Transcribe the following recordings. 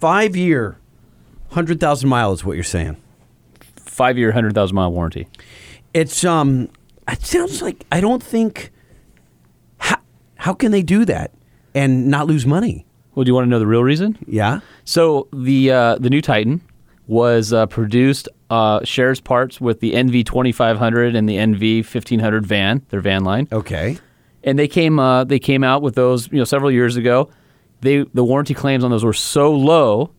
five year, hundred thousand mile is what you're saying. Five year, hundred thousand mile warranty. It's um, it sounds like I don't think. How, how can they do that and not lose money? Well, do you want to know the real reason? Yeah. So the uh, the new Titan was uh, produced uh, shares parts with the NV 2500 and the NV 1500 van, their van line, Okay. and they came uh, they came out with those you know several years ago. They the warranty claims on those were so low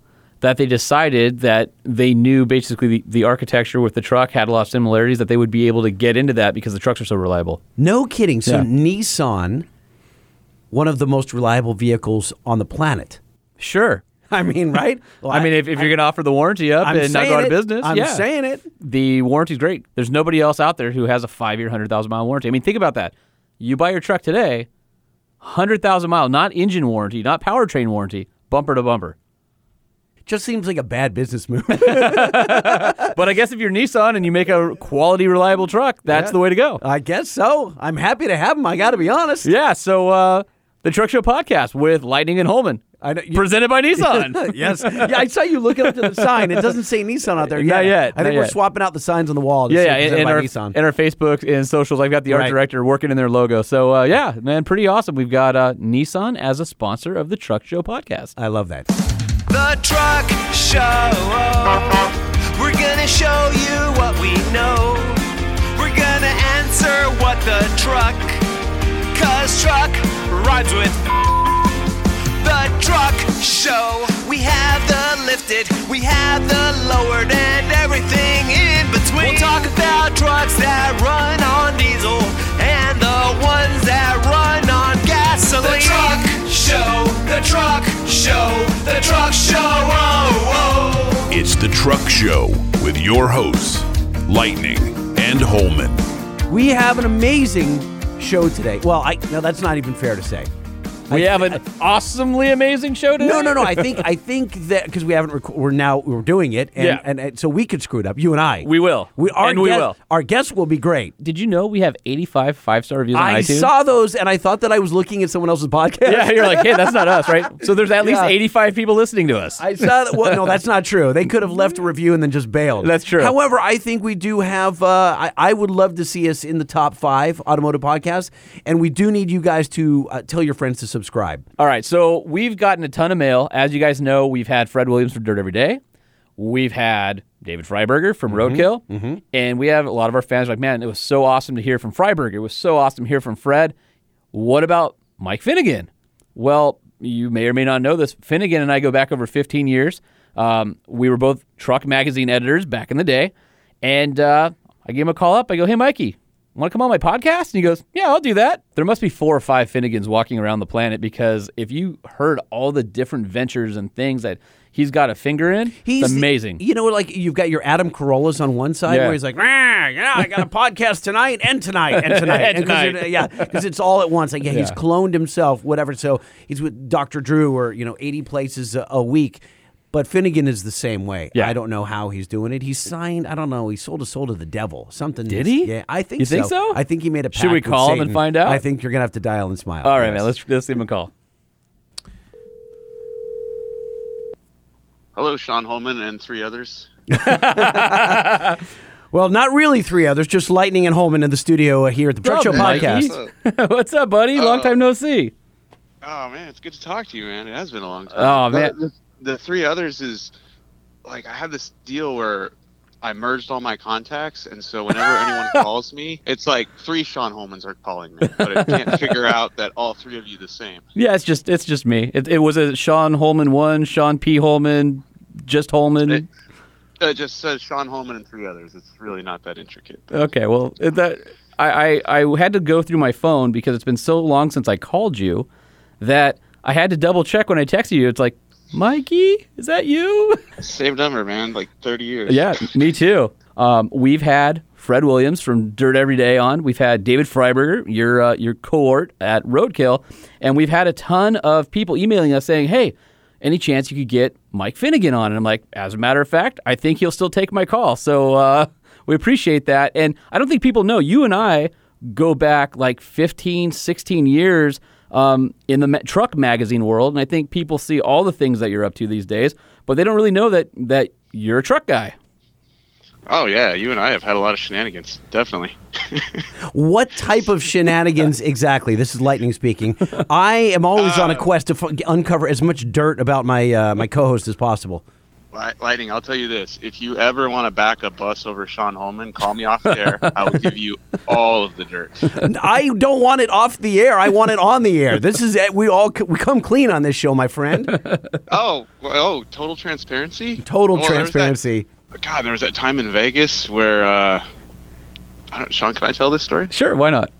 that they decided that they knew basically the, the architecture with the truck had a lot of similarities that they would be able to get into that because the trucks are so reliable. No kidding. So Yeah. Nissan, one of the most reliable vehicles on the planet. Sure. I mean, right? Well, I mean, if, if you're going to offer the warranty up I'm and not go out of it. business, I'm yeah. saying it. the warranty's great. There's nobody else out there who has a five year, 100,000 mile warranty. I mean, think about that. You buy your truck today, 100,000 mile, not engine warranty, not powertrain warranty, bumper to bumper. Just seems like a bad business move. But I guess if you're Nissan and you make a quality, reliable truck, that's Yeah. the way to go. I guess so. I'm happy to have them. I got to be honest. Yeah. So, uh, the Truck Show podcast with Lightning and Holman, I know, you- presented by Nissan. yes. Yeah, I saw you looking up to the sign. It doesn't say Nissan out there yet. Not yet, I think not we're yet. swapping out the signs on the wall. to Yeah, say yeah, presented and, and by our, Nissan. and our Facebook and socials. I've got the art Right. director working in their logo. So uh, yeah, man, pretty awesome. We've got uh, Nissan as a sponsor of the Truck Show podcast. I love that. The Truck Show. We're gonna show you what we know. We're gonna answer what the truck. Cause truck rides with the truck show. We have the lifted, we have the lowered, and everything in between. We'll talk about trucks that run on diesel and the ones that run on gasoline. The truck show, the truck show, the truck show. Oh, oh. It's the Truck Show with your hosts, Lightning and Holman. We have an amazing show today. Well, I no, that's not even fair to say. We have an awesomely amazing show today. No, no, no. I think I think that because we haven't, rec- we're now we're doing it, and, Yeah. and, and so we could screw it up. You and I, We will. We our And we will. Our guests will be great. Did you know we have 85 five star reviews on I iTunes? saw those, and I thought that I was looking at someone else's podcast. Yeah, you're like, hey, that's not us, right? So there's at least Yeah. 85 people listening to us. I saw that. Well, no, that's not true. They could have left a review and then just bailed. That's true. However, I think we do have. Uh, I, I would love to see us in the top five automotive podcasts, and we do need you guys to uh, tell your friends to subscribe. All right, so we've gotten a ton of mail. As you guys know, we've had Fred Williams from Dirt Every Day. We've had David Freiberger from Roadkill. And we have a lot of our fans like, man, it was so awesome to hear from Freiberger. It was so awesome to hear from Fred. What about Mike Finnegan? Well, you may or may not know this. Finnegan and I go back over 15 years. Um, we were both truck magazine editors back in the day. And uh, I gave him a call up. I go, hey, Mikey, want to come on my podcast? And he goes, yeah, I'll do that. There must be four or five Finnegans walking around the planet because if you heard all the different ventures and things that he's got a finger in, He's it's amazing. You know, like you've got your Adam Carollas on one side Yeah. where he's like, yeah, I got a podcast tonight and tonight and tonight, And 'cause tonight. yeah, because it's all at once. Like, yeah, he's cloned himself, whatever. So he's with Dr. Drew or you know, eighty places a, a week. But Finnegan is the same way. Yeah. I don't know how he's doing it. He's signed. I don't know. He sold his soul to the devil. Something. Did he? Yeah, I think You so. think so? I think he made a. Should we pact with call him and find out? I think you're gonna have to dial and smile. All right, man, let's, let's give him a call. Hello, Sean Holman and three others. Well, not really three others, just Lightning and Holman in the studio uh, here at the Truck Show Mikey? podcast. What's up, buddy? Long time no see. Oh man, it's good to talk to you, man. It has been a long time. Oh, The- man. The, three others is like I have this deal where I merged all my contacts, and so whenever anyone calls me, it's like three Sean Holmans are calling me, but I can't figure out that all three of you the same. Yeah, it's just it's just me. It, it was a Sean Holman one, Sean P Holman, just Holman. It- It just says Sean Holman and three others. It's really not that intricate. Okay, well that I, I I had to go through my phone because it's been so long since I called you that I had to double check when I texted you. It's like, Mikey, is that you? Same number, man. Like 30 years. yeah, me too. Um, we've had Fred Williams from Dirt Every Day on. We've had David Freiberger, your uh, your cohort at Roadkill, and we've had a ton of people emailing us saying, "Hey, any chance you could get Mike Finnegan on?" And I'm like, as a matter of fact, I think he'll still take my call. So uh, we appreciate that. And I don't think people know you and I go back like 15, 16 years um, in the ma- truck magazine world, and I think people see all the things that you're up to these days, but they don't really know that that you're a truck guy. Oh yeah, you and I have had a lot of shenanigans, definitely. What type of shenanigans exactly? This is Lightning speaking. I am always on a quest to f- uncover as much dirt about my uh, my co-host as possible. Li- Lightning, I'll tell you this: if you ever want to back a bus over Sean Holman, call me off the air. I will give you all of the dirt. I don't want it off the air. I want it on the air. This is we all we come clean on this show, my friend. Oh, oh, total transparency. Total Well, there that- transparency. God, there was that time in Vegas where, uh, I don't, Sean, can I tell this story? Sure, why not?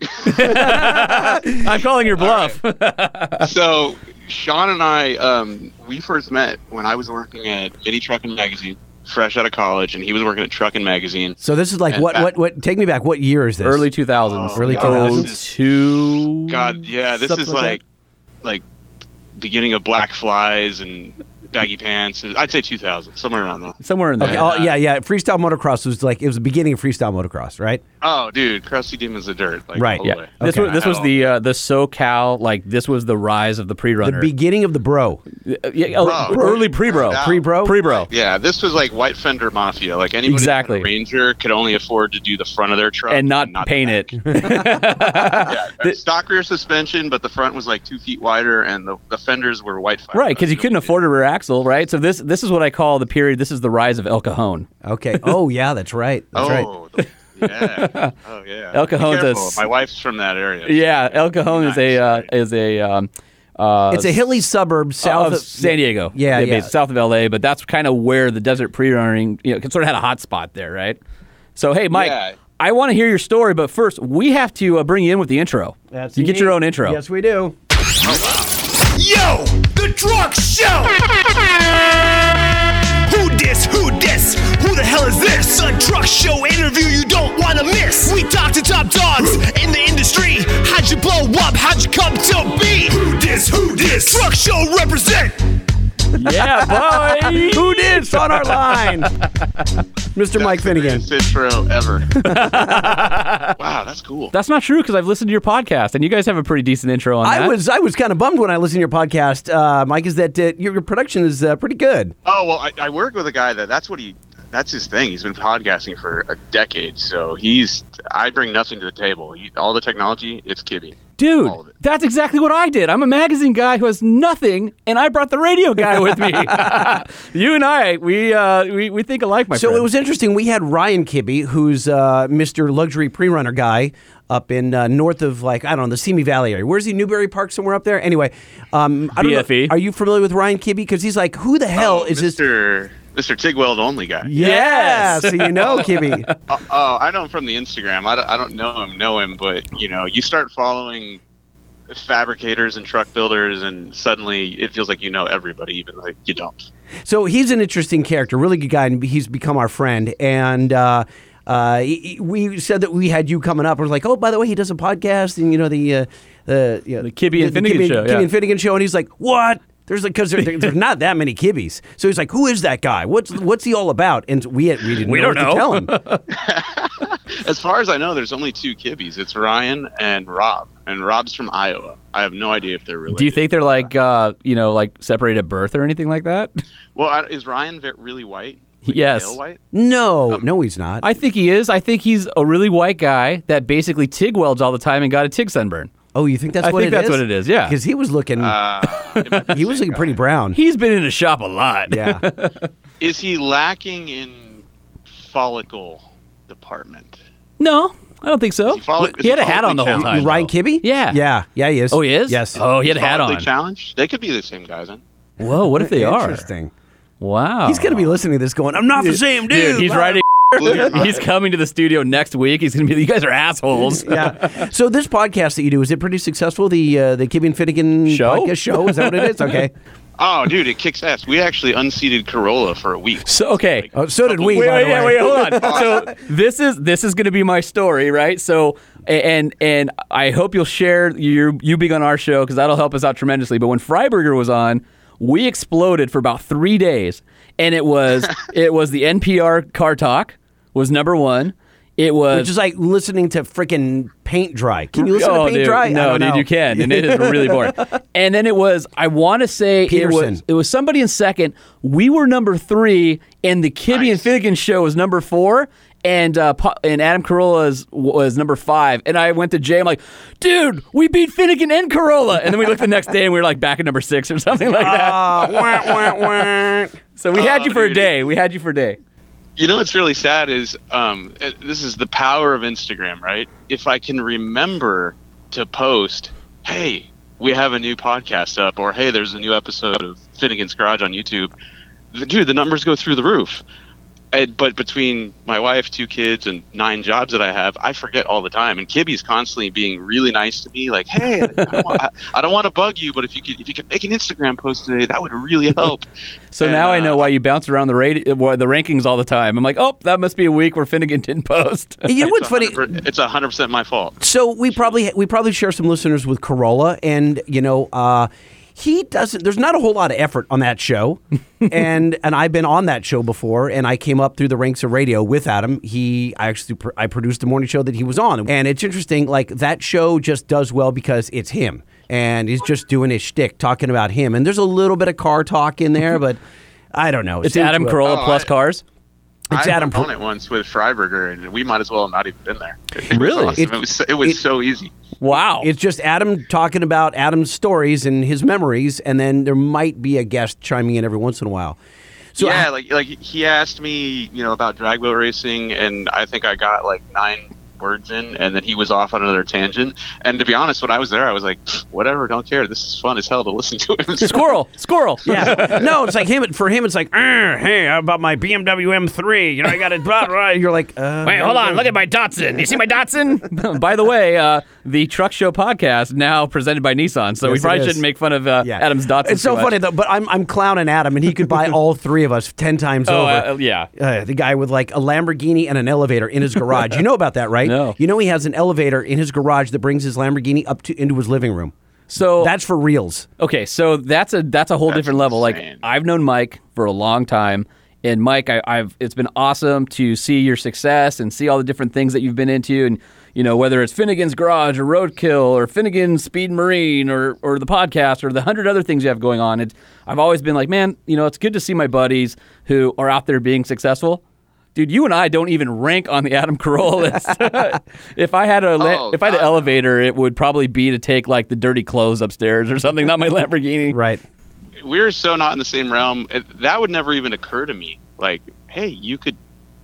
I'm calling your bluff. so Sean and I, um, we first met when I was working at Mini Truckin' Magazine, fresh out of college, and he was working at Trucking Magazine. So this is like And what back- what what? Take me back. What year is this? Early 2000s. Early God, 2000s? Two. God, yeah, this is like, like beginning of Black Flys and baggy pants. I'd say 2000, somewhere around there. Somewhere in there. Okay, oh, yeah, yeah. Freestyle motocross was like it was the beginning of freestyle motocross, right? Oh, dude, Crusty Demons of Dirt. Like, Right, yeah. way. This Okay. was this was the uh, the SoCal like this was the rise of the The pre-runner. The beginning of the bro. Uh, yeah, oh, Bro. early pre-bro. Yeah. Pre-bro? Pre-bro. Yeah, this was like White Fender Mafia. Like anybody who a Exactly. Ranger could only afford to do the front of their truck And not, the paint it. Yeah, stock rear suspension, but the front was like two feet wider, and the, the fenders were white. Right, because you couldn't afford a rear axle, right? So this this is what I call the period. This is the rise of El Cajon. Okay. Oh yeah, that's right. That's right. Oh, the- yeah. Oh, yeah. El Be Cajon's a My wife's from that area. Yeah, El Cajon is a uh, is a um, uh, It's a hilly suburb south of San Diego. Yeah, They- yeah. south of LA, but that's kind of where the desert pre-running, you know, it sort of had a hot spot there, right? So hey, Mike, Yeah. I want to hear your story, but first we have to uh, bring you in with the intro. That's you get your own intro. Yes, we do. Yo, the truck show. Who the hell is this? A truck show interview you don't want to miss. We talk to top dogs in the industry. How'd you blow up? How'd you come to be? Who dis? Who dis? Truck show represent. Yeah, boy. Who did? It's on our line. Mr. Mike Finnegan. Best intro ever. wow, that's cool. That's not true because I've listened to your podcast, and you guys have a pretty decent intro on that. I was I was kind of bummed when I listened to your podcast, uh, Mike. Is that uh, your, your production is uh, pretty good? Oh well, I, I work with a guy that that's what he that's his thing. He's been podcasting for a decade, so he's I bring nothing to the table. He, all the technology, it's Kibby. Dude, it. that's exactly what I did. I'm a magazine guy who has nothing, and I brought the radio guy with me. you and I, we uh, we, we think alike, my So friend. it was interesting. We had Ryan Kibby, who's uh, Mr. Luxury Pre-Runner guy up in uh, north of like I don't know the Simi Valley area. Where's he? Newbury Park somewhere up there. Anyway, um, I don't know- BFE. Are you familiar with Ryan Kibbe? Because he's like, who the hell oh, is this? Mr. Mr. Tigweld only guy? Yeah, Yes. so you know Kibbe. Oh, oh, I know him from the Instagram. I don't, I don't know him, know him, but you know, you start following fabricators and truck builders, and suddenly it feels like you know everybody, even like you don't. So he's an interesting character, really good guy, and he's become our friend. And uh, uh, he- he- we said that we had you coming up. We're like, oh, by the way, he does a podcast, and you know the uh, the you know, The Kibbe and Finnegan Kibbe, show, Kibbe yeah. and Finnegan show, and he's like, what? There's like because there, there- there's not that many kibbies. So he's like, who is that guy? What's what's he all about? And we had, we didn't We know don't what to tell him. As far as I know, there's only two Kibbies. It's Ryan and Rob, and Rob's from Iowa. I have no idea if they're related. Do you think they're like, uh, you know, like separated at birth or anything like that? Well, is Ryan really white? Like Yes. pale white? no, no, he's not. I think he is. I think he's a really white guy that basically TIG welds all the time and got a TIG sunburn. Oh, you think that's what it is? I what think it that's is? what it is, yeah. because he was looking, Uh, it might be he was looking guy. pretty brown. He's been in a shop a lot. yeah. Is he lacking in follicle department? No, I don't think so. He follic- he had a hat on the whole follically time. Ryan though. Kibbe? Yeah. Yeah. Yeah, he is. Oh, he is? Yes. Oh, he had a hat on. challenged? They could be the same guys then. Whoa, what if they are? Interesting. Wow. He's going to be listening to this going, I'm not the same dude. Dude, he's Wow. Writing. Blew your mind. he's coming to the studio next week. He's going to be. You guys are assholes. yeah. So this podcast that you do is it pretty successful? The uh, the Kibbe and Finnegan Show? podcast show is that what it is? Okay. Oh, dude, it kicks ass. We actually unseated Carolla for a week. So okay. Oh, so did we. Wait, by wait, the yeah, way. wait, hold on. So this is this is going to be my story, right? So and and I hope you'll share you you being on our show because that'll help us out tremendously. But when Freiberger was on, we exploded for about three days, and it was it was the NPR car talk was number one. It was which is like listening to freaking paint dry. Can you listen oh, to paint dude. dry? No, dude, you can, and it is really boring. And then it was, I want to say it was, it was somebody in second. We were number three, and the Kibby and Finnegan show was number four. And uh, and Adam Carolla's was number five, and I went to Jay. I'm like, dude, we beat Finnegan and Carolla, and then we looked the next day and we were like back at number six or something like that. Ah, wah, wah, wah. So we had Oh, you for a day. We had you for a day. You know what's really sad is um, this is the power of Instagram, right? If I can remember to post, hey, we have a new podcast up, or hey, there's a new episode of Finnegan's Garage on YouTube, dude, the numbers go through the roof. And, but between my wife, two kids, and nine jobs that I have, I forget all the time. And Kibby's constantly being really nice to me, like, "Hey, I don't, want, I, I don't want to bug you, but if you could, if you could make an Instagram post today, that would really help." So And, now I uh, know why you bounce around the rate, uh, the rankings all the time. I'm like, oh, that must be a week where Finnegan didn't post. You know what's It's funny? 100% It's hundred percent my fault. So we probably we probably share some listeners with Carolla, and you know, uh, he doesn't. There's not a whole lot of effort on that show, and and I've been on that show before, and I came up through the ranks of radio with Adam. He I actually pr- I produced a morning show that he was on, and it's interesting. Like that show just does well because it's him, and he's just doing his shtick, talking about him, and there's a little bit of car talk in there, but. I don't know. It's Seems Adam to- Carolla Oh, plus I- cars. It's I Adam was on it once with Freiberger, and we might as well have not even been there. It was Really? awesome. It- It, was so- it was it- so easy. Wow. It's just Adam talking about Adam's stories and his memories, and then there might be a guest chiming in every once in a while. So yeah, I- like like he asked me, you know, about drag boat racing, and I think I got like nine words in, and then he was off on another tangent. And to be honest, when I was there, I was like, whatever, don't care. This is fun as hell to listen to him. squirrel, squirrel. yeah, no, it's like him. For him, it's like, "Er, hey, how about my BMW M3? You know, I got it. Blah, blah. You're like, uh, Wait, hold on. Look at my Datsun. You see my Datsun? by the way, uh, the Truck Show podcast now presented by Nissan, so we Yes, it probably shouldn't make fun of uh, Yeah. Adam's Datsun. It's so much. funny though, but I'm I'm clowning Adam, and he could buy all three of us ten times Oh, over. uh, yeah. Uh, the guy with like a Lamborghini and an elevator in his garage. You know about that, right? No. You know he has an elevator in his garage that brings his Lamborghini up to into his living room. So That's for reals. Okay, so that's a that's a whole That's different level. Like. I've known Mike for a long time, and Mike, I, I've it's been awesome to see your success and see all the different things that you've been into, and you know whether it's Finnegan's Garage or Roadkill or Finnegan's Speed Marine or or the podcast or the hundred other things you have going on. It's I've always been like, man, you know, it's good to see my buddies who are out there being successful. Dude, you and I don't even rank on the Adam Carolla list. if I had a Oh, if I had an God, elevator, it would probably be to take like the dirty clothes upstairs or something, not my Lamborghini. Right. We're so not in the same realm. It, that would never even occur to me. Like, hey, you could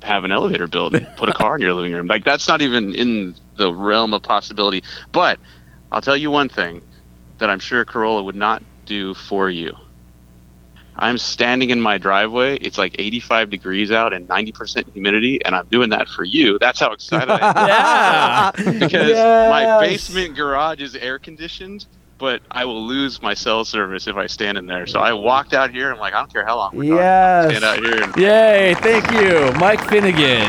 have an elevator built and put a car in your living room. Like, that's not even in the realm of possibility. But I'll tell you one thing that I'm sure Carolla would not do for you. I'm standing in my driveway. It's like 85 degrees out and 90% humidity, and I'm doing that for you. That's how excited I am. Yeah. because Yes. my basement garage is air conditioned, but I will lose my cell service if I stand in there. So I walked out here. I'm like, I don't care how long we're talking. Yes. Stand out here and Yay, thank you, Mike Finnegan.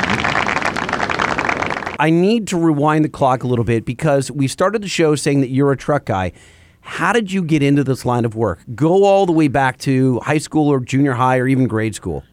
I need to rewind the clock a little bit because we started the show saying that you're a truck guy. How did you get into this line of work? Go all the way back to high school or junior high or even grade school.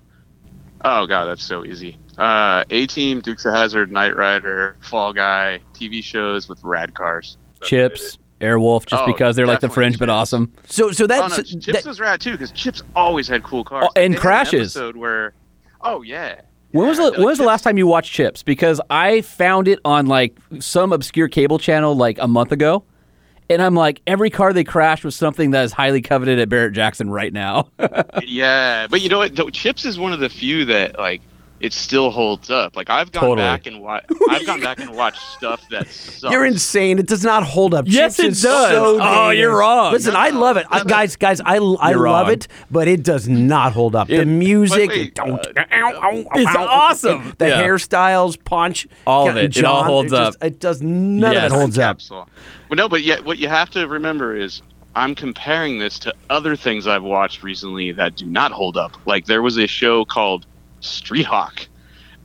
oh god, that's so easy. Uh, A Team, Dukes of Hazzard, Knight Rider, Fall Guy, TV shows with rad cars. That's Chips, Airwolf, just Oh, because they're like the definitely fringe but awesome. So, so it. Oh that's no, Chips that- was rad too because Chips always had cool cars. Oh, and They had an crashes. episode where, oh yeah. When was the when was the last time you watched Chips? Because I found it on like some obscure cable channel like a month ago. And I'm like, every car they crashed was something that is highly coveted at Barrett Jackson right now. Yeah, but you know what? Chips is one of the few that like it still holds up. Like I've gone Totally. back and watched. I've gone back and watched stuff that sucks. You're insane. It does not hold up. Yes, Chips it is does. so Oh, dated. you're wrong. Listen, No, I love it, no, I- no. guys. Guys, I, I love wrong. it, but it does not hold up. the music, wait, it don't- uh, It's awesome. The Yeah. hairstyles, punch, All of it. It all John, holds just- up. It does none Yes. of it holds up. capsule. Well, no, but yet what you have to remember is I'm comparing this to other things I've watched recently that do not hold up. Like there was a show called Street Hawk,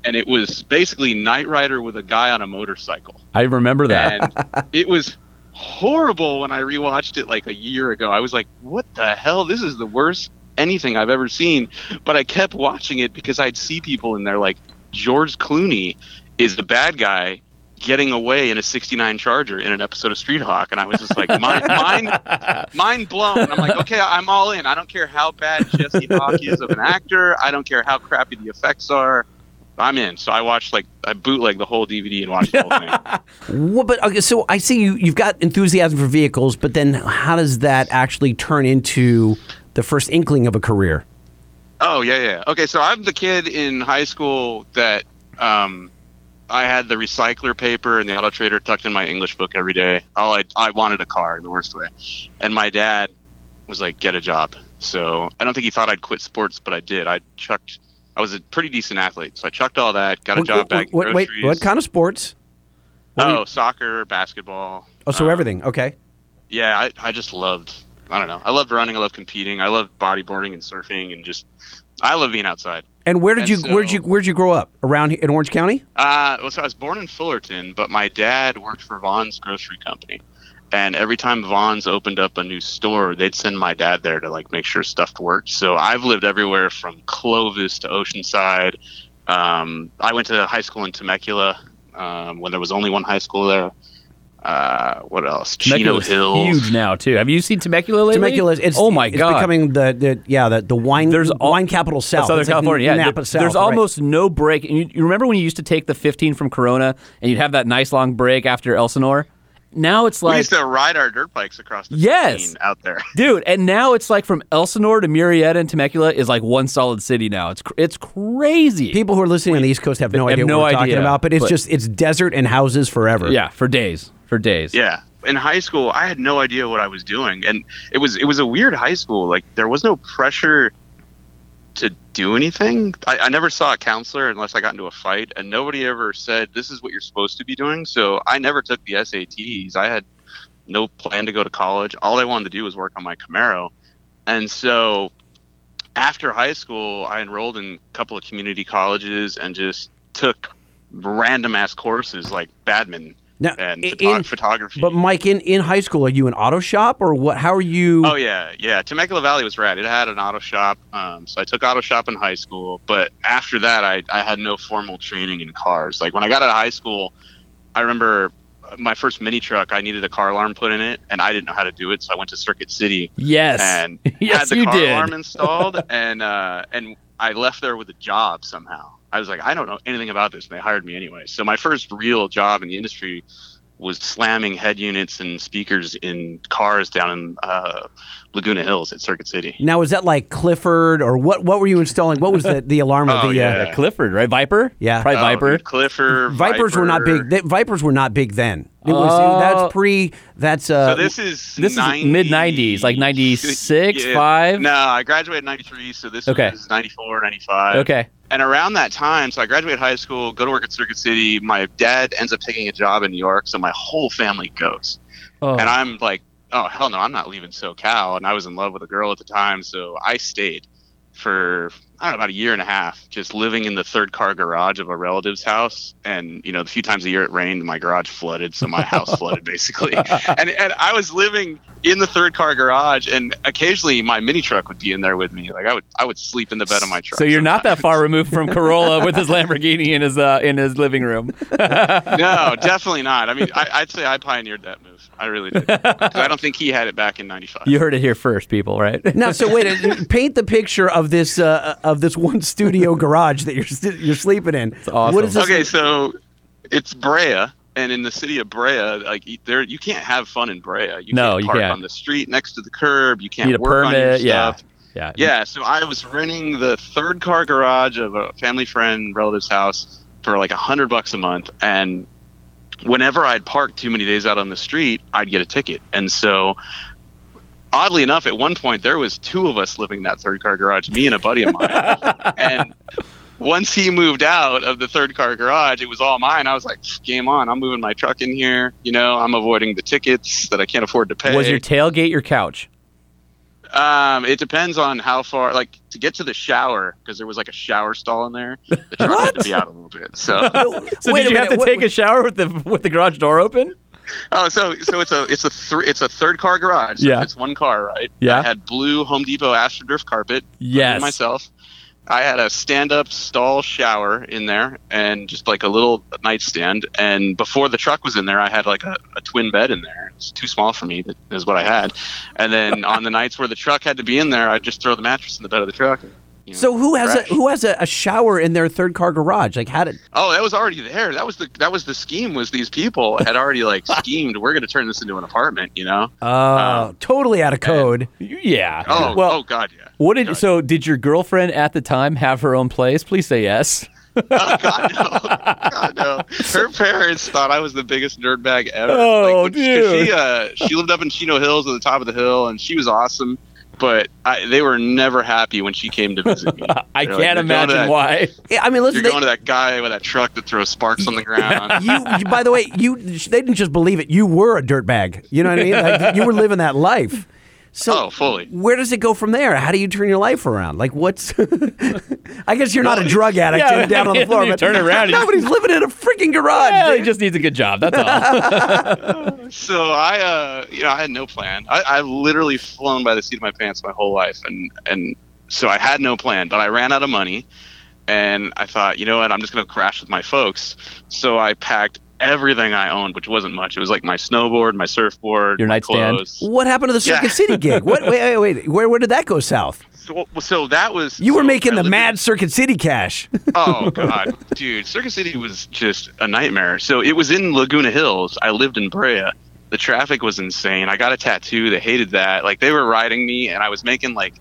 and it was basically Knight Rider with a guy on a motorcycle, I remember that. and it was horrible when I rewatched it like a year ago. I was like, "What the hell? This is the worst anything I've ever seen." But I kept watching it because I'd see people in there like George Clooney is the bad guy getting away in a 69 Charger in an episode of Street Hawk. And I was just like, mind, mind, mind blown. I'm like, okay, I'm all in. I don't care how bad Jesse Hawk is of an actor. I don't care how crappy the effects are. I'm in. So I watched like I bootleg the whole DVD and watched the whole thing. Well, but okay, so I see you. You've got enthusiasm for vehicles, but then how does that actually turn into the first inkling of a career? Oh yeah, yeah. Okay, so I'm the kid in high school that um, I had the recycler paper and the auto trader tucked in my English book every day. All I I wanted a car in the worst way, and my dad was like, "Get a job." So I don't think he thought I'd quit sports, but I did. I chucked. I was a pretty decent athlete, so I chucked all that, got a What- job back. in what- wait, what kind of sports? Oh, soccer, basketball. Oh, so um, everything. Okay. yeah, I, I just loved. I don't know. I loved running. I loved competing. I loved bodyboarding and surfing and just. I love being outside. And where did you and where did you where did you grow up? Around here in Orange County? Uh, well, so I was born in Fullerton, but my dad worked for Vons grocery company, and every time Vons opened up a new store, they'd send my dad there to like make sure stuff worked. So I've lived everywhere from Clovis to Oceanside. Um, I went to high school in Temecula um, when there was only one high school there. Uh, what else? Chino Hills. huge now too. Have you seen Temecula lately? Temecula. It's oh my it's god, becoming the, the yeah the, the wine There's al- wine capital south. Southern It's like California. Yeah, Napa There- South. there's right. almost no break. And you, you remember when you used to take the 15 from Corona and you'd have that nice long break after Elsinore? Now it's like We like, used to ride our dirt bikes across the Yes. 15 out there. dude, and now it's like from Elsinore to Murrieta and Temecula is like one solid city now. It's cr- it's crazy. people who are listening on the East Coast have no Have idea no what we're talking about. But it's but- just it's desert and houses forever. yeah, for days, for days. Yeah. In high school, I had no idea what I was doing, and it was it was a weird high school. Like there was no pressure to do anything. I, I never saw a counselor unless I got into a fight, and nobody ever said this is what you're supposed to be doing. So I never took the SATs. I had no plan to go to college. All I wanted to do was work on my Camaro, and so after high school, I enrolled in a couple of community colleges and just took random ass courses like badminton Now, and in- photo- photography. But Mike, in, in high school, are you an auto shop or what? How are you? Oh yeah, yeah. Temecula Valley was rad. It had an auto shop, um, so I took auto shop in high school. But after that, I I had no formal training in cars. Like when I got out of high school, I remember my first mini truck. I needed a car alarm put in it, and I didn't know how to do it, so I went to Circuit City Yes. and yes, had the you car did. alarm installed, and uh, and I left there with a job somehow. I was like, I don't know anything about this, and they hired me anyway. So my first real job in the industry was slamming head units and speakers in cars down in uh, Laguna Hills at Circuit City. Now was that like Clifford or what? What were you installing? What was the, the alarm of Oh, the? yeah. Uh, Clifford, right? Viper. Yeah. Probably Oh, Viper. dude, Clifford, Vipers were not big. They, Vipers were not big then. It was Oh. that's pre. That's uh. So this is This is mid-nineties, like 96, Yeah. 5? No, I graduated in 93, so this Okay. was 94, 95. Okay. And around that time, so I graduated high school, go to work at Circuit City. My dad ends up taking a job in New York, so my whole family goes. Oh. And I'm like, oh, hell no, I'm not leaving SoCal. And I was in love with a girl at the time, so I stayed for, I don't know, about a year and a half, just living in the third car garage of a relative's house. And, you know, the few times a year it rained, my garage flooded, so my house flooded basically. And, and I was living in the third car garage, and occasionally my mini truck would be in there with me. Like I would, I would sleep in the bed of my truck. So you're not that far removed from Carolla with his Lamborghini in his uh, in his living room. no, definitely not. I mean, I, I'd say I pioneered that move. I really did. I don't think he had it back in '95. You heard it here first, people. Right? now, so wait. uh, paint the picture of this uh, of this one studio garage that you're st- you're sleeping in. awesome. What is this? Okay, so it's Brea, and in the city of Brea, like there, you can't have fun in Brea. You No, can't you park can't. on the street next to the curb. You can't Need a work on your permit. Yeah. stuff. Yeah. Yeah, so I was renting the third car garage of a family friend relative's house for like a hundred bucks a month, and whenever I'd park too many days out on the street, I'd get a ticket. And so, oddly enough, at one point there was two of us living in that third car garage, me and a buddy of mine. and once he moved out of the third car garage, it was all mine. I was like, game on! I'm moving my truck in here. You know, I'm avoiding the tickets that I can't afford to pay. Was your tailgate your couch? Um, it depends on how far. Like to get to the shower, because there was like a shower stall in there. The truck had to be out a little bit. So, So Wait did a you have to what- take a shower with the with the garage door open? Oh, so so it's a it's a thr it's a third car garage. So Yeah. it's one car, right? Yeah. I had blue Home Depot AstroDrift carpet. Yes. myself. I had a stand-up stall shower in there, and just like a little nightstand. And before the truck was in there, I had like a, a twin bed in there. It's too small for me. That is what I had. And then on the nights where the truck had to be in there, I'd just throw the mattress in the bed of the truck. and, you know, So who has a who has a, a shower in their third car garage? Like how did? Oh, that was already there. That was the that was the scheme. Was these people had already like schemed? We're going to turn this into an apartment, you know? Uh, totally out of code. Yeah. Oh, well, oh God, yeah. what did so? Did your girlfriend at the time have her own place? Please say yes. Oh, God no, God no. Her parents thought I was the biggest dirtbag ever. Oh, when- 'cause dude. She uh, she lived up in Chino Hills at the top of the hill, and she was awesome. But I, they were never happy when she came to visit me. I They're can't "You're going to imagine that- why. Yeah, I mean, listen. You're They, going to that guy with that truck that throws sparks on the ground. you, you- by the way, you they didn't just believe it. You were a dirtbag. You know what I mean? Like, you were living that life. So Oh, fully. Where does it go from there? How do you turn your life around? Like what's? I guess you're not a drug addict Yeah, down on the floor, but turn around, nobody's living in a freaking garage. Well, he just needs a good job. That's all. so I, uh, you know, I had no plan. I, I've literally flown by the seat of my pants my whole life, and and so I had no plan. But I ran out of money, and I thought, you know what, I'm just gonna crash with my folks. So I packed everything I owned, which wasn't much. It was like my snowboard, my surfboard, Your my nightstand. clothes. What happened to the Circuit Yeah. City gig? What? Wait, wait, wait. Where, where did that go south? So, so that was You were so making the lived in- mad Circuit City cash. Oh god, dude, Circuit City was just a nightmare. So it was in Laguna Hills. I lived in Brea. The traffic was insane. I got a tattoo. They hated that. Like they were riding me, and I was making like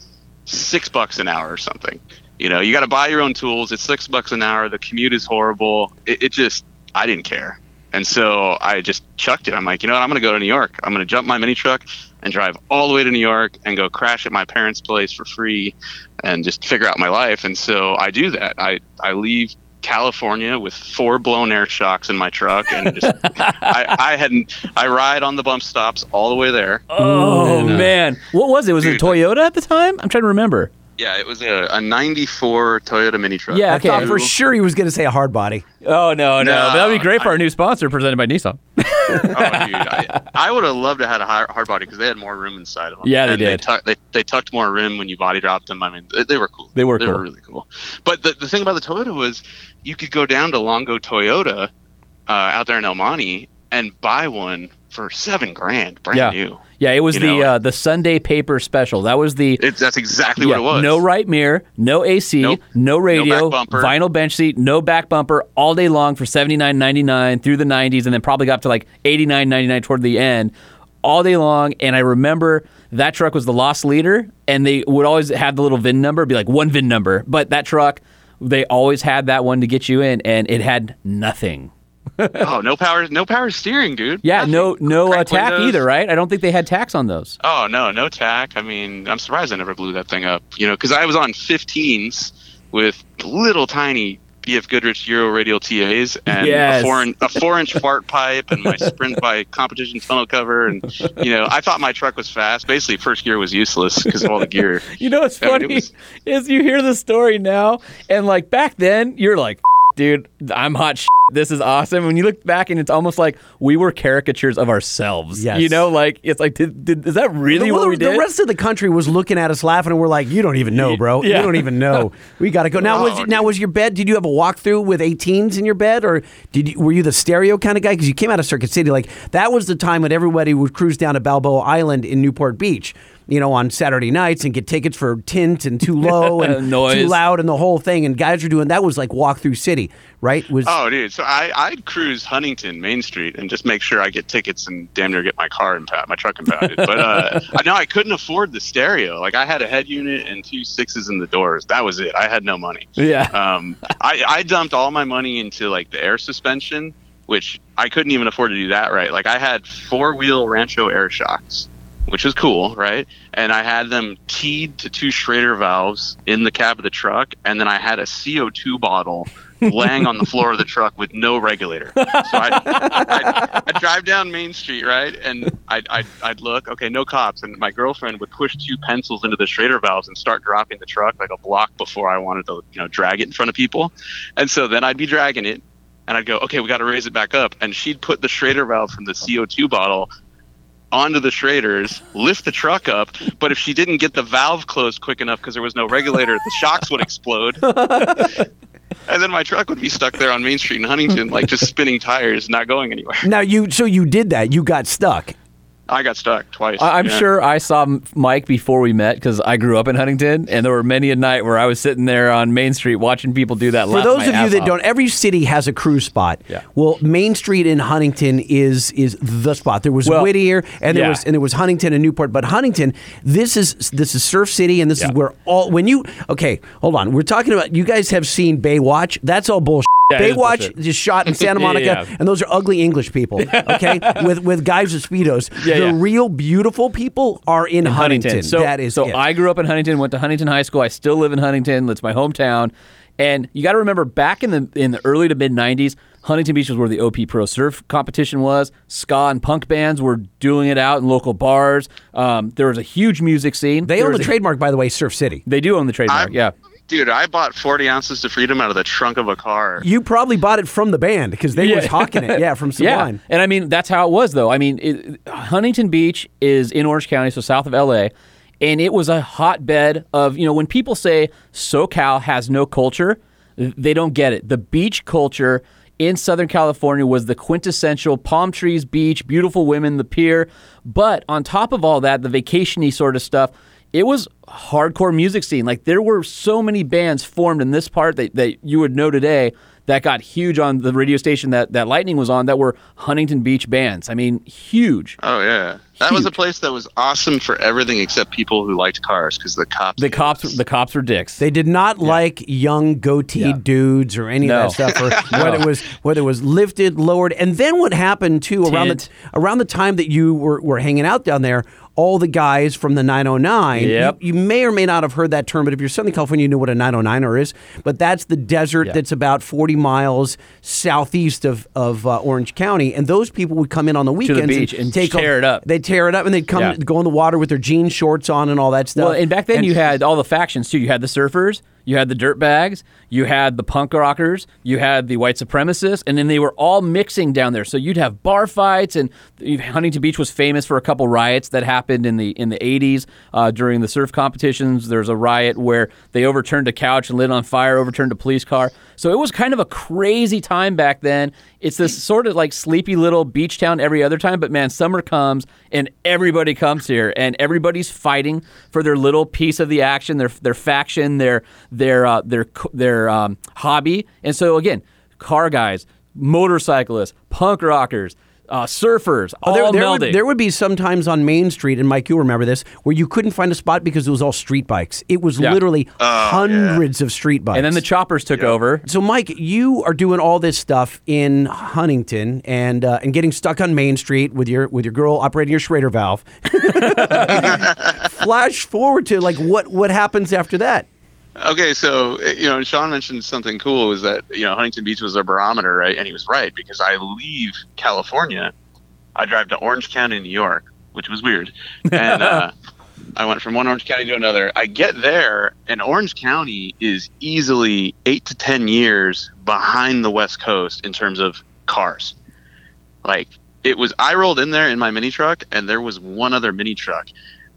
six bucks an hour or something. You know, you got to buy your own tools. It's six bucks an hour. The commute is horrible. It, it just, I didn't care. And so I just chucked it. I'm like, you know what? I'm going to go to New York. I'm going to jump my mini truck and drive all the way to New York and go crash at my parents' place for free and just figure out my life. And so I do that. I, I leave California with four blown air shocks in my truck and just I, I hadn't I ride on the bump stops all the way there. oh man, what was it? Was it a Toyota at the time? I'm trying to remember. Yeah, it was a, a 94 Toyota mini truck. Yeah, I thought for sure he was going to say a hard body. Oh no, no, No, that'd be great for I- our new sponsor presented by Nissan. oh, dude, I, I would have loved to have had a hard, hard body because they had more room inside of them. Yeah, they And did. They, tuck- they, they tucked more room when you body dropped them. I mean, they, they were cool. They were They cool. were really cool. But the, the thing about the Toyota was you could go down to Longo Toyota uh, out there in El Monte and buy one for seven grand, brand Yeah. new. Yeah, it was You the know, uh, the Sunday paper special. That was the It's, that's exactly yeah, what it was. no right mirror, no AC, Nope. no radio, bumper. vinyl bench seat, no back bumper, all day long for seventy nine ninety nine through the nineties, and then probably got up to like eighty nine ninety nine toward the end, all day long. And I remember that truck was the lost leader, and they would always have the little VIN number, be like one VIN number, but that truck. They always had that one to get you in, and it had nothing. oh, no power, no power steering, dude. Yeah, Nothing. no, no uh, tack windows. either, right? I don't think they had tax on those. Oh no, no tack. I mean, I'm surprised I never blew that thing up. You know, because I was on 15s with little tiny BF Goodrich Euro radial TAs and Yes. a four in, a four inch fart pipe and my sprint by competition tunnel cover and you know I thought my truck was fast. Basically, first gear was useless because of all the gear. You know what's I mean, funny was- is you hear the story now, and like back then, you're like, dude, I'm hot. Shit. This is awesome. When you look back, and it's almost like we were caricatures of ourselves. Yes. You know, like it's like, did, did is that really Well, what we the did? The rest of the country was looking at us laughing, and we're like, "You don't even know, bro. Yeah. You don't even know. We got to go now." Was now was your bed? Did you have a walkthrough with 18s in your bed, or did you, were you the stereo kind of guy? Because you came out of Circuit City, like that was the time when everybody would cruise down to Balboa Island in Newport Beach. You know, on Saturday nights and get tickets for tint and too low and Noise. too loud and the whole thing. And guys were doing that was like walkthrough city, right? Was Oh, dude. So I I'd cruise Huntington Main Street and just make sure I get tickets and damn near get my car impounded, my truck impounded. but uh, I know I couldn't afford the stereo. Like I had a head unit and two sixes in the doors. That was it. I had no money. yeah. um, I, I dumped all my money into like the air suspension, which I couldn't even afford to do that right. Like I had four wheel Rancho air shocks, which was cool, right? And I had them keyed to two Schrader valves in the cab of the truck, and then I had a CO2 bottle laying on the floor of the truck with no regulator. So I'd, I'd, I'd drive down Main Street, right? And I'd, I'd, I'd look, okay, no cops. And my girlfriend would push two pencils into the Schrader valves and start dropping the truck like a block before I wanted to, you know, drag it in front of people. And so then I'd be dragging it and I'd go, okay, we got to raise it back up. And she'd put the Schrader valve from the CO2 bottle onto the Schraders, lift the truck up. But if she didn't get the valve closed quick enough because there was no regulator, the shocks would explode. and then my truck would be stuck there on Main Street in Huntington, like just spinning tires, not going anywhere. Now you so you did that. You got stuck. I got stuck twice. I- I'm yeah. sure I saw Mike before we met because I grew up in Huntington, and there were many a night where I was sitting there on Main Street watching people do that. For those of you that off. don't, every city has a cruise spot. Yeah. Well, Main Street in Huntington is is the spot. There was Well, Whittier, and there yeah. was and there was Huntington and Newport. But Huntington, this is this is Surf City, and this Yeah. is where all when you okay, hold on. We're talking about you guys have seen Baywatch. That's all bullshit. Yeah, it is Baywatch bullshit. is shot in Santa Monica, yeah, yeah. and those are ugly English people. Okay, with with guys with speedos. Yeah, the yeah. real beautiful people are in, Huntington. So that is so. it. I grew up in Huntington, went to Huntington High School. I still live in Huntington. It's my hometown. And you got to remember, back in the in the early to mid '90s, Huntington Beach was where the OP Pro Surf competition was. Ska and punk bands were doing it out in local bars. Um, there was a huge music scene. they There own the a- trademark, by the way, Surf City. They do own the trademark. I- yeah. Dude, I bought 40 ounces of freedom out of the trunk of a car. You probably bought it from the band because they were Yeah. hawking it. Yeah, from Sublime. Yeah, and I mean that's how it was though. I mean, it, Huntington Beach is in Orange County, so south of LA, and it was a hotbed of you know when people say SoCal has no culture, they don't get it. The beach culture in Southern California was the quintessential palm trees, beach, beautiful women, the pier. But on top of all that, the vacationy sort of stuff, it was hardcore music scene. Like there were so many bands formed in this part that, that you would know today that got huge on the radio station that, that Lightning was on that were Huntington Beach bands. I mean, huge. Oh yeah, that was a place that was awesome for everything except people who liked cars because the cops. The cops the cops were dicks. They did not like young goatee Yeah. dudes or any No. of that stuff, or whether it was whether it was lifted, lowered, and then what happened too around the around the time that you were, were hanging out down there. All the guys from the 909. Yep. You, you may or may not have heard that term, but if you're Southern California, you know what a 909er is. But that's the desert Yeah. that's about 40 miles southeast of of uh, Orange County, and those people would come in on the weekends beach and take tear it up. They tear it up, and they'd come Yeah. go in the water with their jean shorts on and all that stuff. Well, and back then you had all the factions too. You had the surfers, you had the dirt bags, you had the punk rockers, you had the white supremacists, and then they were all mixing down there. So you'd have bar fights, and Huntington Beach was famous for a couple riots that happened in the in the 80s uh, during the surf competitions. There's a riot where they overturned a couch and lit on fire, overturned a police car. So it was kind of a crazy time back then. It's this sort of like sleepy little beach town every other time, but man, summer comes and everybody comes here, and everybody's fighting for their little piece of the action, their their faction, their their uh, their their um, hobby. And so again, car guys, motorcyclists, punk rockers, uh, surfers, Oh, all there, there melding. would, there would be sometimes on Main Street, and Mike, you'll remember this, where you couldn't find a spot because it was all street bikes. It was Yeah. literally hundreds of street bikes. and then the choppers took over. so, Mike, you are doing all this stuff in Huntington and uh, and getting stuck on Main Street with your with your girl operating your Schrader valve. Flash forward to like what what happens after that? Okay, so uh, you know, Sean mentioned something cool is that you know Huntington Beach was a barometer, right? And he was right because I leave California, I drive to Orange County, New York, which was weird, and uh, I went from one Orange County to another. I get there, and Orange County is easily eight to ten years behind the West Coast in terms of cars. Like it was, I rolled in there in my mini truck, and there was one other mini truck,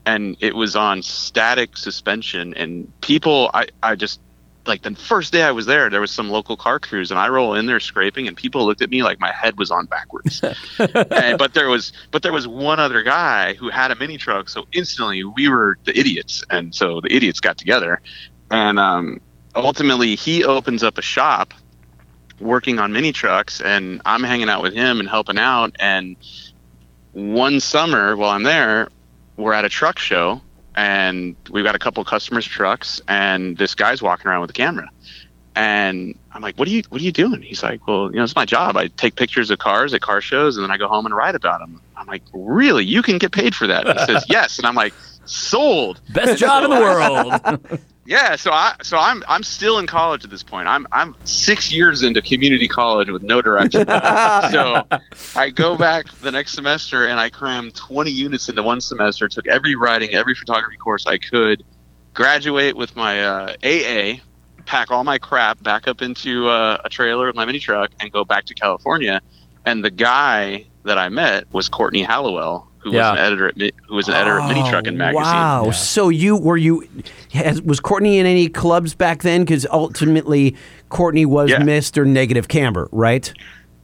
and it was on static suspension. And people, I, I just like the first day I was there, there was some local car crews, and I roll in there scraping, and people looked at me like my head was on backwards. and, but there was, but there was one other guy who had a mini truck, so instantly we were the idiots, and so the idiots got together, and um, ultimately he opens up a shop working on mini trucks and I'm hanging out with him and helping out and one summer while I'm there we're at a truck show and we've got a couple customers trucks and this guy's walking around with a camera. And I'm like what are you what are you doing? He's like well you know it's my job. I take pictures of cars at car shows and then I go home and write about them I'm like really? You can get paid for that? He says yes. And I'm like sold. Best job in the world. yeah, so I so I'm I'm still in college at this point. I'm I'm six years into community college with no direction. so I go back the next semester and I cram 20 units into one semester. Took every writing, every photography course I could. Graduate with my uh, AA. Pack all my crap back up into uh, a trailer with my mini truck and go back to California. And the guy that I met was Courtney Hallowell, who Yeah. was an editor at who was an editor at Mini Truckin' magazine. Wow. So you were you has, was Courtney in any clubs back then? Because ultimately, Courtney was Yeah. Mr. Negative Camber, right?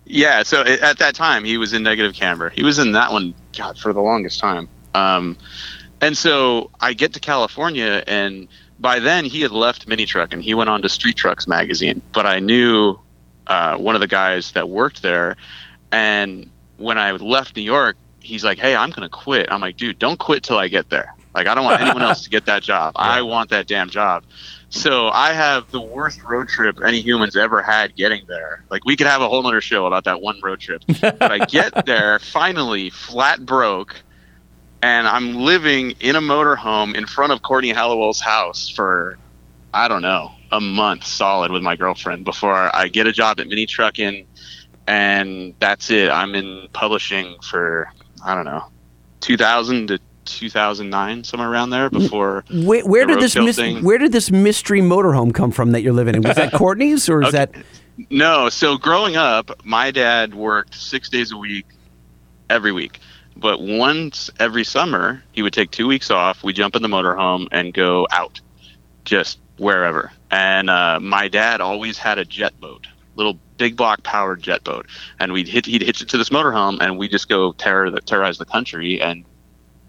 Yeah, so i- at that time he was in Negative Camber. He was in that one, God, for the longest time. Um, and so I get to California, and by then he had left Mini Truck and he went on to Street Trucks magazine. But I knew uh, one of the guys that worked there, and when I left New York, he's like, "Hey, I'm gonna quit." I'm like, "Dude, don't quit till I get there. Like, I don't want anyone else to get that job. I want that damn job." So I have the worst road trip any human's ever had getting there. Like we could have a whole nother show about that one road trip. but I get there finally, flat broke, and I'm living in a motorhome in front of Courtney Hallowell's house for I don't know a month solid with my girlfriend before I get a job at Mini Truckin', and that's it. I'm in publishing for I don't know, 2000 to 2009, somewhere around there before. Where, where The did this mys- thing. where did this mystery motorhome come from that you're living in? Was that Courtney's or is Okay. that No, so growing up, my dad worked six days a week, every week. But once every summer, he would take two weeks off. We jump in the motorhome and go out, just wherever. And uh, my dad always had a jet boat, little big block powered jet boat, and we'd hit, he'd hitch it to this motorhome, and we just go terror the, terrorize the country and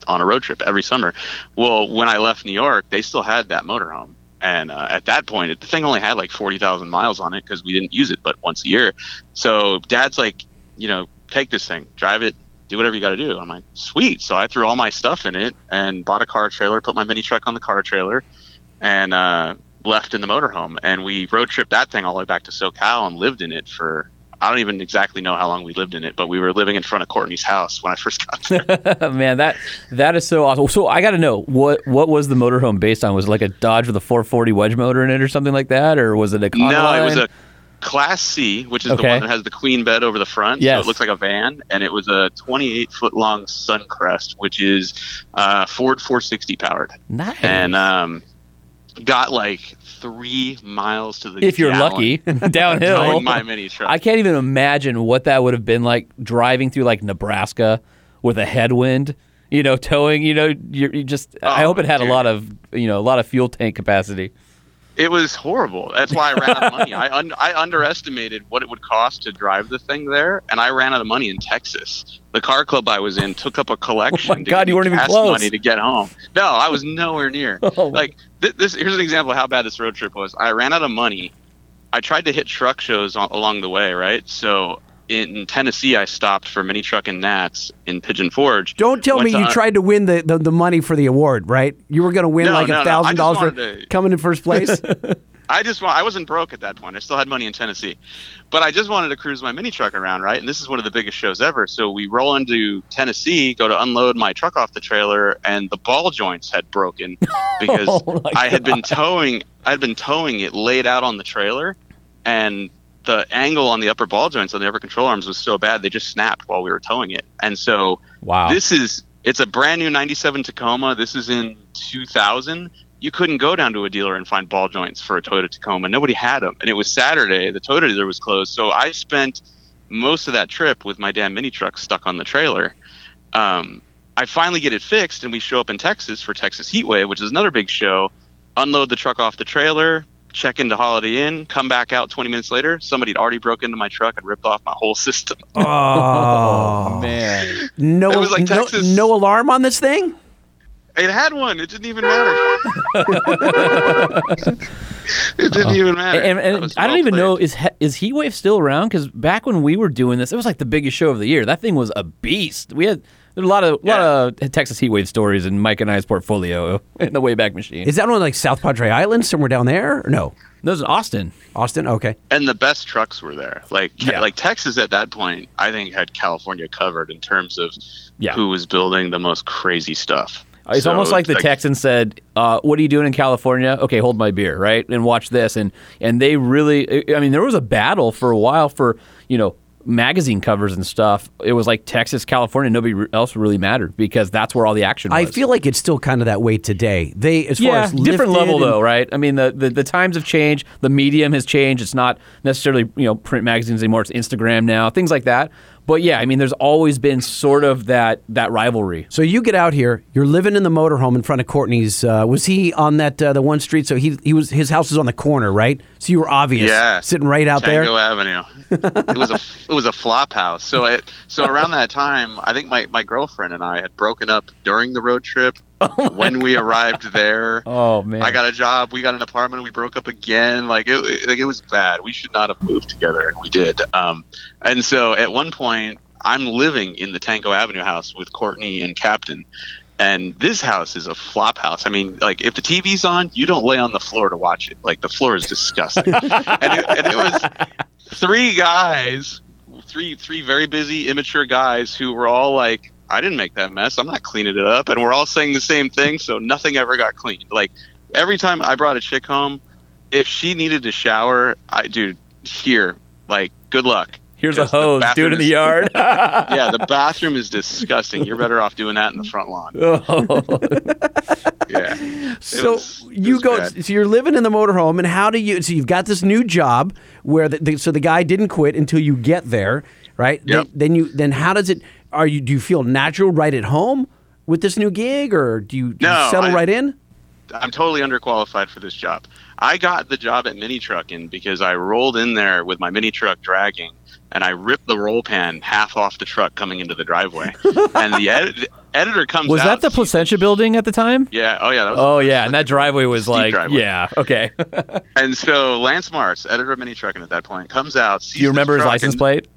on a road trip every summer. Well, when I left New York, they still had that motorhome. And uh, at that point, the thing only had like 40,000 miles on it because we didn't use it but once a year. So dad's like, you know, take this thing, drive it, do whatever you got to do. I'm like, sweet. So I threw all my stuff in it and bought a car trailer, put my mini truck on the car trailer, and uh, left in the motorhome. And we road tripped that thing all the way back to SoCal and lived in it for. I don't even exactly know how long we lived in it, but we were living in front of Courtney's house when I first got there. Man, that that is so awesome. So I got to know what what was the motorhome based on? Was it like a Dodge with a 440 wedge motor in it or something like that, or was it a No, it was a Class C, which is the one that has the queen bed over the front. Yes. So it looks like a van, and it was a 28 foot long Suncrest, which is uh, Ford 460 powered, nice. and um, got like three miles to the if you're gallon lucky, downhill. my mini truck. I can't even imagine what that would have been like driving through like Nebraska with a headwind. You know, towing. You know, you're, you just. I Oh, hope it had a lot of you know a lot of fuel tank capacity. It was horrible. That's why I ran out of money. I un- I underestimated what it would cost to drive the thing there, and I ran out of money in Texas. The car club I was in took up a collection. Oh my to God, you weren't even close. Money to get home. No, I was nowhere near. Oh. like th- this. Here's an example of how bad this road trip was. I ran out of money. I tried to hit truck shows on, along the way, right? So in Tennessee, I stopped for Mini Truckin' Nats in Pigeon Forge. Don't tell me you tried to win the, the, the money for the award, right? You were going to win No, like a thousand dollars for to- coming in first place. I just want, I wasn't broke at that point. I still had money in Tennessee, but I just wanted to cruise my mini truck around, right? And this is one of the biggest shows ever. So we roll into Tennessee, go to unload my truck off the trailer, and the ball joints had broken oh because Oh I had been towing, I had been towing it laid out on the trailer, and the angle on the upper ball joints on the upper control arms was so bad they just snapped while we were towing it. And so Wow. this is it's a brand new 97 Tacoma. This is in 2000. You couldn't go down to a dealer and find ball joints for a Toyota Tacoma. Nobody had them. And it was Saturday. The Toyota dealer was closed. So I spent most of that trip with my damn mini truck stuck on the trailer. Um, I finally get it fixed and we show up in Texas for Texas Heatwave, which is another big show. Unload the truck off the trailer, check into Holiday Inn, come back out 20 minutes later. Somebody had already broke into my truck and ripped off my whole system. oh, man. no, It was like no, no alarm on this thing? It had one. It didn't even matter. it didn't even matter. And, That and was I don't well even know played. is He- is Heatwave still around? Because back when we were doing this, it was like the biggest show of the year. That thing was a beast. We had there were a lot of lot of Texas Heatwave stories in Mike and I's portfolio in the Wayback Machine. Is that on like South Padre Island, somewhere down there? Or no, that was in Austin. Austin. Okay. and the best trucks were there. Like Yeah. like Texas at that point, I think had California covered in terms of Yeah. who was building the most crazy stuff. It's So, almost like the Texan said, uh, "What are you doing in California? Okay, hold my beer, right, and watch this." And and they really, I mean, there was a battle for a while for you know magazine covers and stuff. It was like Texas, California. Nobody else really mattered because that's where all the action was. I feel like it's still kind of that way today. They, as far yeah, as different level and- though, right? I mean, the, the the times have changed. The medium has changed. It's not necessarily you know print magazines anymore. It's Instagram now, things like that. But yeah, I mean, there's always been sort of that that rivalry. So you get out here. You're living in the motorhome in front of Courtney's. Uh, was he on that uh, the one street? So he he was his house was on the corner, right? So you were obvious, Yeah. sitting right out Tango there. Avenue. it was a it was a flop house. So it so around that time, I think my, my girlfriend and I had broken up during the road trip. when we arrived there, Oh man, I got a job. We got an apartment. We broke up again. Like it, it- like it was bad. We should not have moved together, and we did. Um, and so at one point, I'm living in the Tango Avenue house with Courtney and Captain. And this house is a flop house. I mean, like if the TV's on, you don't lay on the floor to watch it. Like the floor is disgusting. and, it, and it was three guys, three three very busy, immature guys who were all like, "I didn't make that mess. I'm not cleaning it up." And we're all saying the same thing, so nothing ever got cleaned. Like every time I brought a chick home, if she needed to shower, I dude, here, like, good luck. here's a hose, do it in the yard. Yeah, the bathroom is disgusting. You're better off doing that in the front lawn. Oh. Yeah. So was- you go. bad. So you're living in the motorhome, and how do you? So you've got this new job where the, the so the guy didn't quit until you get there, right? Yep. Then, then you then how does it? Are you do you feel natural right at home with this new gig, or do you, do you settle I- right in? I'm totally underqualified for this job. I got the job at Mini Truckin' because I rolled in there with my mini truck dragging, and I ripped the roll pan half off the truck coming into the driveway. and the edit- editor comes was out. that the sees- Placentia building at the time? Yeah. Oh yeah. That was Oh yeah, and that driveway was Steep like, driveway. yeah, okay. And so Lance Martz, editor of Mini Truckin' at that point, comes out. Do you remember his license plate?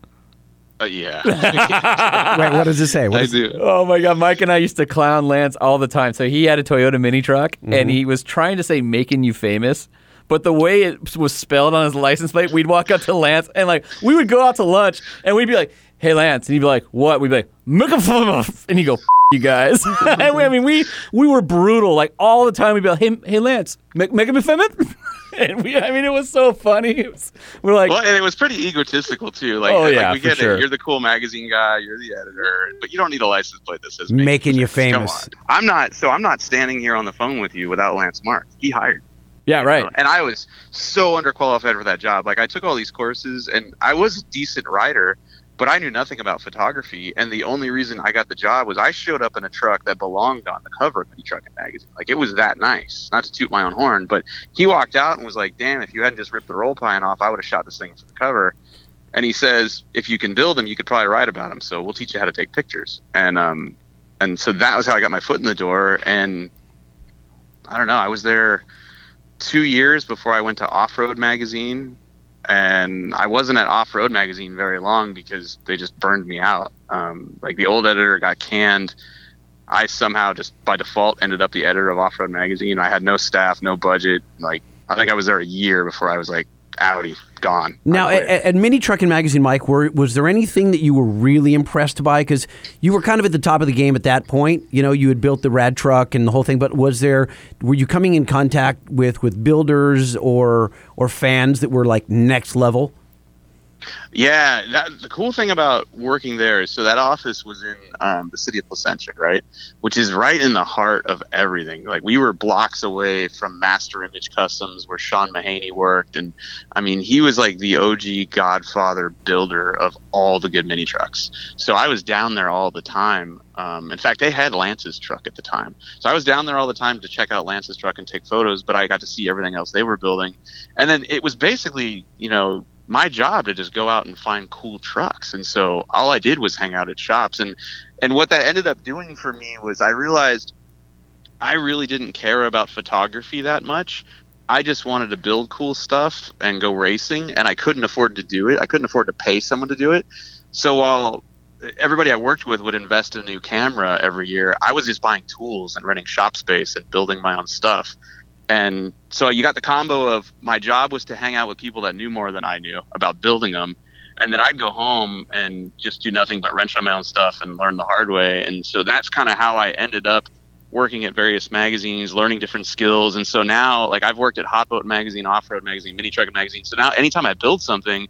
Uh, yeah. Wait, what does it say? What I is- do. Oh my god, Mike and I used to clown Lance all the time. So he had a Toyota mini truck Mm-hmm. and he was trying to say making you famous. But the way it was spelled on his license plate, we'd walk up to Lance and like we would go out to lunch and we'd be like, "Hey Lance," and he'd be like, "What?" We'd be like, "Make a f-" and he'd go, "F- "You guys." and we, I mean, we we were brutal like all the time. We'd be like, "Hey, hey Lance, make make him famous." and we, I mean, it was so funny. It was, we're like, Well, and it was pretty egotistical too. Like, Oh, like yeah, we for get sure. it. You're the cool magazine guy. You're the editor, but you don't need a license plate that says make Making you famous. I'm not. So I'm not standing here on the phone with you without Lance Martz. He hired. yeah, right. And I was so underqualified for that job. Like I took all these courses and I was a decent writer, but I knew nothing about photography. And the only reason I got the job was I showed up in a truck that belonged on the cover of Mini Truckin' magazine. Like it was that nice. Not to toot my own horn, but he walked out and was like, "Damn, if you hadn't just ripped the roll pine off, I would have shot this thing for the cover." And he says, "If you can build them, you could probably write about them. So we'll teach you how to take pictures." And um, and so that was how I got my foot in the door. And I don't know. I was there two years before I went to Off Road Magazine, and I wasn't at Off Road Magazine very long because they just burned me out. Um, like the old editor got canned. I somehow just by default ended up the editor of Off Road Magazine. I had no staff, no budget. Like I think I was there a year before I was like, outie, gone. Now, at, at Mini Truckin' Magazine, Mike, were, was there anything that you were really impressed by? Because you were kind of at the top of the game at that point. You know, you had built the rad truck and the whole thing. But was there? Were you coming in contact with with builders or or fans that were like next level? Yeah, that, the cool thing about working there is so that office was in um, the city of Placentia, right? Which is right in the heart of everything. Like we were blocks away from Master Image Customs, where Sean Mahaney worked, and I mean he was like the OG Godfather builder of all the good mini trucks. So I was down there all the time. Um, in fact, they had Lance's truck at the time, so I was down there all the time to check out Lance's truck and take photos. But I got to see everything else they were building, and then it was basically, you know, my job to just go out and find cool trucks. And so all I did was hang out at shops. And and what that ended up doing for me was I realized I really didn't care about photography that much. I just wanted to build cool stuff and go racing, and I couldn't afford to do it. I couldn't afford to pay someone to do it. So while everybody I worked with would invest in a new camera every year, I was just buying tools and renting shop space and building my own stuff. And so you got the combo of my job was to hang out with people that knew more than I knew about building them. And then I'd go home and just do nothing but wrench on my own stuff and learn the hard way. And so that's kind of how I ended up working at various magazines, learning different skills. And so now, like, I've worked at Hot Boat Magazine, Off Road Magazine, Mini Truck Magazine. So now, anytime I build something,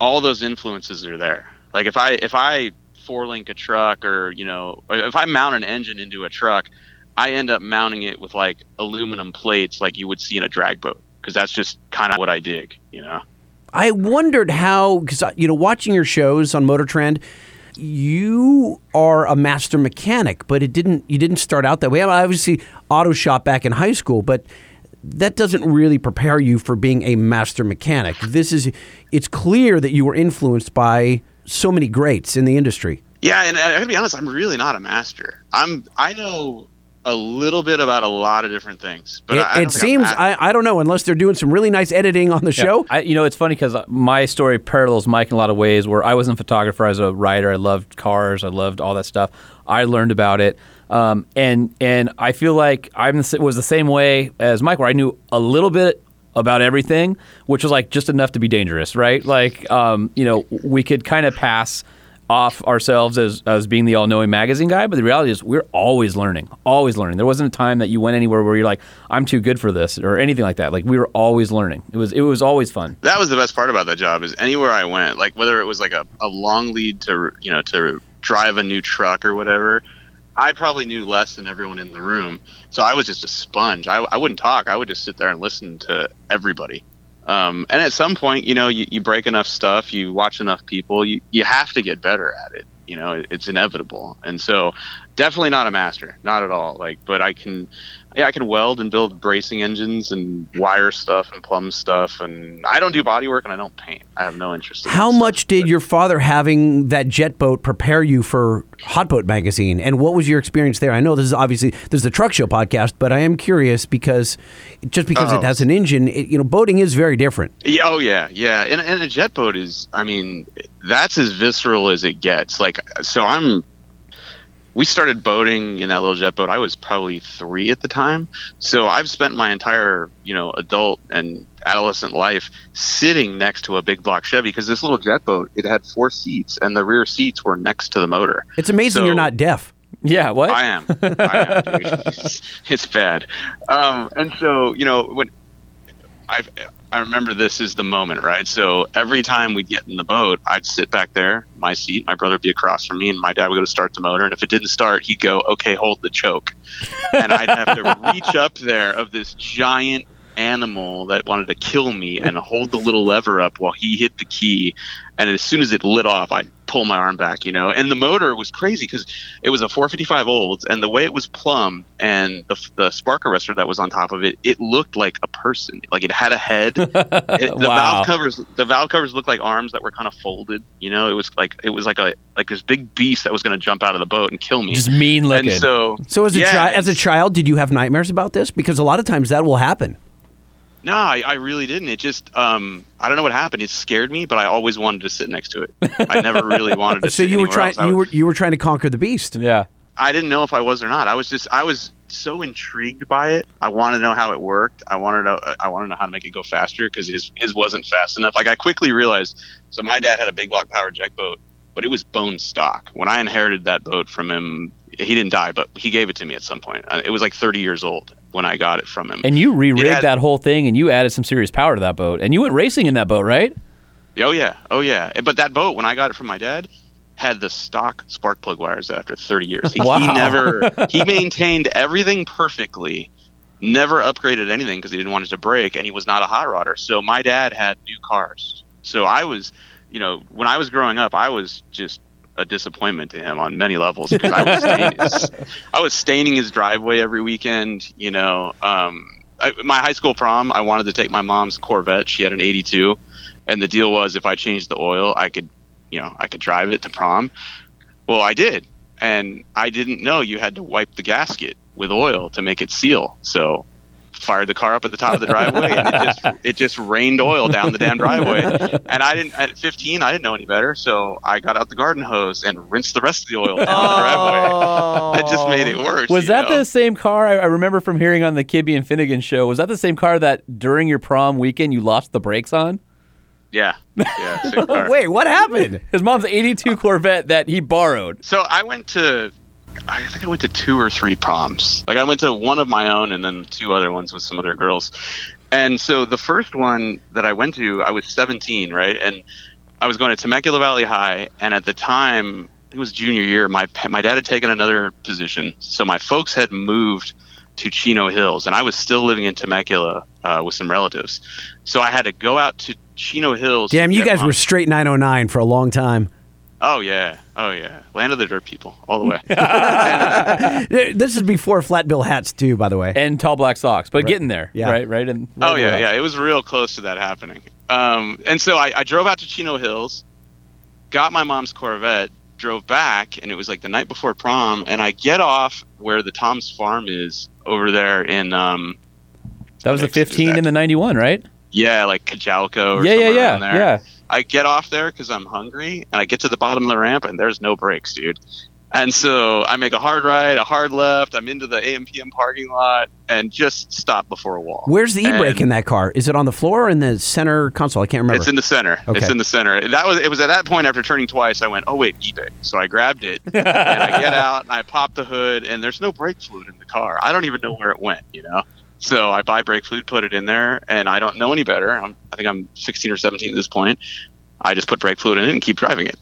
all those influences are there. Like, if I, if I, four link a truck or you know if i mount an engine into a truck I end up mounting it with like aluminum plates like you would see in a drag boat because that's just kind of what I dig, you know. I wondered how, because you know, watching your shows on Motor Trend, you are a master mechanic, but it didn't. You didn't start out that way. I mean, obviously, auto shop back in high school, but that doesn't really prepare you for being a master mechanic. This is. It's clear that you were influenced by so many greats in the industry. Yeah, and I gotta be honest, I'm really not a master. I'm I know a little bit about a lot of different things, but it I, I it seems. I, I don't know unless they're doing some really nice editing on the show. I, you know, it's funny because my story parallels Mike in a lot of ways. Where I wasn't a photographer, I was a writer. I loved cars. I loved all that stuff. I learned about it, um, and and I feel like I was the same way as Mike, where I knew a little bit about everything, which was like just enough to be dangerous, right? Like, um, you know, we could kind of pass off ourselves as, as being the all-knowing magazine guy but the reality is we're always learning always learning there wasn't a time that you went anywhere where you're like i'm too good for this or anything like that like we were always learning it was it was always fun that was the best part about that job is anywhere I went, like whether it was like a, a long lead to you know to drive a new truck or whatever, I probably knew less than everyone in the room. So I was just a sponge. I, I wouldn't talk. I would just sit there and listen to everybody. Um, and at some point, you know, you, you break enough stuff, you watch enough people, you, you have to get better at it. You know, it, it's inevitable. And so definitely not a master, not at all. Like, but I can, yeah, I can weld and build bracing engines and wire stuff and plumb stuff. And I don't do body work and I don't paint. I have no interest in How stuff. much did your father having that jet boat prepare you for Hot Boat magazine? And what was your experience there? I know this is obviously this is a truck show podcast, but I am curious because just because Oh. it has an engine, it, you know, boating is very different. Yeah, oh yeah, yeah. And, and a jet boat is, I mean, that's as visceral as it gets. Like, so I'm. We started boating in that little jet boat. I was probably three at the time. So I've spent my entire, you know, adult and adolescent life sitting next to a big block Chevy because this little jet boat it had four seats and the rear seats were next to the motor. It's amazing So- you're not deaf. yeah what I am. I am. It's, it's bad. Um, and so, you know, when I I remember this is the moment, right? So every time we'd get in the boat, I'd sit back there, my seat, my brother would be across from me, and my dad would go to start the motor. And if it didn't start, he'd go, "Okay, hold the choke," and I'd have to reach up there of this giant animal that wanted to kill me and hold the little lever up while he hit the key and as soon as it lit off i'd pull my arm back you know? And the motor was crazy because it was a 455 olds and the way it was plumbed and the, the spark arrestor that was on top of it it looked like a person. Like it had a head. It, the Wow. valve covers the valve covers looked like arms that were kind of folded you know? It was like it was like a like this big beast that was going to jump out of the boat and kill me. Just mean looking and so So as a yeah, chi- as a child, did you have nightmares about this? Because a lot of times that will happen. No, I, I really didn't. It just, um, I don't know what happened. It scared me, but I always wanted to sit next to it. I never really wanted to. So sit you were trying, else. you was- were you were trying to conquer the beast. yeah I didn't know if I was or not. I was just, I was so intrigued by it. I wanted to know how it worked. I wanted to, I wanted to know how to make it go faster because his his wasn't fast enough. Like I quickly realized. So my dad had a big block power jet boat, but it was bone stock. When I inherited that boat from him, he didn't die, but he gave it to me at some point. Uh, It was like 30 years old when I got it from him. and you re-rigged had- that whole thing and you added some serious power to that boat and you went racing in that boat right Oh yeah, oh yeah. But that boat, when I got it from my dad, had the stock spark plug wires after 30 years. He, Wow. he never he maintained everything perfectly, never upgraded anything because he didn't want it to break, and he was not a hot rodder. So my dad had new cars. So I was, you know, when I was growing up, I was just a disappointment to him on many levels because I was staining his, I was staining his driveway every weekend. You know, um, I, my high school prom, I wanted to take my mom's Corvette. She had an '82, and the deal was if I changed the oil, I could, you know, I could drive it to prom. Well, I did, and I didn't know you had to wipe the gasket with oil to make it seal. So fired the car up at the top of the driveway and it just it just rained oil down the damn driveway and i didn't at 15 i didn't know any better so i got out the garden hose and rinsed the rest of the oil down the driveway that just made it oh. worse Was that know? the same car I, I remember from hearing on the Kibby and Finnegan show? Was that the same car that during your prom weekend you lost the brakes on? yeah yeah. Wait, what happened? His mom's 82 Corvette that he borrowed. So I went to, I think I went to two or three proms. Like I went to one of my own and then two other ones with some other girls. And so the first one that I went to, I was 17, right? And I was going to Temecula Valley High. And at the time, it was junior year, my, my dad had taken another position. So my folks had moved to Chino Hills, and I was still living in Temecula uh, with some relatives, so I had to go out to Chino Hills. Damn, you guys mom- were straight 909 for a long time. Oh yeah, oh yeah, land of the dirt people all the way. This is before flat bill hats too, by the way. and tall black socks, but getting there, Yeah. right, right, and Oh yeah, yeah. It was real close to that happening. Um, and so I, I drove out to Chino Hills, got my mom's Corvette, drove back, and it was like the night before prom. And I get off where the Tom's Farm is over there in um, That was the 15 that. and the 91, right? yeah, like Cajalco or Yeah, yeah, somewhere yeah, around there. yeah. I get off there because I'm hungry, and I get to the bottom of the ramp, and there's no brakes, dude. And so I make a hard right, a hard left. I'm into the AMPM parking lot, and just stop before a wall. Where's the e-brake And- in that car? Is it on the floor or in the center console? I can't remember. It's in the center. Okay. It's in the center. That was. It was at that point after turning twice. I went, oh wait, e brake. So I grabbed it and I get out and I pop the hood and there's no brake fluid in the car. I don't even know where it went. You know. So I buy brake fluid, put it in there, and I don't know any better. I'm, I think I'm 16 or 17 at this point. I just put brake fluid in it and keep driving it.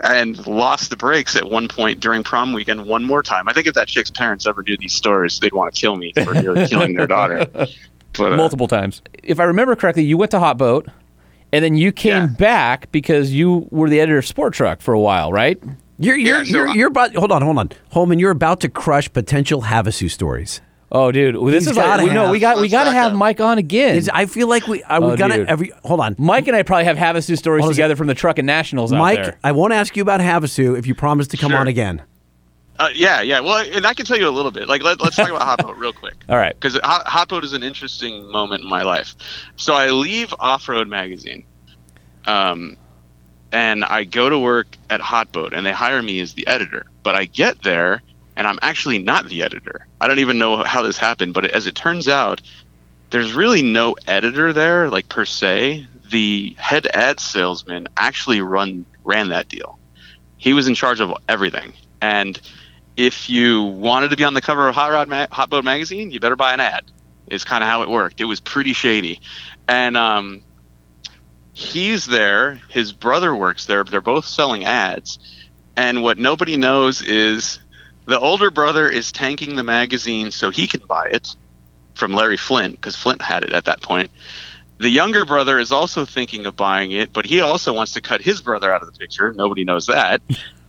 And lost the brakes at one point during prom weekend one more time. I think if that chick's parents ever knew these stories, they'd want to kill me for killing their daughter. But, uh, multiple times. If I remember correctly, you went to Hot Boat, and then you came Yeah. back because you were the editor of Sport Truck for a while, right? You're you're Yeah, so you're, I- you're about hold on hold on Holman. You're about to crush potential Havasu stories. Oh, dude, well, this He's is like, gotta we know have- we got we got to have up. Mike on again. Is, I feel like we are we Oh, gonna dude. every hold on. Mike and I probably have Havasu stories Hold a together from the truck and nationals out Mike, there. I won't ask you about Havasu if you promise to come Sure. on again. Uh, yeah, yeah. Well, and I can tell you a little bit. Like, let, let's talk about Hot Boat real quick. All right. Because Hot, Hot Boat is an interesting moment in my life. So I leave Off Road Magazine, um, and I go to work at Hot Boat, and they hire me as the editor. But I get there, and I'm actually not the editor. I don't even know how this happened, but as it turns out, there's really no editor there, like per se. The head ad salesman actually run ran that deal. He was in charge of everything, and if you wanted to be on the cover of Hot Rod Ma- Hot Boat magazine, you better buy an ad. Is kind of how it worked. It was pretty shady, and um, he's there. His brother works there. They're both selling ads, and what nobody knows is the older brother is tanking the magazine so he can buy it from Larry Flynt because Flynt had it at that point. The younger brother is also thinking of buying it, but he also wants to cut his brother out of the picture. Nobody knows that.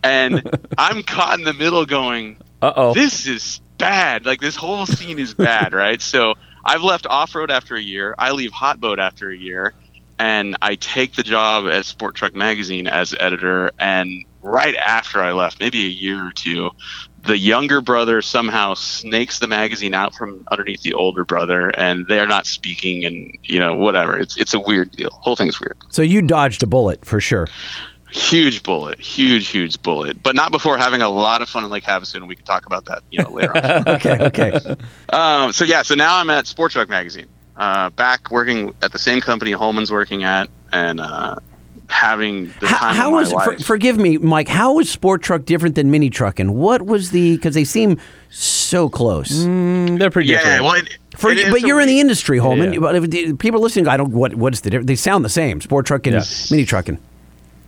And I'm caught in the middle going, Uh oh. this is bad. Like this whole scene is bad, right? So I've left off road after a year. I leave hot boat after a year, and I take the job at Sport Truck Magazine as editor. And right after I left, maybe a year or two, the younger brother somehow snakes the magazine out from underneath the older brother, and they're not speaking, and you know whatever. It's it's a weird deal. Whole thing's weird. So you dodged a bullet for sure. Huge bullet, huge, huge bullet, but not before having a lot of fun in Lake Havasu, and we can talk about that, you know, later on. Okay, okay. Um, so yeah, so now I'm at sports Truck Magazine, uh, back working at the same company Holman's working at, and uh, having the how time how of my was for, forgive me, Mike? How was sport truck different than mini trucking? What was the because they seem so close. Mm, they're pretty yeah, different. well, it, For, it is but you're in the industry, Holman. Yeah. But if people listening, I don't. What what's the difference? They sound the same. Sport truck and Yeah. mini trucking.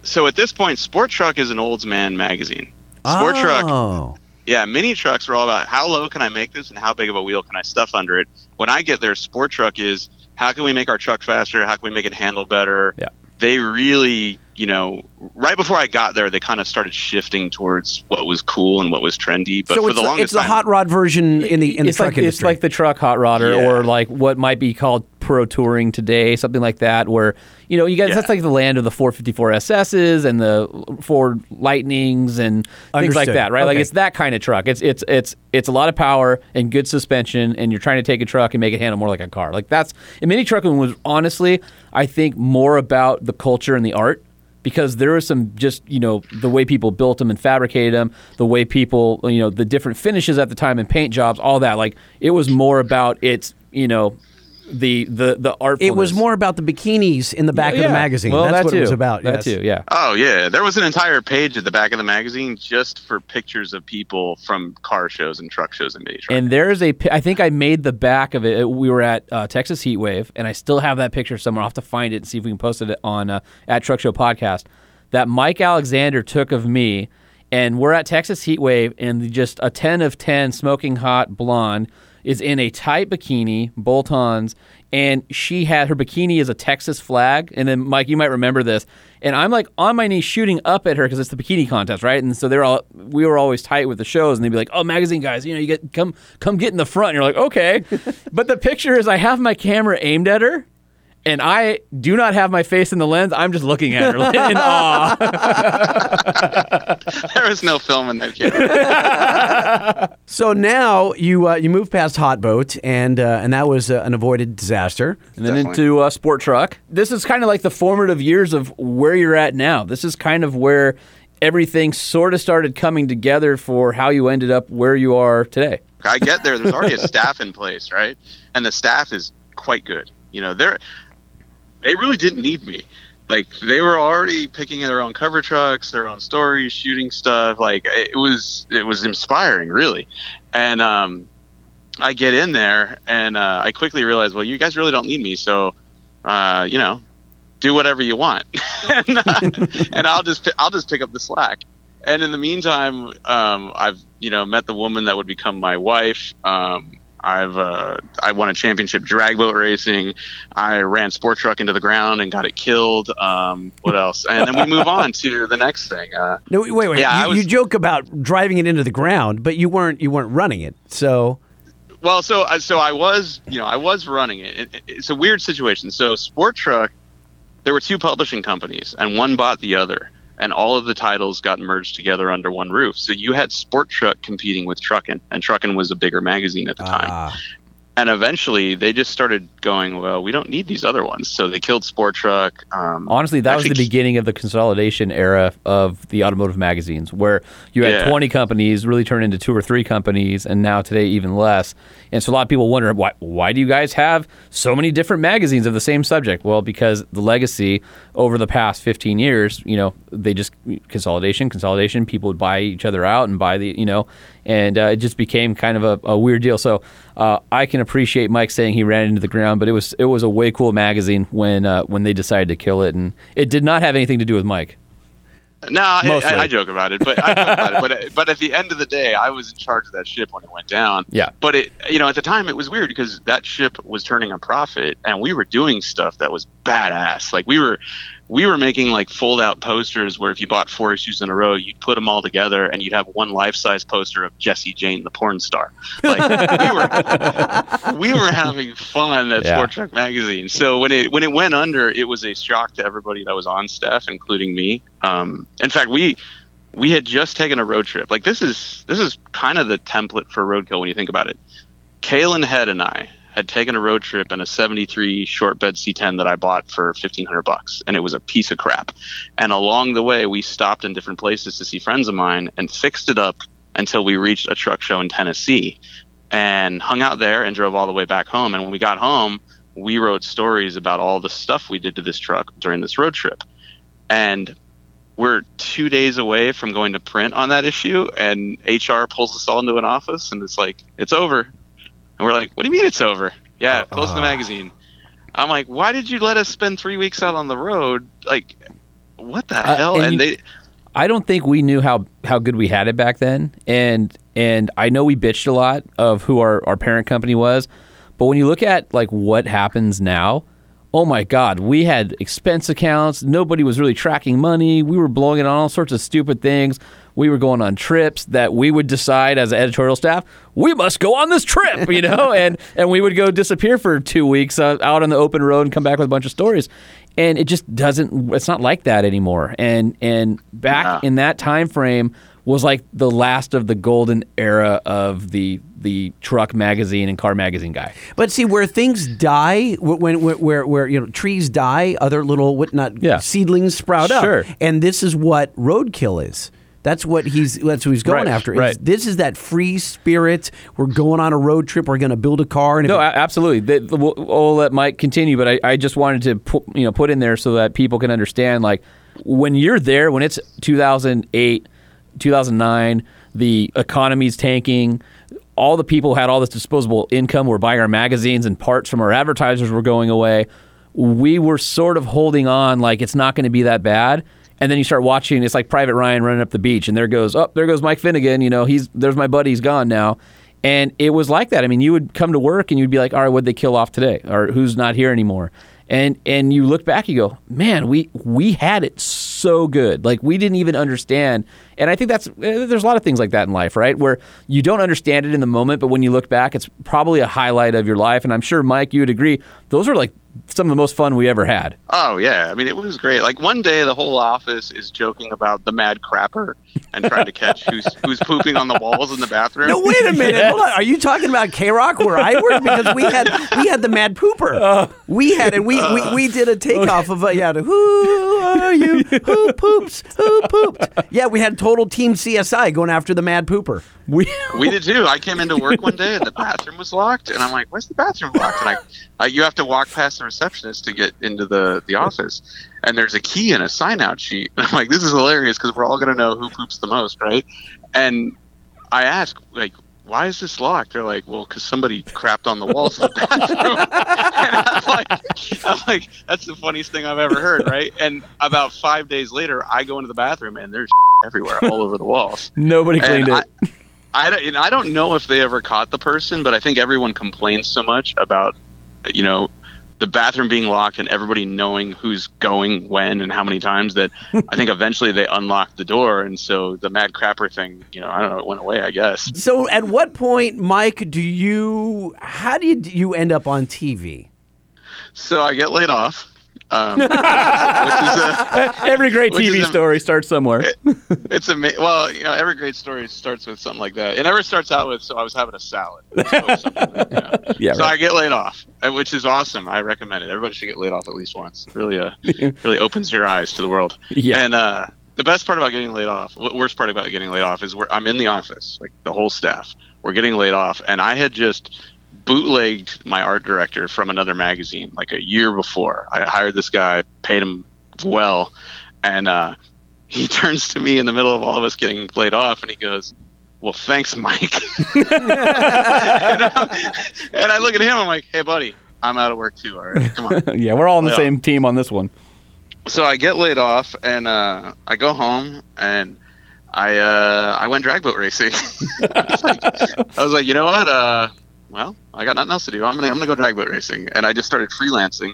So at this point, Sport Truck is an old man magazine. Sport Truck Oh, Yeah, mini trucks are all about how low can I make this and how big of a wheel can I stuff under it. When I get there, sport truck is how can we make our truck faster? How can we make it handle better? Yeah. They really, you know, right before I got there, they kind of started shifting towards what was cool and what was trendy. But so for it's the the, longest it's the time, hot rod version in the in the it's truck like industry. it's like the truck hot rodder Yeah. or like what might be called pro touring today, something like that. Where you know you guys Yeah. that's like the land of the 454 SSs and the Ford Lightnings and things like that, right? Like it's that kind of truck. It's it's it's it's a lot of power and good suspension, and you're trying to take a truck and make it handle more like a car. Like that's and mini trucking was honestly, I think more about the culture and the art because there was some just you know the way people built them and fabricated them, the way people you know the different finishes at the time and paint jobs, all that. Like it was more about its you know the the the art. it was more about the bikinis in the back of the magazine. Well, That's that what too. it was about. That yes. too, yeah. Oh yeah, there was an entire page at the back of the magazine just for pictures of people from car shows and truck shows in mini trucks. And there's a, I think I made the back of it. We were at uh, Texas Heat Wave, and I still have that picture somewhere. I'll have to find it and see if we can post it on uh, at Truck Show Podcast. That Mike Alexander took of me, and we're at Texas Heat Wave, and just a ten of ten, smoking hot blonde. Is in a tight bikini, bolt-ons, and she had her bikini is a Texas flag. And then Mike, you might remember this. And I'm like on my knees shooting up at her because it's the bikini contest, right? And so they're all we were always tight with the shows, and they'd be like, "Oh, magazine guys, you know, you get come come get in the front." And you're like, "Okay," but the picture is I have my camera aimed at her. And I do not have my face in the lens. I'm just looking at her in awe. there was no film in that camera. So now you uh, you move past Hot Boat, and uh, and that was uh, an avoided disaster. and then Definitely. into uh, sport truck. This is kind of like the formative years of where you're at now. This is kind of where everything sort of started coming together for how you ended up where you are today. I get there. There's already a staff in place, right? And the staff is quite good. You know, they're they really didn't need me. Like they were already picking their own cover trucks, their own stories, shooting stuff. Like it was it was inspiring, really. And um, I get in there and uh, I quickly realize, well, you guys really don't need me, so uh, you know, do whatever you want, and, uh, and I'll just I'll just pick up the slack. And in the meantime, um, I've you know met the woman that would become my wife. Um, I've uh, I won a championship drag boat racing. I ran sport truck into the ground and got it killed. Um, what else? And then we move on to the next thing. Uh, No, wait, wait. Yeah, you, was- you joke about driving it into the ground, but you weren't you weren't running it. So well, so uh, so I was you know I was running it. it. It's a weird situation. So sport truck, there were two publishing companies, and one bought the other. And all of the titles got merged together under one roof. So you had Sport Truck competing with Truckin', and Truckin' was a bigger magazine at the time. ah, and eventually they just started going well we don't need these other ones so they killed sport truck um, Honestly, that was the beginning of the consolidation era of the automotive magazines, where you had Yeah. 20 companies really turn into two or three companies, and now today even less. And so a lot of people wonder why why do you guys have so many different magazines of the same subject? Well, because the legacy over the past 15 years, you know, they just consolidation, consolidation. People would buy each other out and buy the, you know, and uh, it just became kind of a, a weird deal. So uh, I can appreciate Mike saying he ran into the ground, but it was it was a way cool magazine when uh, when they decided to kill it, and it did not have anything to do with Mike. No I, I, I joke about it but I joke about it. But but at the end of the day i was in charge of that ship when it went down. Yeah. but it you know at the time it was weird because that ship was turning a profit and we were doing stuff that was badass. Like we were we were making like fold out posters where if you bought four issues in a row you'd put them all together and you'd have one life size poster of jesse jane the porn star like we were we were having fun at Yeah. Sport Truck Magazine. So when it when it went under, it was a shock to everybody that was on staff, including me. Um, in fact, we we had just taken a road trip. Like this is this is kind of the template for roadkill when you think about it. Kalen Head and I had taken a road trip in a 73 short bed C10 that I bought for 1500 bucks and it was a piece of crap. And along the way we stopped in different places to see friends of mine and fixed it up until we reached a truck show in Tennessee and hung out there and drove all the way back home. And when we got home, we wrote stories about all the stuff we did to this truck during this road trip. And we're two days away from going to print on that issue, and HR pulls us all into an office and it's like, it's over. And we're like, what do you mean it's over? Yeah, close the magazine. I'm like, why did you let us spend three weeks out on the road? Like, what the Uh, hell? and And, you- they, I don't think we knew how, how good we had it back then, and and I know we bitched a lot of who our, our parent company was, but when you look at like what happens now, oh my God, we had expense accounts. Nobody was really tracking money. We were blowing it on all sorts of stupid things. We were going on trips that we would decide as editorial staff, we must go on this trip, you know, and and we would go disappear for two weeks uh, out on the open road and come back with a bunch of stories, and it just doesn't. It's not like that anymore. And and back Yeah. in that time frame was like the last of the golden era of the the truck magazine and car magazine guy. But see, where things die, wh- when, where, where, where you know trees die, other little what not Yeah. seedlings sprout Sure. up, and this is what roadkill is. That's what he's. That's what he's going Right, after. Right. This is that free spirit. We're going on a road trip. We're going to build a car. And No, a- absolutely. The, the, we'll, we'll let Mike continue, but I, I just wanted to put, you know put in there so that people can understand. Like when you're there, when it's 2008, 2009, the economy's tanking. All the people had all this disposable income. Were buying our magazines and parts from our advertisers were going away. We were sort of holding on, like it's not going to be that bad. And then you start watching. It's like Private Ryan running up the beach, and there goes, oh, there goes Mike Finnegan. You know, he's there's my buddy. He's gone now And it was like that. I mean, you would come to work and you'd be like, all right, what'd they kill off today? Or who's not here anymore? And and you look back, you go, man, we we had it so good. Like we didn't even understand. And I think that's eh, there's a lot of things like that in life, right? Where you don't understand it in the moment, but when you look back, it's probably a highlight of your life. And I'm sure Mike, you would agree, those are like some of the most fun we ever had. Oh yeah, I mean it was great. Like one day, the whole office is joking about the mad crapper and trying to catch who's who's pooping on the walls in the bathroom. No, wait a minute. Hold on. Are you talking about KROQ where I work? Because we had we had the Mad Pooper. we had it. We, we we did a takeoff of a yeah. Who are you? Who poops? Who pooped? Yeah, we had total team CSI going after the Mad Pooper. We We did too. I came into work one day and the bathroom was locked, and I'm like, "Where's the bathroom locked?" And I, I you have to walk past the receptionist to get into the the office, and there's a key and a sign out sheet. And I'm like, "This is hilarious because we're all gonna know who poops the most, right?" And I ask, like, "Why is this locked?" They're like, "Well, because somebody crapped on the walls of the bathroom." and I'm like, I'm like, "That's the funniest thing I've ever heard, right?" And about five days later, I go into the bathroom and there's everywhere, all over the walls. nobody cleaned And it. I, I, don't, I don't know if they ever caught the person, but I think everyone complains so much about, you know, the bathroom being locked and everybody knowing who's going when and how many times that I think eventually they unlocked the door. And so the mad crapper thing, you know, I don't know, it went away, I guess. So, at what point, Mike, do you? How did you end up on TV? So I get laid off. Um, a, Every great TV a- story starts somewhere. it's amazing. well, you know, every great story starts with something like that. It never starts out with "so I was having a salad." It's always something like that, you know. Yeah, so right. I get laid off, which is awesome. I recommend it. Everybody should get laid off at least once. It really, uh, really opens your eyes to the world. Yeah. And uh, the best part about getting laid off, w- worst part about getting laid off, is where I'm in the office, like the whole staff, we're getting laid off, and I had just bootlegged my art director from another magazine like a year before. I hired this guy, paid him well, and uh, he turns to me in the middle of all of us getting laid off, and he goes. Well, thanks, Mike. and, I, and I look at him. I'm like, "Hey, buddy, I'm out of work too. All right, come on." yeah, we're all on the same team on this one. so I get laid off and uh, I go home and I uh, I went drag boat racing. I, was like, I was like, you know what? Well, I got nothing else to do. I'm gonna I'm gonna go drag boat racing, and I just started freelancing,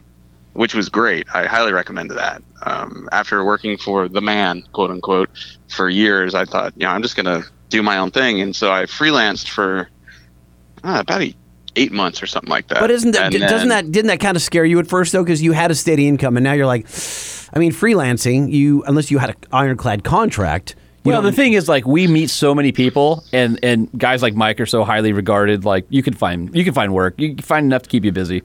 which was great. I highly recommend that. Um, after working for the man, quote unquote, for years, I thought, you know, I'm just gonna do my own thing, and so I freelanced for uh, about eight, eight months or something like that. But isn't that And doesn't then- that didn't that kind of scare you at first though? Because you had a steady income, and now you're like, I mean, freelancing. You unless you had an ironclad contract. You Well, the thing is, like, we meet so many people, and and guys like Mike are so highly regarded. Like, you can find you can find work. You can find enough to keep you busy.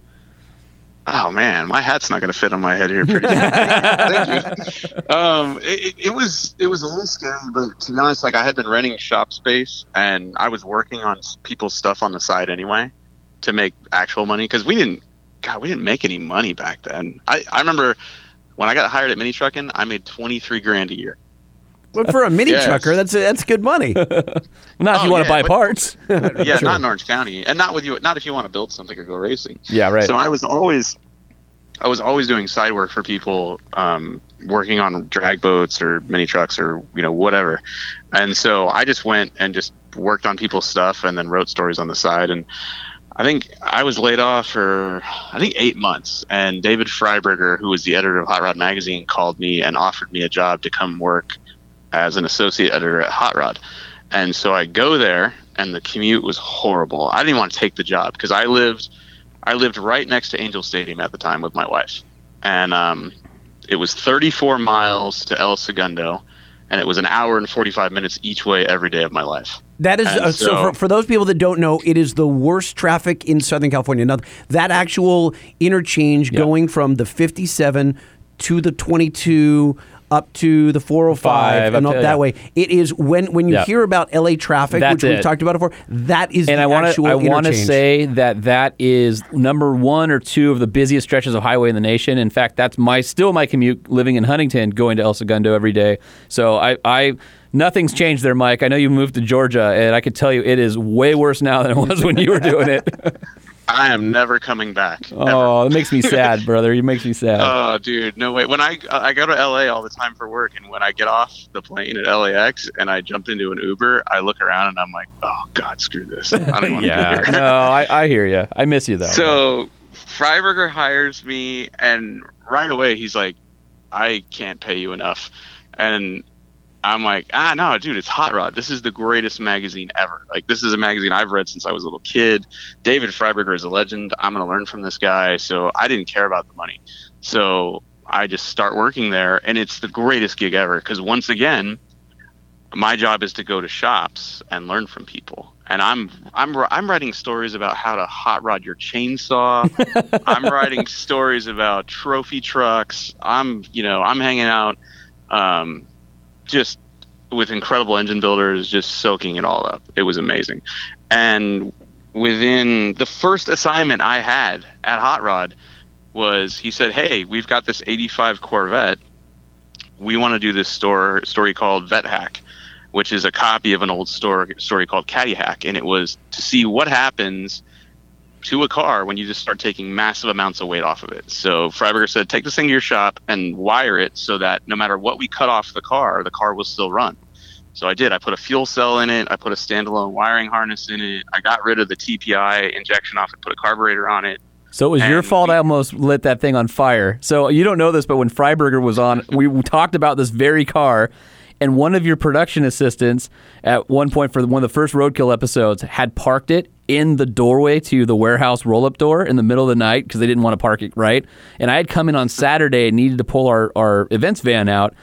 Oh man, my hat's not going to fit on my head here. Pretty soon. Thank you. Um, it, it- it was it was a little scary, but to be honest, like I had been renting shop space and I was working on people's stuff on the side anyway to make actual money because we didn't, God, we didn't make any money back then. I I remember when I got hired at Mini Truckin', I made twenty three grand a year. But for a mini Yes. trucker, that's that's good money. Not if Oh, you want to yeah, buy but- parts. Yeah, not in Orange County, and not with you. Not if you want to build something or go racing. yeah, right. So I was always, I was always doing side work for people, um, working on drag boats or mini trucks or you know whatever, and so I just went and just worked on people's stuff and then wrote stories on the side. And I think I was laid off for I think eight months. And David Freiburger, who was the editor of Hot Rod magazine, called me and offered me a job to come work as an associate editor at Hot Rod. And so I go there, and the commute was horrible. I didn't want to take the job because I lived, I lived right next to Angel Stadium at the time with my wife, and um, it was 34 miles to El Segundo, and it was an hour and 45 minutes each way every day of my life. That is uh, so. so- for, for those people that don't know, it is the worst traffic in Southern California. Now, that actual interchange going from the 57 to the 22 up to the 405 Five, and up up that yeah. way. It is when when you Yeah. hear about LA traffic, That's which we've talked about before. That is and the I to I want to say that that is number one or two of the busiest stretches of highway in the nation. In fact, that's my still my commute living in Huntington, going to El Segundo every day. So I, I nothing's changed there, Mike. I know you moved to Georgia, and I could tell you it is way worse now than it was when you were doing it. I am never coming back. Oh, it makes me sad, brother. It makes me sad. Oh, dude, no way. When I I go to LA all the time for work, and when I get off the plane at LAX and I jump into an Uber, I look around and I'm like, oh God, screw this. I don't want to yeah. be here. no, I, I hear you. I miss you though. So Freiburger hires me, and right away he's like, I can't pay you enough, and I'm like, ah, no, dude, it's Hot Rod. This is the greatest magazine ever. Like, this is a magazine I've read since I was a little kid. David Freiburger is a legend. I'm going to learn from this guy. So I didn't care about the money. So I just start working there, and it's the greatest gig ever because once again, my job is to go to shops and learn from people. And I'm I'm I'm writing stories about how to hot rod your chainsaw. I'm writing stories about trophy trucks. I'm you know I'm hanging out. Um, just with incredible engine builders, just soaking it all up. It was amazing. And within the first assignment I had at Hot Rod was he said, "Hey, we've got this '85 Corvette. We want to do this store story called Vet Hack." Which is a copy of an old story story called Caddy Hack, and it was to see what happens to a car when you just start taking massive amounts of weight off of it. So Freiburger said, take this thing to your shop and wire it so that no matter what we cut off the car, the car will still run. So I did. I put a fuel cell in it. I put a standalone wiring harness in it. I got rid of the TPI injection off and put a carburetor on it. So it was your fault we- I almost lit that thing on fire. So you don't know this, but when Freiburger was on, we talked about this very car, and one of your production assistants at one point for one of the first Roadkill episodes had parked it in the doorway to the warehouse roll-up door in the middle of the night because they didn't want to park it right. And I had come in on Saturday and needed to pull our, our events van out.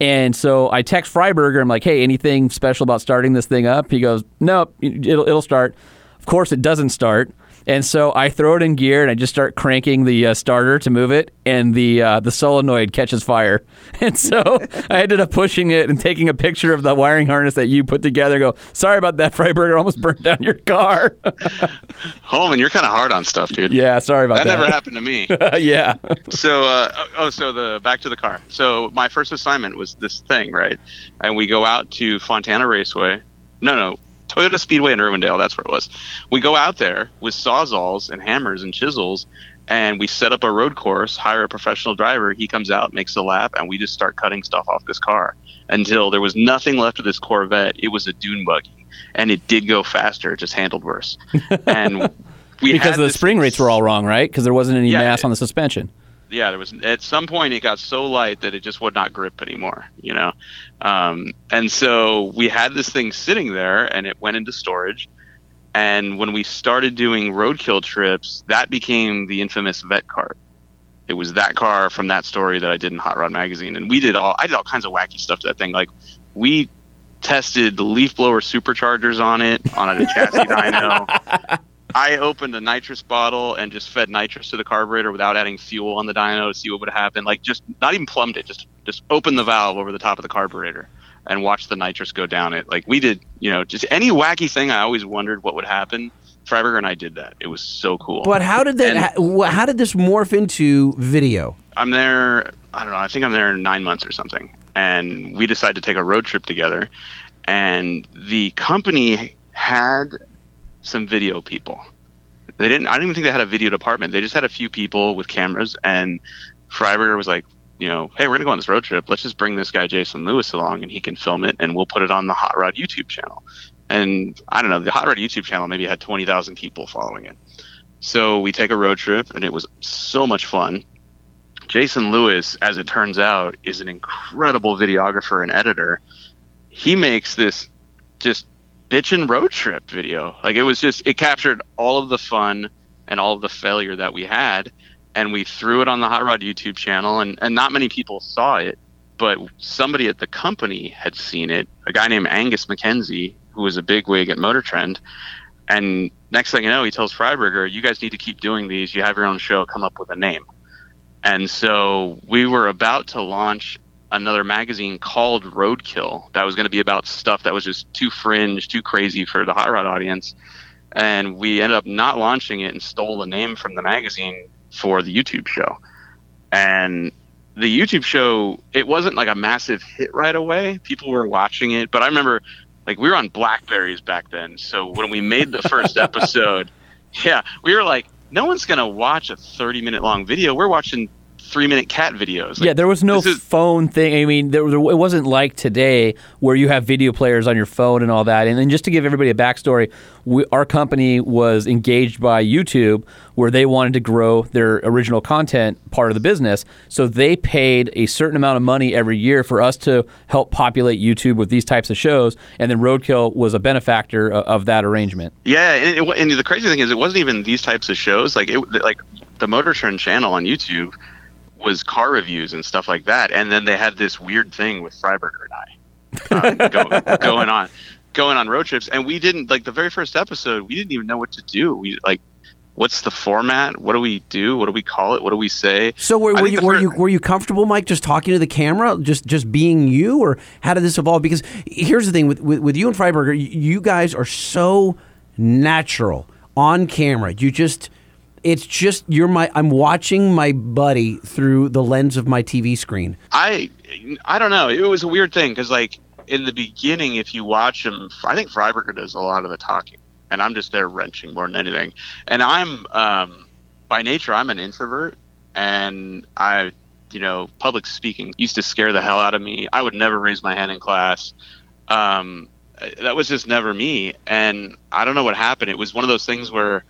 And so I text Freiburger. I'm like, "Hey, anything special about starting this thing up?" He goes, "Nope, it'll it'll start." Of course, it doesn't start. And so I throw it in gear and I just start cranking the uh, starter to move it, and the uh, the solenoid catches fire. And so I ended up pushing it and taking a picture of the wiring harness that you put together. and Go, sorry about that, Freiburger. Almost burnt down your car. Holman, you're kind of hard on stuff, dude. yeah, sorry about That that. never happened to me. yeah. so uh, oh so the back to the car so my first assignment was this thing right and we go out to fontana raceway no no toyota speedway in irwindale that's where it was we go out there with sawzalls and hammers and chisels and we set up a road course hire a professional driver he comes out makes a lap and we just start cutting stuff off this car until there was nothing left of this corvette it was a dune buggy and it did go faster it just handled worse and we Because had the spring rates were all wrong, right? Because there wasn't any Yeah, mass on the suspension. Yeah, there was at some point it got so light that it just would not grip anymore, you know. Um, and so we had this thing sitting there, and it went into storage. And when we started doing roadkill trips, that became the infamous vet cart. It was that car from that story that I did in Hot Rod magazine, and we did all I did all kinds of wacky stuff to that thing. Like we tested the leaf blower superchargers on it on a chassis dyno. I opened a nitrous bottle and just fed nitrous to the carburetor without adding fuel on the dyno to see what would happen. Like just not even plumbed it, just just open the valve over the top of the carburetor and watch the nitrous go down it. Like we did, you know, just any wacky thing. I always wondered what would happen. Freiburger and I did that. It was so cool. But how did that? And- how, how did this morph into video? I'm there. I don't know. I think I'm there nine months or something, and we decided to take a road trip together. And the company had some video people. They didn't. I don't even think they had a video department. They just had a few people with cameras. And Freiburger was like, you know, hey, we're gonna go on this road trip. Let's just bring this guy Jason Lewis along, and he can film it, and we'll put it on the Hot Rod YouTube channel. And I don't know, the Hot Rod YouTube channel maybe had twenty thousand people following it. So we take a road trip, and it was so much fun. Jason Lewis, as it turns out, is an incredible videographer and editor. He makes this just bitchin' road trip video. Like it was just it captured all of the fun and all of the failure that we had, and we threw it on the Hot Rod YouTube channel, and and not many people saw it, but somebody at the company had seen it. A guy named Angus MacKenzie, who was a bigwig at Motor Trend, and next thing you know, he tells Freiburger, "You guys need to keep doing these. You have your own show. Come up with a name." And so we were about to launch another magazine called Roadkill that was going to be about stuff that was just too fringe, too crazy for the hot rod audience. And we ended up not launching it and stole the name from the magazine for the YouTube show. And the YouTube show, it wasn't like a massive hit right away. People were watching it, but I remember like we were on Blackberries back then. So when we made the first episode, Yeah, we were like, no one's gonna watch a 30 minute long video. We're watching three minute cat videos. Like, yeah, there was no is- phone thing. I mean, there, there, it wasn't like today where you have video players on your phone and all that. And then just to give everybody a backstory, we, our company was engaged by YouTube where they wanted to grow their original content part of the business. So they paid a certain amount of money every year for us to help populate YouTube with these types of shows. And then Roadkill was a benefactor of, of that arrangement. Yeah, and, it, and the crazy thing is, it wasn't even these types of shows. Like it, like the Motor Trend channel on YouTube was car reviews and stuff like that. And then they had this weird thing with Freiburger and I uh, go, going on, going on road trips, and we didn't like the very first episode. We didn't even know what to do. We like, what's the format? What do we do? What do we call it? What do we say? So were, were you were fir- you were you comfortable, Mike, just talking to the camera, just just being you, or how did this evolve? Because here's the thing with with, with you and Freiburger, you guys are so natural on camera. You just it's just you're my I'm watching my buddy through the lens of my TV screen. I I don't know. It was a weird thing because like in the beginning, if you watch him, I think Freiburger does a lot of the talking, and I'm just there wrenching more than anything. And I'm um, by nature I'm an introvert, and I you know public speaking used to scare the hell out of me. I would never raise my hand in class. Um, that was just never me, and I don't know what happened. It was one of those things where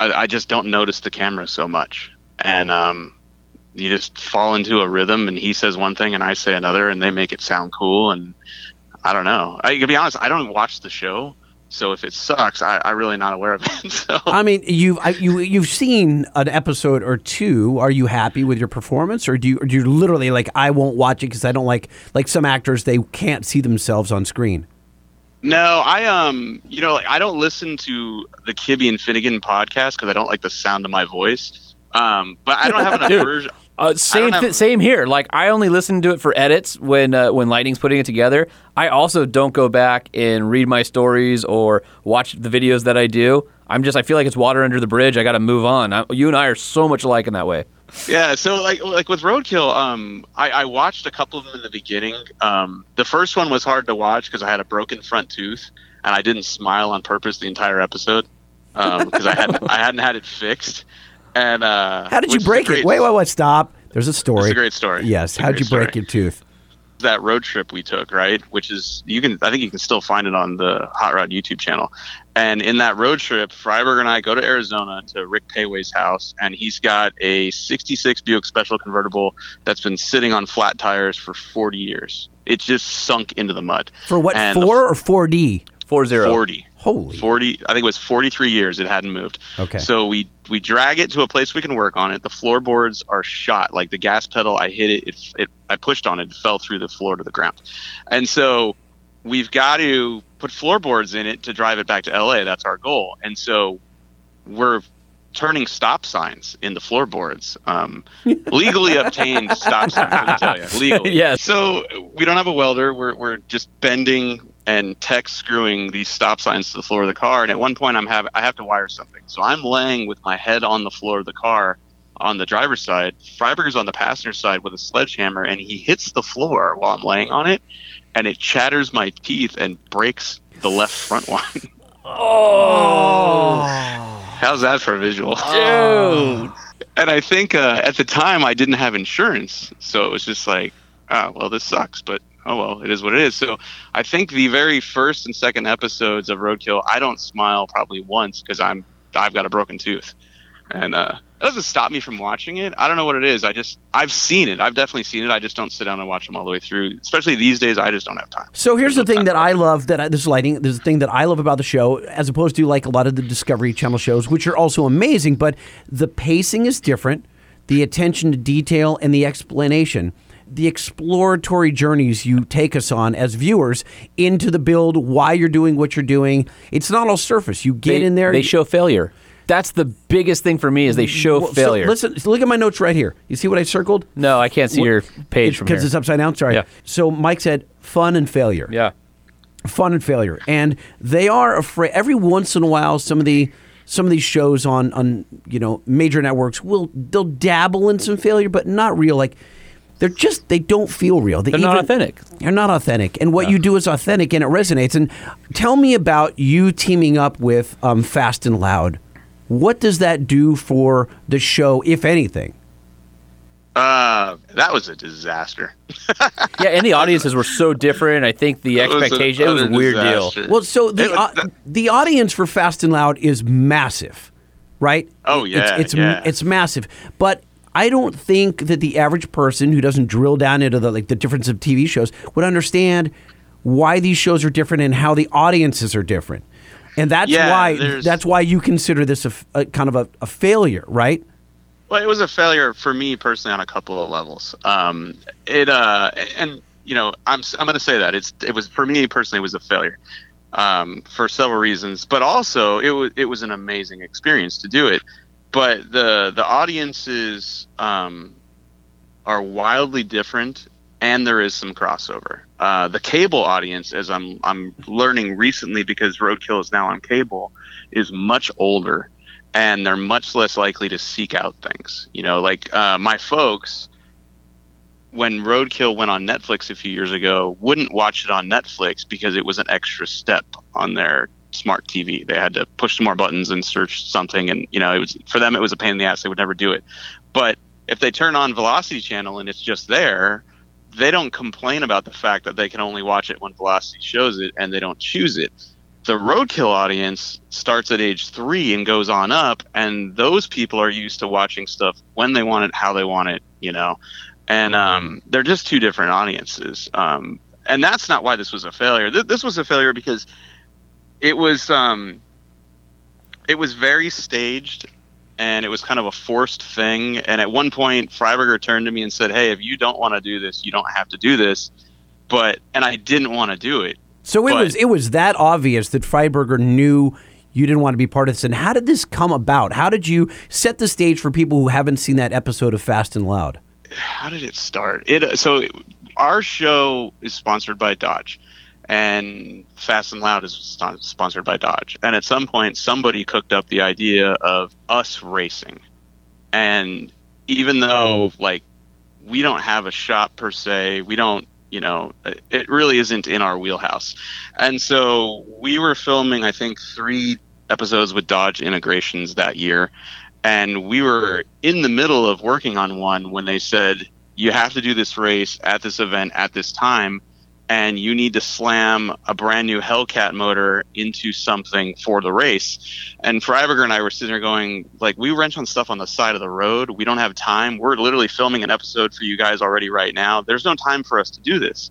I, I just don't notice the camera so much, and um, you just fall into a rhythm and he says one thing and I say another and they make it sound cool and I don't know. I to be honest, I don't watch the show, so if it sucks, I, I'm really not aware of it. So I mean, you've I, you you've seen an episode or two. Are you happy with your performance, or do you or do you literally like I won't watch it because I don't like like some actors they can't see themselves on screen? No, I um, you know, like I don't listen to the Kibby and Finnegan podcast because I don't like the sound of my voice. Um, but I don't have an aversion. Uh, same, have- thi- same here. Like I only listen to it for edits when uh, when Lightning's putting it together. I also don't go back and read my stories or watch the videos that I do. I'm just I feel like it's water under the bridge. I got to move on. I, you and I are so much alike in that way. Yeah, so like like with Roadkill, um, I, I watched a couple of them in the beginning. Um, the first one was hard to watch because I had a broken front tooth and I didn't smile on purpose the entire episode because I hadn't I hadn't had it fixed. And uh, How did you which is a break it? Wait, wait, wait, stop. There's a story. It's a great story. Yes. How'd great you break story. your tooth? That road trip we took, right? Which is you can I think you can still find it on the Hot Rod YouTube channel. And in that road trip, Freiburger and I go to Arizona to Rick Péwé's house, and he's got a '66 Buick Special convertible that's been sitting on flat tires for 40 years. It just sunk into the mud. For what? And the Four or four D? Four zero. 40. Holy. 40 i think it was 43 years it hadn't moved. Okay. so we we drag it to a place we can work on it. The floorboards are shot. Like the gas pedal i hit it, it it i pushed on it it fell through the floor to the ground. And so we've got to put floorboards in it to drive it back to la that's our goal. And so we're turning stop signs in the floorboards. Um, legally obtained stop signs let me tell you legally. Yes. so we don't have a welder. We're, we're just bending and tech screwing these stop signs to the floor of the car. And at one point, I'm have I have to wire something, so I'm laying with my head on the floor of the car on the driver's side. Freiburger's on the passenger side with a sledgehammer, and he hits the floor while I'm laying on it, and it chatters my teeth and breaks the left front one. Oh, How's that for a visual? dude. And I think uh, at the time I didn't have insurance, so it was just like, oh well, this sucks, but oh well, it is what it is. So I think the very first and second episodes of Roadkill, I don't smile probably once because I'm I've got a broken tooth, and uh, that doesn't stop me from watching it. I don't know what it is. I just I've seen it. I've definitely seen it. I just don't sit down and watch them all the way through. Especially these days, I just don't have time. So here's the no thing that I love that I, this lighting. This is the thing that I love about the show, as opposed to like a lot of the Discovery Channel shows, which are also amazing, but the pacing is different, the attention to detail and the explanation, the exploratory journeys you take us on as viewers into the build, why you're doing what you're doing. It's not all surface. You get They, in there. They show failure. That's the biggest thing for me is they mm, show Well, so failure. listen, so look at my notes right here. You see what I circled? no, I can't see your page from here. because it's upside down. Sorry. Yeah. So Mike said fun and failure. yeah. fun and failure and they are afraid every once in a while some of the some of these shows on on you know major networks will they'll dabble in some failure but not real like they're just they don't feel real. They They're not authentic. They're not authentic, and what you do is authentic, and it resonates. And tell me about you teaming up with um, Fast and Loud. What does that do for the show, if anything? Uh, that was a disaster. Yeah, and the audiences were so different. I think the It was a- expectation it was a utter weird deal. Well, so the It was- au- the audience for Fast and Loud is massive, right? Oh, It's- yeah, it's yeah. it's massive, but. I don't think that the average person who doesn't drill down into the like the difference of TV shows would understand why these shows are different and how the audiences are different, and that's Yeah, why that's why you consider this a, a kind of a, a failure, right? Well, it was a failure for me personally on a couple of levels. Um, it uh, and you know, I'm I'm going to say that it's it was for me personally it was a failure um, for several reasons, but also it was it was an amazing experience to do it. But the the audiences um, are wildly different, and there is some crossover. Uh, the cable audience, as I'm I'm learning recently because Roadkill is now on cable, is much older and they're much less likely to seek out things. You know, like uh, my folks, when Roadkill went on Netflix a few years ago, wouldn't watch it on Netflix because it was an extra step on their smart TV. They had to push some more buttons and search something, and you know, it was for them it was a pain in the ass. They would never do it. But if they turn on Velocity Channel and it's just there, they don't complain about the fact that they can only watch it when Velocity shows it, and they don't choose it the roadkill audience starts at age three and goes on up and those people are used to watching stuff when they want it how they want it you know and um, they're just two different audiences um, and that's not why this was a failure Th- this was a failure because it was um, it was very staged and it was kind of a forced thing and at one point freiburger turned to me and said hey if you don't want to do this you don't have to do this but and i didn't want to do it So it But- was it was that obvious that Freiburger knew you didn't want to be part of this. And how did this come about? How did you set the stage for people who haven't seen that episode of Fast and Loud? how did it start? It so our show is sponsored by Dodge, and Fast and Loud is sponsored by Dodge. And at some point, somebody cooked up the idea of us racing, and even though like we don't have a shop per se, we don't. You know, it really isn't in our wheelhouse. And so we were filming, I think, three episodes with Dodge integrations that year and we were in the middle of working on one when they said you have to do this race at this event at this time and you need to slam a brand new hellcat motor into something for the race. And freiburger and i were sitting there going like we wrench on stuff on the side of the road. We don't have time. We're literally filming an episode for you guys already right now. There's no time for us to do this.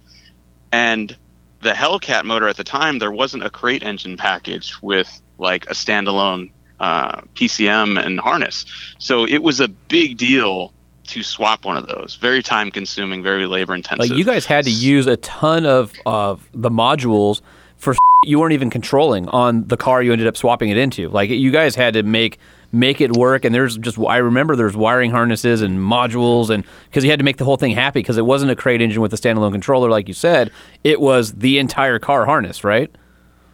And the hellcat motor at the time there wasn't a crate engine package with like a standalone uh, PCM and harness. So it was a big deal to swap one of those. Very time consuming, very labor intensive. Like you guys had to use a ton of of the modules for you weren't even controlling on the car you ended up swapping it into. Like you guys had to make make it work and there's just I remember there's wiring harnesses and modules and cuz you had to make the whole thing happy cuz it wasn't a crate engine with a standalone controller like you said. It was the entire car harness, right?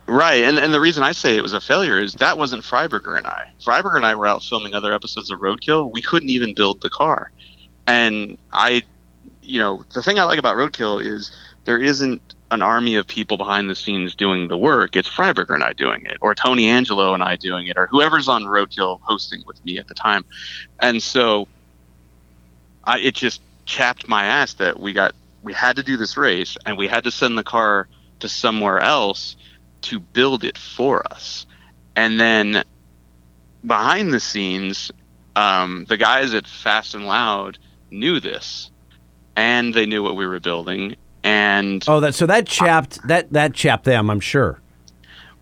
Right, and and the reason I say it was a failure is that wasn't Freiburger and I. Freiburger and I were out filming other episodes of Roadkill. We couldn't even build the car, and I, you know, the thing I like about Roadkill is there isn't an army of people behind the scenes doing the work. It's Freiburger and I doing it, or Tony Angelo and I doing it, or whoever's on Roadkill hosting with me at the time, and so, I it just chapped my ass that we got we had to do this race and we had to send the car to somewhere else to build it for us. And then behind the scenes, um, the guys at Fast and Loud knew this, and they knew what we were building. And Oh, that so that chapped that that chapped them, I'm sure.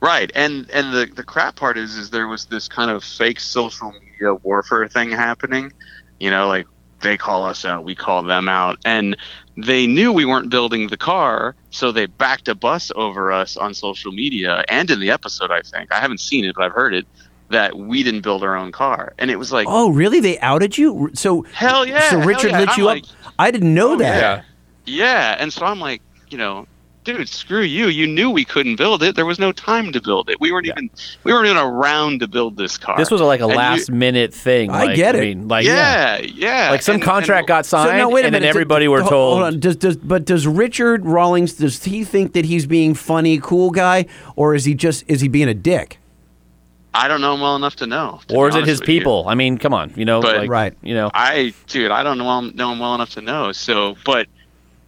right, and and the the crap part is is there was this kind of fake social media warfare thing happening. You know, like they call us out, we call them out, and they knew we weren't building the car, so they backed a bus over us on social media and in the episode. I think I haven't seen it, but I've heard it that we didn't build our own car, and it was like, Oh, really? They outed you? So Hell yeah, So Richard yeah. lit you like- up. I didn't know Oh, that. yeah. yeah, and so I'm like, you know, dude, screw you. You knew we couldn't build it. There was no time to build it. We weren't even we weren't even around to build this car. This was like a And you- last minute thing. I like, get it. I mean, like yeah, yeah. like some And- contract and- got So signed, now wait a and minute. then everybody were told. Hold on. Does, does but does Richard Rawlings does he think that he's being funny, cool guy, or is he just is he being a dick? I don't know him well enough to know. to Or is it his with you. people? I mean, come on, you know, But- like, Right. You know, I, dude, I don't know him, know him well enough to know. So, but,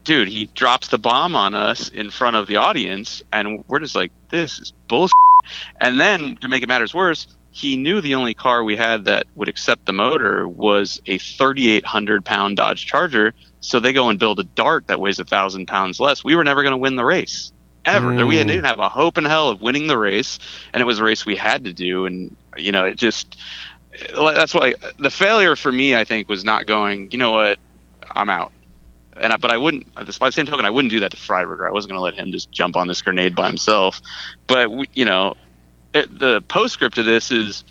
dude, he drops the bomb on us in front of the audience, and we're just like, this is bullshit. And then, to make it matters worse, he knew the only car we had that would accept the motor was a 3,800 pound Dodge Charger. So they go and build a Dart that weighs a thousand pounds less. We were never going to win the race ever. We Mm. didn't have a hope in hell of winning the race, and it was a race we had to do. And you know, it just that's why the failure for me, I think, was not going. You know what? I'm out. And I, but I wouldn't. By the same token, I wouldn't do that to Freiburger. I wasn't going to let him just jump on this grenade by himself. But we, you know, it, the postscript to this is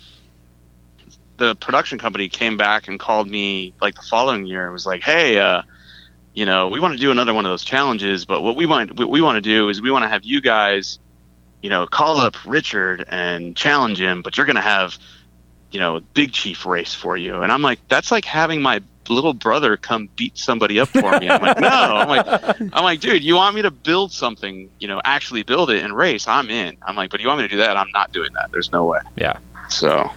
the production company came back and called me like the following year and was like, "Hey, uh, you know, we want to do another one of those challenges, but what we want what we want to do is we want to have you guys, you know, call up Richard and challenge him, but you're going to have, you know, Big Chief race for you." And I'm like, "That's like having my little brother come beat somebody up for me." I'm like, "No." I'm like, "I'm like, dude, you want me to build something, you know, actually build it and race? I'm in." I'm like, "But you want me to do that? I'm not doing that. There's no way." yeah. So,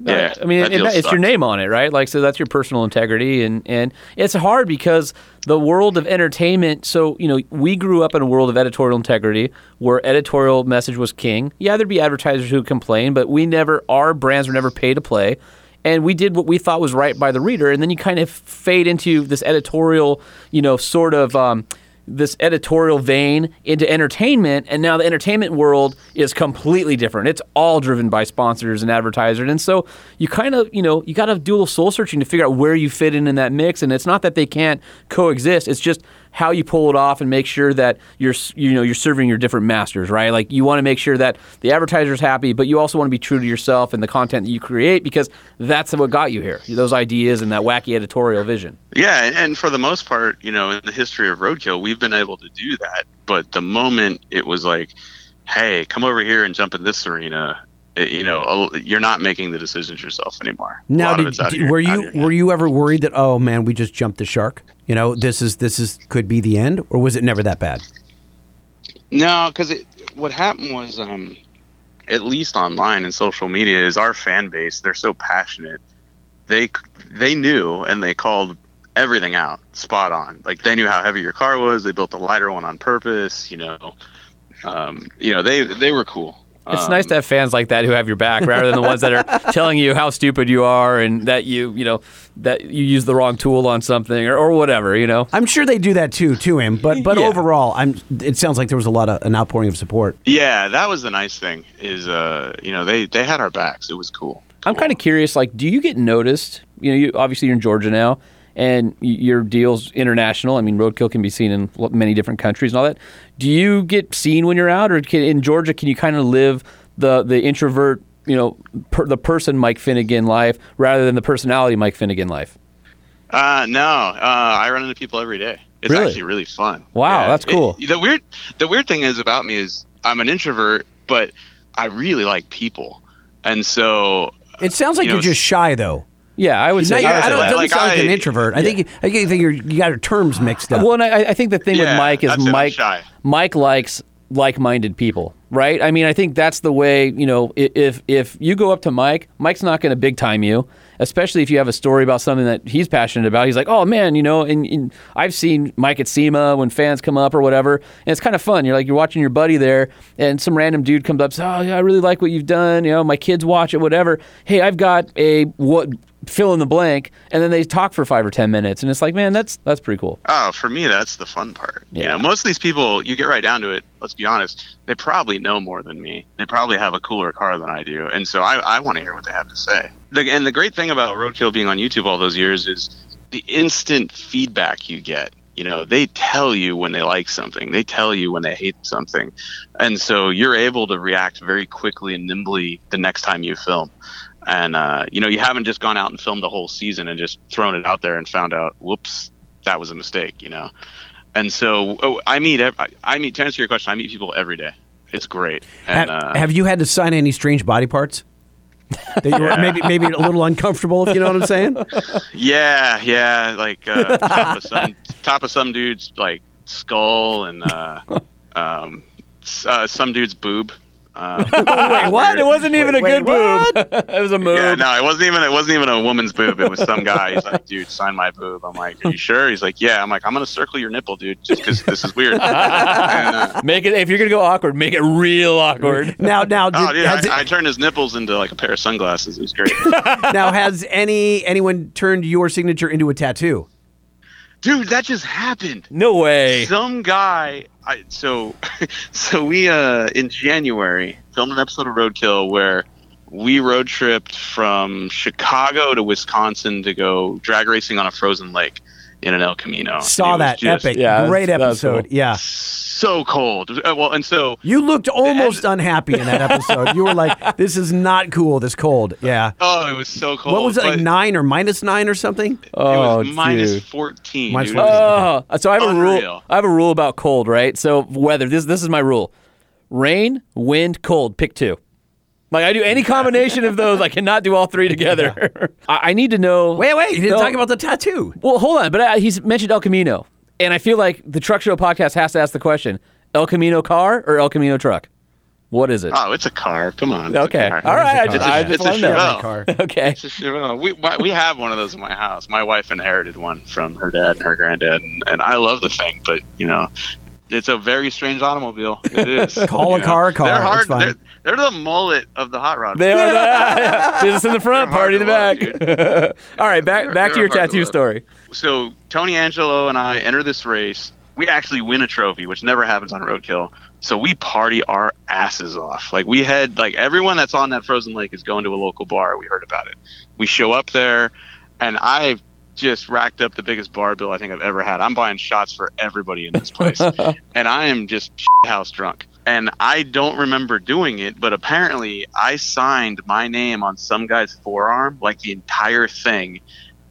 yeah, I mean, that that- it's your name on it, right? Like, so that's your personal integrity, and and it's hard because the world of entertainment. So you know, we grew up in a world of editorial integrity where editorial message was king. Yeah, there'd be advertisers who complain, but we never, our brands were never pay to play. And we did what we thought was right by the reader, and then you kind of fade into this editorial, you know, sort of um, this editorial vein into entertainment, and now the entertainment world is completely different. It's all driven by sponsors and advertisers, and so you kind of, you know, you got to do a little soul searching to figure out where you fit in in that mix. And it's not that they can't coexist; it's just how you pull it off and make sure that you're, you know, you're serving your different masters, right? Like you want to make sure that the advertiser's happy, but you also want to be true to yourself and the content that you create because that's what got you here. Those ideas and that wacky editorial vision. Yeah, and, for the most part, you know, in the history of roadkill, we've been able to do that. But the moment it was like, "Hey, come over here and jump in this arena," it, you know, you're not making the decisions yourself anymore. Now, did, it's out of did- your- were you were you ever worried that oh man, we just jumped the shark? You know, this is this is could be the end, or was it never that bad? No, because what happened was, um, at least online and social media, is our fan base. They're so passionate. They they knew and they called everything out spot on. Like they knew how heavy your car was. They built a lighter one on purpose. You know, um, you know they they were cool. It's Um, nice to have fans like that who have your back rather than the ones that are telling you how stupid you are and that you, you know, that you use the wrong tool on something or, or whatever, you know. I'm sure they do that too to him, but but Yeah. overall, I'm. It sounds like there was a lot of an outpouring of support. Yeah, that was the nice thing. Is uh, you know, they they had our backs. It was cool. I'm kind of curious, like, do you get noticed? You know, you, obviously you're in Georgia now, and your deal's international. I mean, Roadkill can be seen in many different countries and all that. Do you get seen when you're out, or can, in Georgia, can you kind of live the the introvert, you know, per, the person Mike Finnegan life rather than the personality Mike Finnegan life? Uh, no, uh, I run into people every day. It's Really? actually really fun. Wow, that's It- cool. the weird, the weird thing is about me is I'm an introvert, but I really like people, and so It sounds like You you know, are just shy though. Yeah, I would say. you- I would I don't, that. it doesn't Like, sound like an I- introvert. I think I think you're, you got your terms mixed up. Well, and I, I think the thing with Mike is that's it, I'm Mike. Mike likes like-minded people, right? I mean, I think that's the way. You know, if if you go up to Mike, Mike's not going to big time you, especially if you have a story about something that he's passionate about. He's like, oh man, you know, and, and I've seen Mike at SEMA when fans come up or whatever, and it's kind of fun. You're like you're watching your buddy there, and some random dude comes up, says, oh yeah, I really like what you've done. You know, my kids watch it, whatever. Hey, I've got a what fill in the blank, and then they talk for five or ten minutes, and it's like, man, that's that's pretty cool. Oh, for me, that's the fun part. You Yeah. know, most of these people, you get right down to it. Let's be honest, they probably know more than me. They probably have a cooler car than I do, and so I, I want to hear what they have to say. The, and the great thing about Roadkill being on YouTube all those years is the instant feedback you get. You know, they tell you when they like something, they tell you when they hate something, and so you're able to react very quickly and nimbly the next time you film. And uh, you know, you haven't just gone out and filmed the whole season and just thrown it out there and found out, whoops, that was a mistake. You know, And so oh, I meet I- I meet to answer your question, I meet people every day. It's great. And have, uh, have you had to sign any strange body parts? that you were maybe maybe a little uncomfortable, if you know what I'm saying. yeah, yeah, like uh, top of some top of some dude's like skull and uh, um, uh, some dude's boob. Uh, Wait, what? It wasn't even a Wait, good boob. it was a move. Yeah, no, it wasn't even it wasn't even a woman's boob. It was some guy. He's like, dude, sign my boob. I'm like, are you sure? He's like, yeah. I'm like, I'm gonna circle your nipple, dude, just because this is weird. and, uh, Make it if you're gonna go awkward, make it real awkward. Now, now, did, oh, dude, has, I, I turned his nipples into like a pair of sunglasses. It was great, now has any anyone turned your signature into a tattoo? Dude. That just happened. No way. Some guy. I, so, so we uh in January filmed an episode of Roadkill where we road tripped from Chicago to Wisconsin to go drag racing on a frozen lake in an El Camino. Saw that just epic, yeah, great that's- that's episode. cool. Yeah, So cold. Uh, well, and so you looked almost unhappy in that episode. You were like, "This is not cool. This cold." Yeah. oh, it was so cold. What was it like nine or minus nine or something? It Oh, was minus dude. fourteen. Minus dude. 14. Oh, so I have a rule. I have a rule about cold, right? So weather. This this is my rule: rain, wind, cold. Pick two. Like I do any combination of those. I cannot do all three together. I, I need to know. Wait, wait. You didn't No. talk about the tattoo. Well, hold on. But I, he's mentioned El Camino, and I feel like the Truck Show podcast has to ask the question: El Camino car or El Camino truck? What is it? Oh, it's a car. Come on. okay. All right. I It's just, a- I it's just a want to know. Chevelle. car. Okay. It's a Chevelle. We we have one of those in my house. My wife inherited one from her dad and her granddad, and, and I love the thing. But you know, it's a very strange automobile. It is. Call You a car a car. They're hard. fine. They're, they're the mullet of the hot rod. They are the business in the front, They're party in the back. love, All right, back They're- back to your hard to tattoo story. so Tony Angelo and I enter this race. We actually win a trophy, which never happens on Roadkill. So we party our asses off. Like we had like everyone that's on that frozen lake is going to a local bar. We heard about it. We show up there, and I've just racked up the biggest bar bill I think I've ever had. I'm buying shots for everybody in this place, and I am just house drunk. And I don't remember doing it, but apparently I signed my name on some guy's forearm, like the entire thing.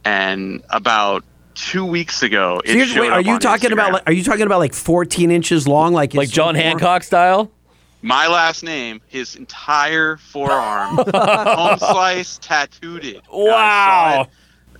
And about two weeks ago, it Seriously, wait, are up you on talking about? Like, are you talking about like 14 inches long, like Like John forearm? Hancock style. my last name, his entire forearm, home slice tattooed it. I saw Wow.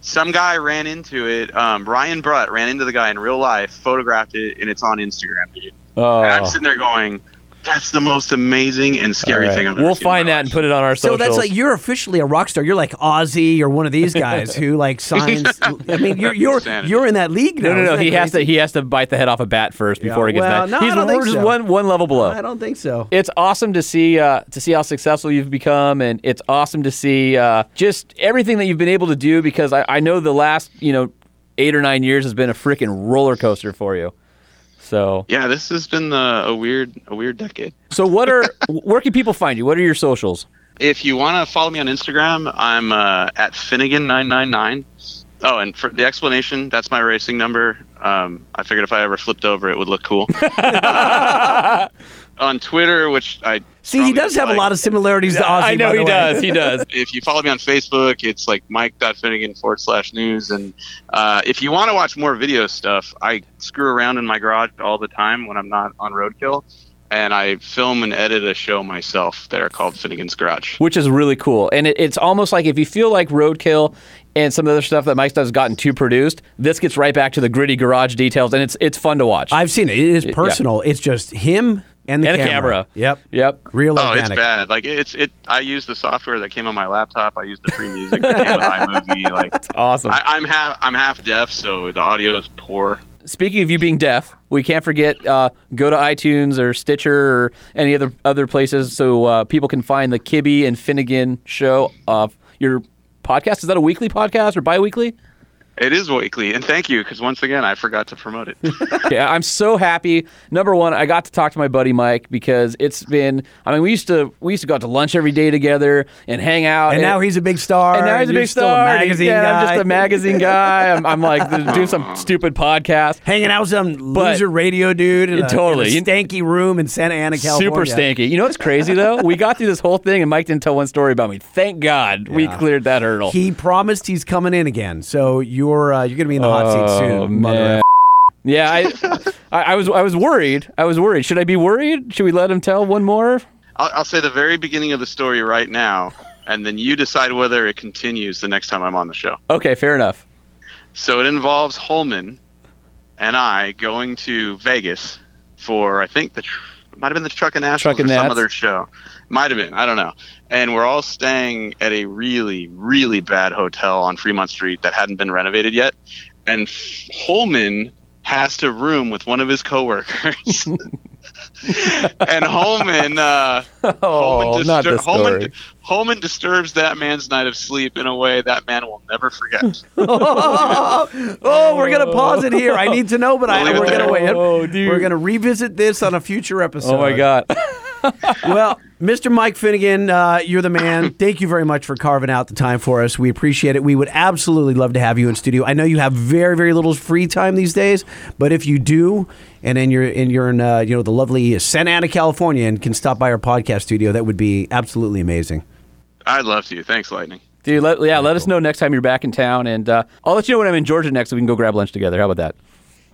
Some guy ran into it. Um, Ryan Brutt ran into the guy in real life, photographed it, and it's on Instagram, dude. Oh. And I'm sitting there going, "That's the most amazing and scary All right. thing I've ever We'll seen find my that life." and put it on our So that's like you're officially a rock star. You're like Ozzy or one of these guys who like signs. I mean, you're you're you're in that league now. no, no, no. Isn't that He has to. He has to bite the head off a bat first before he gets Well, that. no, He's I don't think we're just so. one one level below. I don't think so. it's awesome to see uh, to see how successful you've become, and it's awesome to see uh, just everything that you've been able to do. Because I, I know the last you know eight or nine years has been a freaking roller coaster for you. So Yeah, this has been uh, a weird, a weird decade. so what are where can people find you? What are your socials? If you want to follow me on Instagram, I'm uh, at Finnegan999. Oh, and for the explanation, that's my racing number. Um, I figured if I ever flipped over, it would look cool. On Twitter, which I See, he does have a lot of similarities to Ozzy. I know by the he way. does. He does. if you follow me on Facebook, it's like mike.finnegan forward slash news. And uh, if you want to watch more video stuff, I screw around in my garage all the time when I'm not on Roadkill. And I film and edit a show myself that are called Finnegan's Garage. which is really cool. And it, it's almost like if you feel like Roadkill and some of the other stuff that Mike does has gotten too produced, this gets right back to the gritty garage details, and it's it's fun to watch. I've seen it. It is personal. It's just him and the and a camera. camera. Yep. Yep. Real Oh, it's bad. Like it's it. I use the software that came on my laptop. I use the free music that came with iMovie. Like Awesome. I, I'm half I'm half deaf, so the audio is poor. Speaking of you being deaf, we can't forget uh, go to iTunes or Stitcher or any other other places so uh, people can find the Kibby and Finnegan show. Of your podcast is that a weekly podcast or bi-weekly? It is weekly, and thank you because once again I forgot to promote it. yeah, I'm so happy. Number one, I got to talk to my buddy Mike because it's been. I mean, we used to we used to go out to lunch every day together and hang out. And now he's a big star. and now he's a you're big still star. A magazine yeah, I'm just a magazine guy. I'm, I'm like doing some stupid podcast. Hanging out with some But- loser radio dude in a, Totally. in a stanky room in Santa Ana, California. Super stanky. You know what's crazy though? we got through this whole thing, and Mike didn't tell one story about me. Thank God we cleared that hurdle. He promised he's coming in again, so you're uh, you're gonna be in the hot seat Oh, soon, mother. Yeah, I, I, I was I was worried. I was worried. Should I be worried? Should we let him tell one more? I'll, I'll say the very beginning of the story right now, and then you decide whether it continues the next time I'm on the show. Okay, fair enough. So it involves Holman and I going to Vegas for I think the tr- it might have been the Truckin' Nationals Truck and or some Nats? other show. Might have been. I don't know. And we're all staying at a really really bad hotel on Fremont Street that hadn't been renovated yet. And Holman has to room with one of his coworkers. and Holman uh Oh, Holman, not distur- this Holman, story. Holman disturbs that man's night of sleep in a way that man will never forget. oh, we're gonna pause it here. I need to know, but I, Leave it we're gonna wait. Oh. We're gonna revisit this on a future episode. Oh my god. Well, Mr. Mike Finnegan, uh, you're the man. Thank you very much for carving out the time for us. We appreciate it. We would absolutely love to have you in studio. I know you have very, very little free time these days, but if you do, and then you're and you're in uh, you know the lovely Santa Ana, California, and can stop by our podcast studio, that would be absolutely amazing. I'd love to. Thanks, Lightning. Dude, let, yeah, let us know next time you're back in town, and uh, I'll let you know when I'm in Georgia next, so we can go grab lunch together. How about that?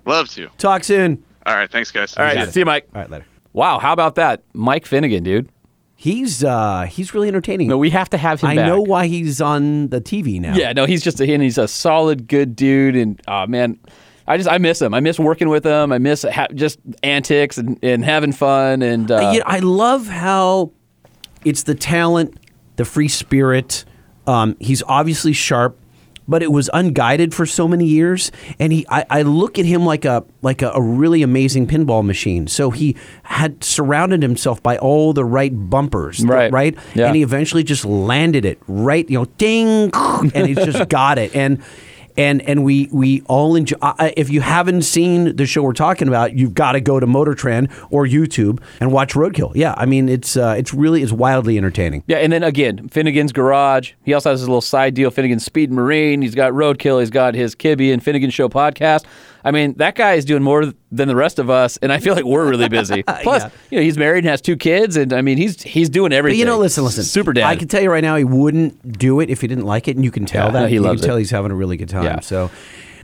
Love to. Talk soon. All right. Thanks, guys. All right, see you, Mike. All right, later. Wow, how about that, Mike Finnegan, dude? He's uh, he's really entertaining. No, we have to have him. I back. know why he's on the TV now. Yeah, no, he's just a and he's a solid, good dude, and oh man, I just I miss him. I miss working with him. I miss ha- just antics and, and having fun and uh, know, I love how it's the talent, the free spirit. Um, he's obviously sharp, but it was unguided for so many years. And he, I, I look at him like a like a, a really amazing pinball machine. So he had surrounded himself by all the right bumpers, Right. Right, Yeah. and he eventually just landed it right. You know, ding, and he just got it. And and and we we all enjoy. I- If you haven't seen the show we're talking about, you've got to go to Motor Trend or YouTube and watch Roadkill. Yeah, I mean it's uh, it's really is wildly entertaining. yeah, and then again, Finnegan's Garage. He also has his little side deal, Finnegan's Speed Marine. He's got Roadkill. He's got his Kibby and Finnegan Show podcast. I mean, that guy is doing more than the rest of us, and I feel like we're really busy. Plus, Yeah. you know, he's married and has two kids, and I mean, he's he's doing But everything. you know, listen, listen. super dad. I can tell you right now, he wouldn't do it if he didn't like it, and you can tell Yeah, that. he you loves can tell he's having a really good time. Yeah. So.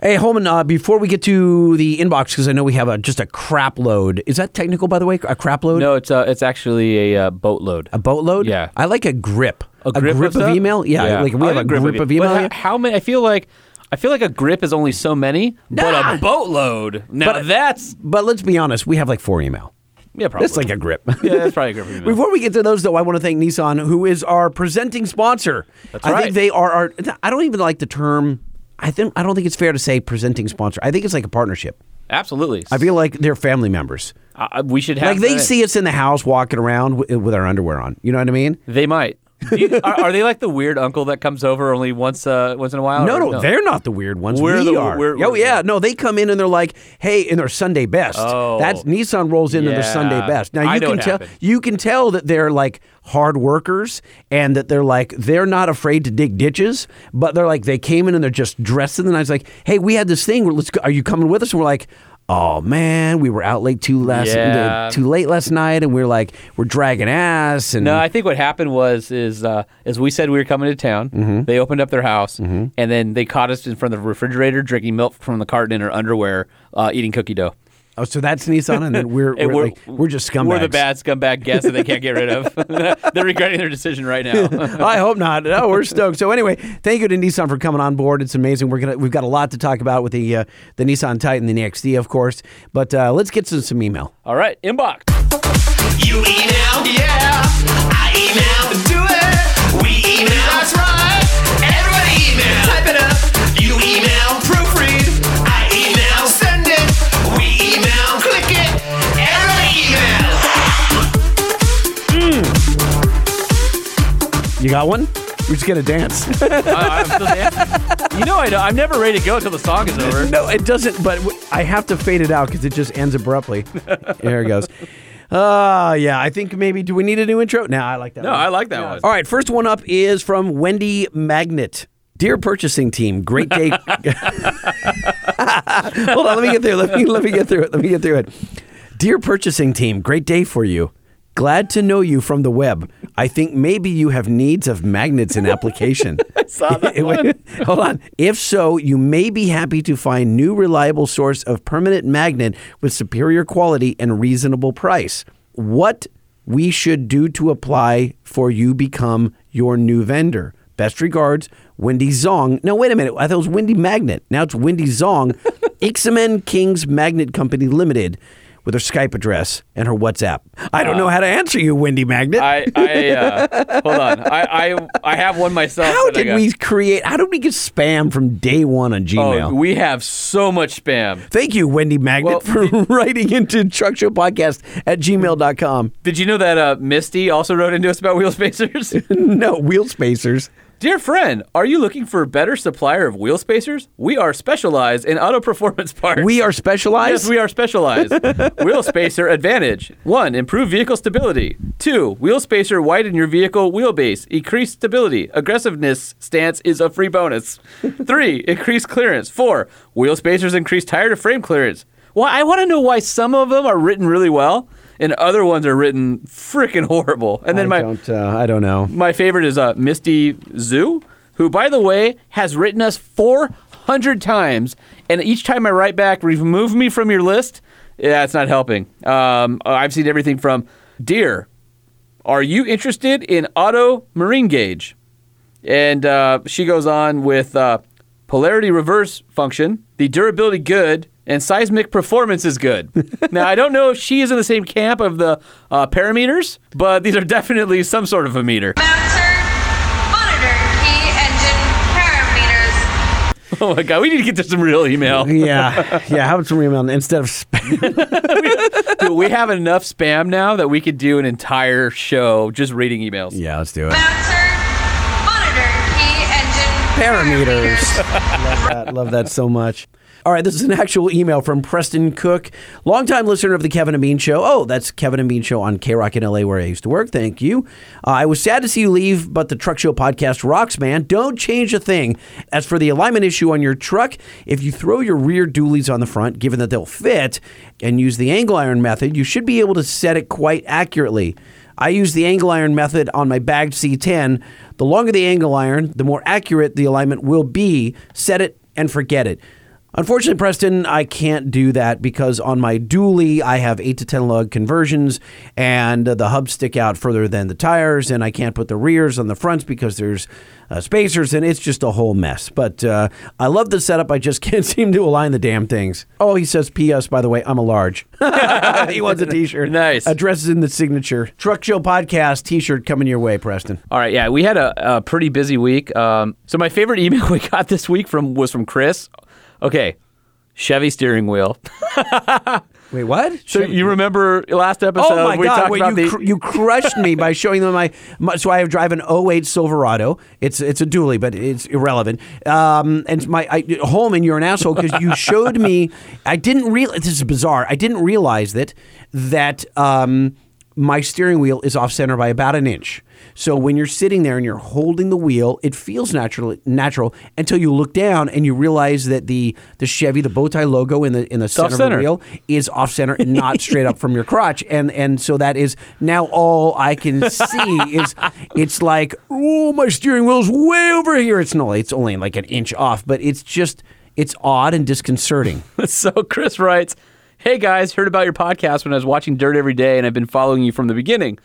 Hey Holman, uh, before we get to the inbox, because I know we have a, just a crap load. Is that technical, by the way? A crap load? no, it's uh, it's actually a uh, boatload. A boatload? Yeah. I like a grip. A grip, of, stuff? email? Yeah, like we I have a grip, of email. But here. how many? I feel like I feel like a grip is only so many, but Nah. a boatload. Now But- that's But let's be honest, we have like four email. yeah, probably. It's like a grip. yeah, that's probably a grip. email. Before we get to those, though, I want to thank Nissan, who is our presenting sponsor. That's I right. think they are our. I don't even like the term. I think I don't think it's fair to say presenting sponsor. I think it's like a partnership. Absolutely. I feel like they're family members. Uh, we should have Like they that. see us in the house walking around with, with our underwear on. You know what I mean? They might. You- are, are they like the weird uncle that comes over only once uh, once in a while? No, or no, they're not the weird ones. We're we the- are. we're- oh we're- yeah, no, they come in and they're like, "Hey," in their Sunday best. Oh. That's Nissan rolls into their Sunday best. Now you can tell you can tell that they're like hard workers and that they're like they're not afraid to dig ditches, but they're like they came in and they're just dressed in. And I was like, "Hey, we had this thing. Let's go. Are you coming with us?" And we're like. Oh man, we were out late too last Yeah. too late last night, and we are like we're dragging ass. And No, I think what happened was is uh, as we said we were coming to town. Mm-hmm. They opened up their house and then they caught us in front of the refrigerator drinking milk from the carton in our underwear, uh, eating cookie dough. Oh, so that's Nissan, and then we're And we're, like, we're just scumbags. We're the bad scumbag guests that they can't get rid of. They're regretting their decision right now. I hope not. No, we're stoked. So anyway, thank you to Nissan for coming on board. It's amazing. We're gonna we've got a lot to talk about with the uh, the Nissan Titan, the XD, of course. But uh, let's get to some email. All right, inbox. You email, yeah. I email, do it. We email, that's right. Everybody email, type it up. You email, proofread. You got one? We're just gonna dance. I, I'm. You know, I know. I'm never ready to go until the song is over. no, it doesn't. But w- I have to fade it out because it just ends abruptly. there it goes. Uh, yeah. I think maybe. Do we need a new intro? No, I like that. No, one. I like that one. All right, first one up is from Wendy Magnet. Dear purchasing team, great day. Hold on, let me get through. Let me let me get through it. Let me get through it. Dear purchasing team, great day for you. Glad to know you from the web. I think maybe you have needs of magnets in application. saw that Wait, Hold on. If so, you may be happy to find new reliable source of permanent magnet with superior quality and reasonable price. What we should do to apply for you become your new vendor. Best regards, Wendy Zong. No, wait a minute. I thought it was Wendy Magnet. Now it's Wendy Zong, Ixamen Kings Magnet Company Limited, with her Skype address and her WhatsApp. I don't know how to answer you, Wendy Magnet. I, I uh, hold on. I, I I have one myself. how did we create? How did we get spam from day one on Gmail? Oh, we have so much spam. Thank you, Wendy Magnet, Well, for writing into Truck Show Podcast at gmail.com. Did you know that uh, Misty also wrote into us about wheel spacers? no, wheel spacers. Dear friend, are you looking for a better supplier of wheel spacers? We are specialized in auto performance parts. We are specialized. Yes, we are specialized. wheel spacer advantage. One, improve vehicle stability. Two, wheel spacer widen your vehicle wheelbase. Increase stability. Aggressiveness stance is a free bonus. Three, increase clearance. Four, wheel spacers increase tire to frame clearance. Well, I want to know why some of them are written really well and other ones are written freaking horrible. And then I my don't. Uh, I don't know. my favorite is uh, Misty Zoo, who, by the way, has written us 400 times. And each time I write back, remove me from your list. Yeah, it's not helping. Um, I've seen everything from Dear, are you interested in auto marine gauge? And uh, she goes on with uh, polarity reverse function, the durability good, and seismic performance is good. now, I don't know if she is in the same camp of the uh, parameters, but these are definitely some sort of a meter. Mounter, monitor, key engine parameters. Oh my god, we need to get to some real email. Yeah, yeah. How about some real email instead of spam? Dude, we have enough spam now that we could do an entire show just reading emails. yeah, let's do it. Mounter, monitor, key engine Parameters. love that. Love that so much. All right, this is an actual email from Preston Cook, longtime listener of the Kevin and Bean Show. Oh, that's Kevin and Bean Show on KROQ in LA, where I used to work. Thank you. Uh, I was sad to see you leave, but the Truck Show podcast rocks, man. Don't change a thing. As for the alignment issue on your truck, if you throw your rear dualies on the front, given that they'll fit, and use the angle iron method, you should be able to set it quite accurately. I use the angle iron method on my bagged C10. The longer the angle iron, the more accurate the alignment will be. Set it and forget it. Unfortunately, Preston, I can't do that because on my dually, I have 8 to 10 lug conversions and the hubs stick out further than the tires, and I can't put the rears on the fronts because there's uh, spacers, and it's just a whole mess. But uh, I love the setup. I just can't seem to align the damn things. Oh, he says, P.S., by the way, I'm a large. he wants a t shirt. Nice. Address is in the signature. Truck Show Podcast t shirt coming your way, Preston. All right, yeah, we had a, a pretty busy week. Um, so my favorite email we got this week from was from Chris. Okay, Chevy steering wheel. Wait, what? So you remember last episode Oh my we God! talked Wait, about you, the cr- you crushed me by showing them my, my. So I have drive an 08 Silverado. It's it's a dually, but it's irrelevant. Um, and my I, Holman, you're an asshole because you showed me. I didn't realize this is bizarre. I didn't realize that that um, my steering wheel is off center by about an inch. So when you're sitting there and you're holding the wheel, it feels natural natural until you look down and you realize that the the Chevy, the bow tie logo in the in the center of the wheel is off center and not straight up from your crotch. And and so that is now all I can see is it's like, oh, my steering wheel's way over here. It's no, it's only like an inch off, but it's just it's odd and disconcerting. so Chris writes, "Hey guys, heard about your podcast when I was watching Dirt every day, and I've been following you from the beginning.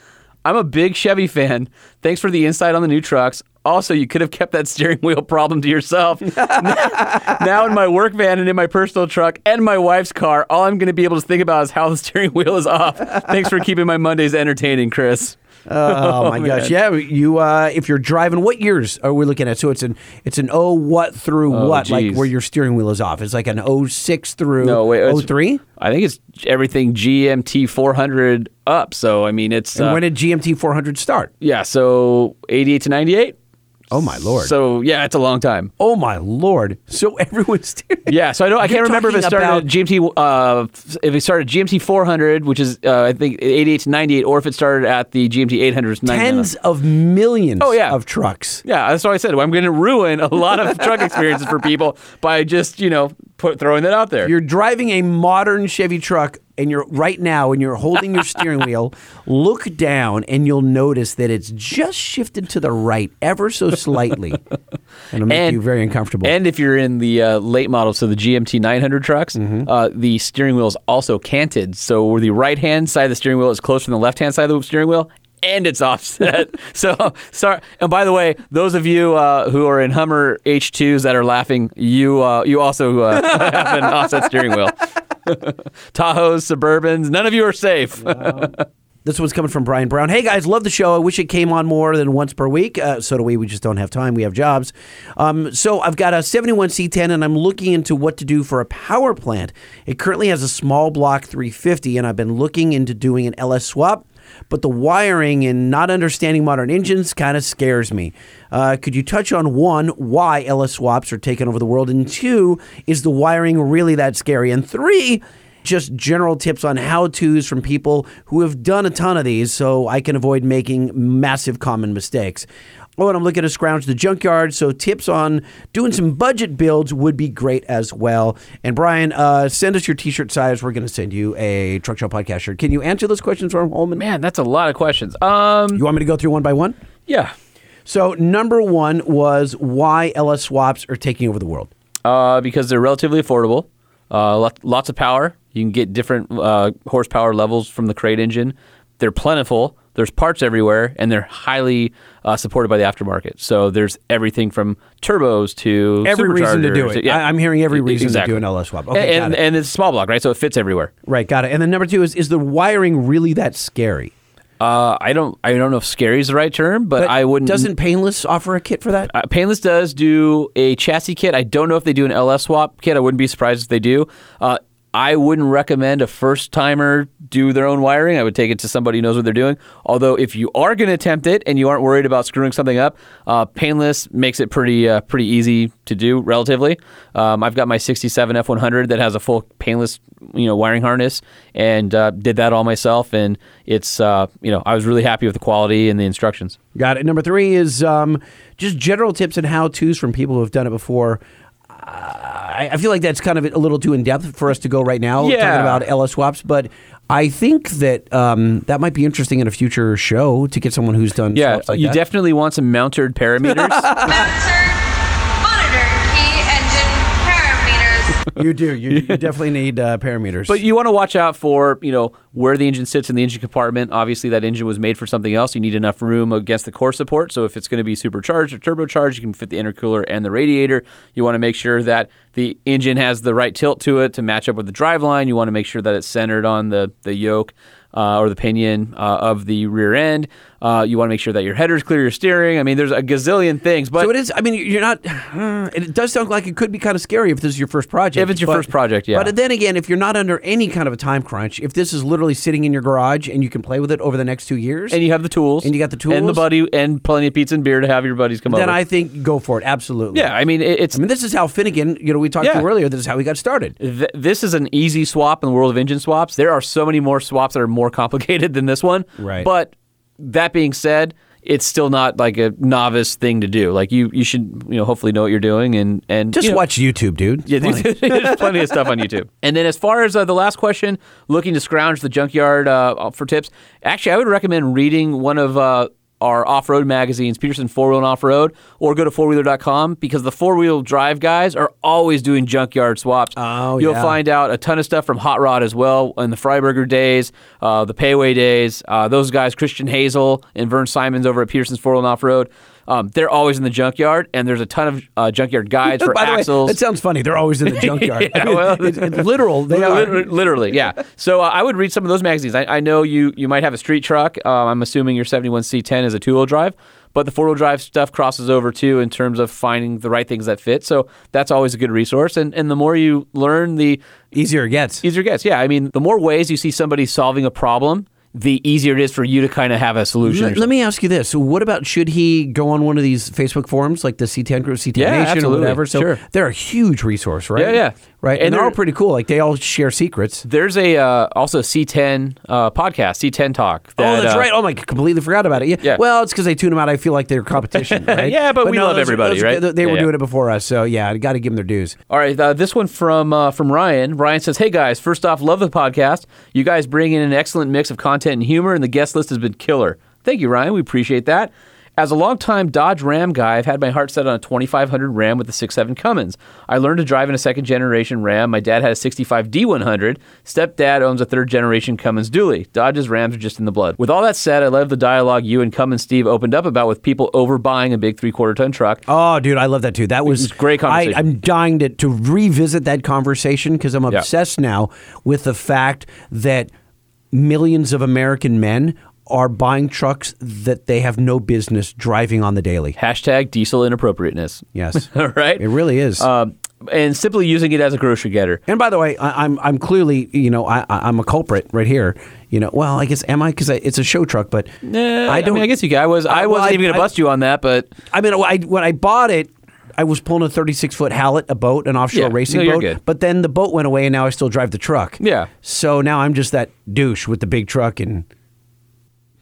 I'm a big Chevy fan. Thanks for the insight on the new trucks. Also, you could have kept that steering wheel problem to yourself. now, in my work van and in my personal truck and my wife's car, all I'm going to be able to think about is how the steering wheel is off. Thanks for keeping my Mondays entertaining, Chris." Oh, my gosh! Yeah, you. Uh, if you're driving, what years are we looking at? So it's an it's an O what through Oh, what, like geez. where your steering wheel is off. It's like an 06 through No, wait, it's- 03? I think it's everything GMT 400 up. So I mean, it's And uh, when did GMT 400 start? yeah. So 88 to 98. Oh my lord! So yeah, it's a long time. oh my lord! So everyone's steering. Yeah, so I don't. I You're can't remember if it talking started about- GMT. Uh, if it started at GMT 400, which is uh, I think 88 to 98, or if it started at the GMT 800. tens of millions Oh, yeah. of trucks. Yeah, that's what I said. I'm going to ruin a lot of truck experiences for people by just you know put throwing that out there. You're driving a modern Chevy truck and you're right now and you're holding your steering wheel, look down and you'll notice that it's just shifted to the right ever so slightly. And it'll make And- you very uncomfortable. And if you're in the uh, late model, so the GMT 900 trucks, Mm-hmm. uh, the steering wheel is also canted. So the right hand side of the steering wheel is closer than the left hand side of the steering wheel. And it's offset. so sorry. And by the way, those of you uh, who are in Hummer H2s that are laughing, you uh, you also uh, have an offset steering wheel. Tahoes, Suburbans, none of you are safe. This one's coming from Brian Brown. Hey guys, love the show. I wish it came on more than once per week. Uh, so do we. We just don't have time. We have jobs. Um, so I've got a 71C10 and I'm looking into what to do for a power plant. It currently has a small block 350 and I've been looking into doing an LS swap. But the wiring and not understanding modern engines kind of scares me. Uh, could you touch on one, why LS swaps are taking over the world? And two, is the wiring really that scary? And three, just general tips on how to's from people who have done a ton of these so I can avoid making massive common mistakes. Oh, and I'm looking to scrounge the junkyard, so tips on doing some budget builds would be great as well. And Brian, uh, send us your t shirt size. We're going to send you a Truck Show Podcast shirt. Can you answer those questions from Holman? Man, that's a lot of questions. Um, You want me to go through one by one? yeah. So, number one was why LS swaps are taking over the world. uh, because they're relatively affordable. Uh, lots of power. You can get different uh, horsepower levels from the crate engine. They're plentiful. There's parts everywhere, and they're highly uh, supported by the aftermarket. So there's everything from turbos to Every reason to do it. I- I'm hearing every reason to do an LS swap. Okay, got and, it. and it's small block, right? So it fits everywhere. Right, got it. And then number two is is the wiring really that scary? Uh, I don't, I don't know if scary is the right term, but, I wouldn't. Doesn't Painless offer a kit for that? Uh, Painless does do a chassis kit. I don't know if they do an LS swap kit. I wouldn't be surprised if they do. Uh, I wouldn't recommend a first timer do their own wiring. I would take it to somebody who knows what they're doing. Although, if you are going to attempt it and you aren't worried about screwing something up, uh, Painless makes it pretty uh, pretty easy to do relatively. Um, I've got my 67 F100 that has a full Painless you know wiring harness and uh, did that all myself. And it's uh, you know I was really happy with the quality and the instructions. Got it. Number three is um, just general tips and how tos from people who have done it before. I, I feel like that's kind of a little too in depth for us to go right now Yeah. talking about LS swaps, but I think that um, that might be interesting in a future show to get someone who's done Yeah, swaps like you that. definitely want some mounted parameters. you do. You, you definitely need uh, parameters. But you want to watch out for, you know, where the engine sits in the engine compartment. Obviously, that engine was made for something else. You need enough room against the core support. So if it's going to be supercharged or turbocharged, you can fit the intercooler and the radiator. You want to make sure that the engine has the right tilt to it to match up with the driveline. You want to make sure that it's centered on the, the yoke. Uh, or the pinion uh, of the rear end. Uh, you want to make sure that your header's clear, your steering. I mean, there's a gazillion things. But so it is. I mean, you're not. It does sound like it could be kind of scary if this is your first project. If it's your but- first project, yeah. But then again, if you're not under any kind of a time crunch, if this is literally sitting in your garage and you can play with it over the next two years, and you have the tools, And you got the tools, and the buddy, and plenty of pizza and beer to have your buddies come then over. Then I think go for it. Absolutely. yeah, I mean, it's I mean, this is how Finnegan. You know, we talked Yeah. to earlier. This is how we got started. th- this is an easy swap in the world of engine swaps. There are so many more swaps that are more complicated than this one. Right. But that being said, it's still not like a novice thing to do. Like you, you should, you know, hopefully know what you're doing and and Just you know, watch YouTube, dude. Yeah, there's, there's plenty of stuff on YouTube. And then as far as uh, the last question, looking to scrounge the junkyard uh, for tips, actually, I would recommend reading one of uh, our off-road magazines, Petersen Four Wheel and Off Road, or go to fourwheeler.com because the four-wheel drive guys are always doing junkyard swaps. Oh, You'll yeah. find out a ton of stuff from Hot Rod as well in the Freiburger days, uh, the Péwé days. Uh, those guys, Christian Hazel and Verne Simons over at Petersen's Four Wheel and Off Road. Um, they're always in the junkyard, and there's a ton of uh, junkyard guides for By the axles. way, that sounds funny. They're always in the junkyard. Yeah, I mean, well- it's, it's literal. They are. Literally, literally, yeah. So uh, I would read some of those magazines. I, I know you you might have a street truck. Um, I'm assuming your 71C10 is a two wheel drive, but the four wheel drive stuff crosses over too in terms of finding the right things that fit. So that's always a good resource. And and the more you learn, the Easier it gets. easier it gets. Yeah, I mean, the more ways you see somebody solving a problem the easier it is for you to kind of have a solution. Let, let me ask you this: so What about should he go on one of these Facebook forums like the C10 Group, C10 Yeah, Nation, or absolutely. whatever? So Sure. they're a huge resource, right? Yeah, yeah. Right. And And, they're all pretty cool. Like they all share secrets. There's a uh, also C10 uh, podcast, C10 Talk. oh, that's uh, right. Oh my, completely forgot about it. Yeah. Yeah. Well, it's because they tune them out. I feel like they're competition, right? Yeah, but we love those- everybody, those- right? They, they Yeah, were yeah. doing it before us, so yeah, I got to give them their dues. All right, uh, this one from uh, from Ryan. Ryan says, "Hey guys, first off, love the podcast. You guys bring in an excellent mix of content and humor, and the guest list has been killer. Thank you, Ryan. We appreciate that." As a longtime Dodge Ram guy, I've had my heart set on a 2500 Ram with a 6.7 Cummins. I learned to drive in a second generation Ram. My dad had a 65 D100. Stepdad owns a third generation Cummins dually. Dodge's Rams are just in the blood. With all that said, I love the dialogue you and Cummins Steve opened up about with people overbuying a big three quarter ton truck. Oh, dude, I love that too. That was, was great conversation. I, I'm dying to, to revisit that conversation because I'm Yeah. obsessed now with the fact that millions of American men are buying trucks that they have no business driving on the daily. Hashtag diesel inappropriateness. Yes, All right. it really is. um, and simply using it as a grocery getter. and by the way, I, I'm I'm clearly you know I, I- I'm a culprit right here. You know, well, I guess am I because it's a show truck, but Eh, I don't. mean, I guess you can. I was. I wasn't I- even going I- to bust you on that, but I mean, I, when I bought it, I was pulling a 36 foot Hallett, a boat, an offshore Yeah. racing No, boat. But then the boat went away, and now I still drive the truck. Yeah. So now I'm just that douche with the big truck, and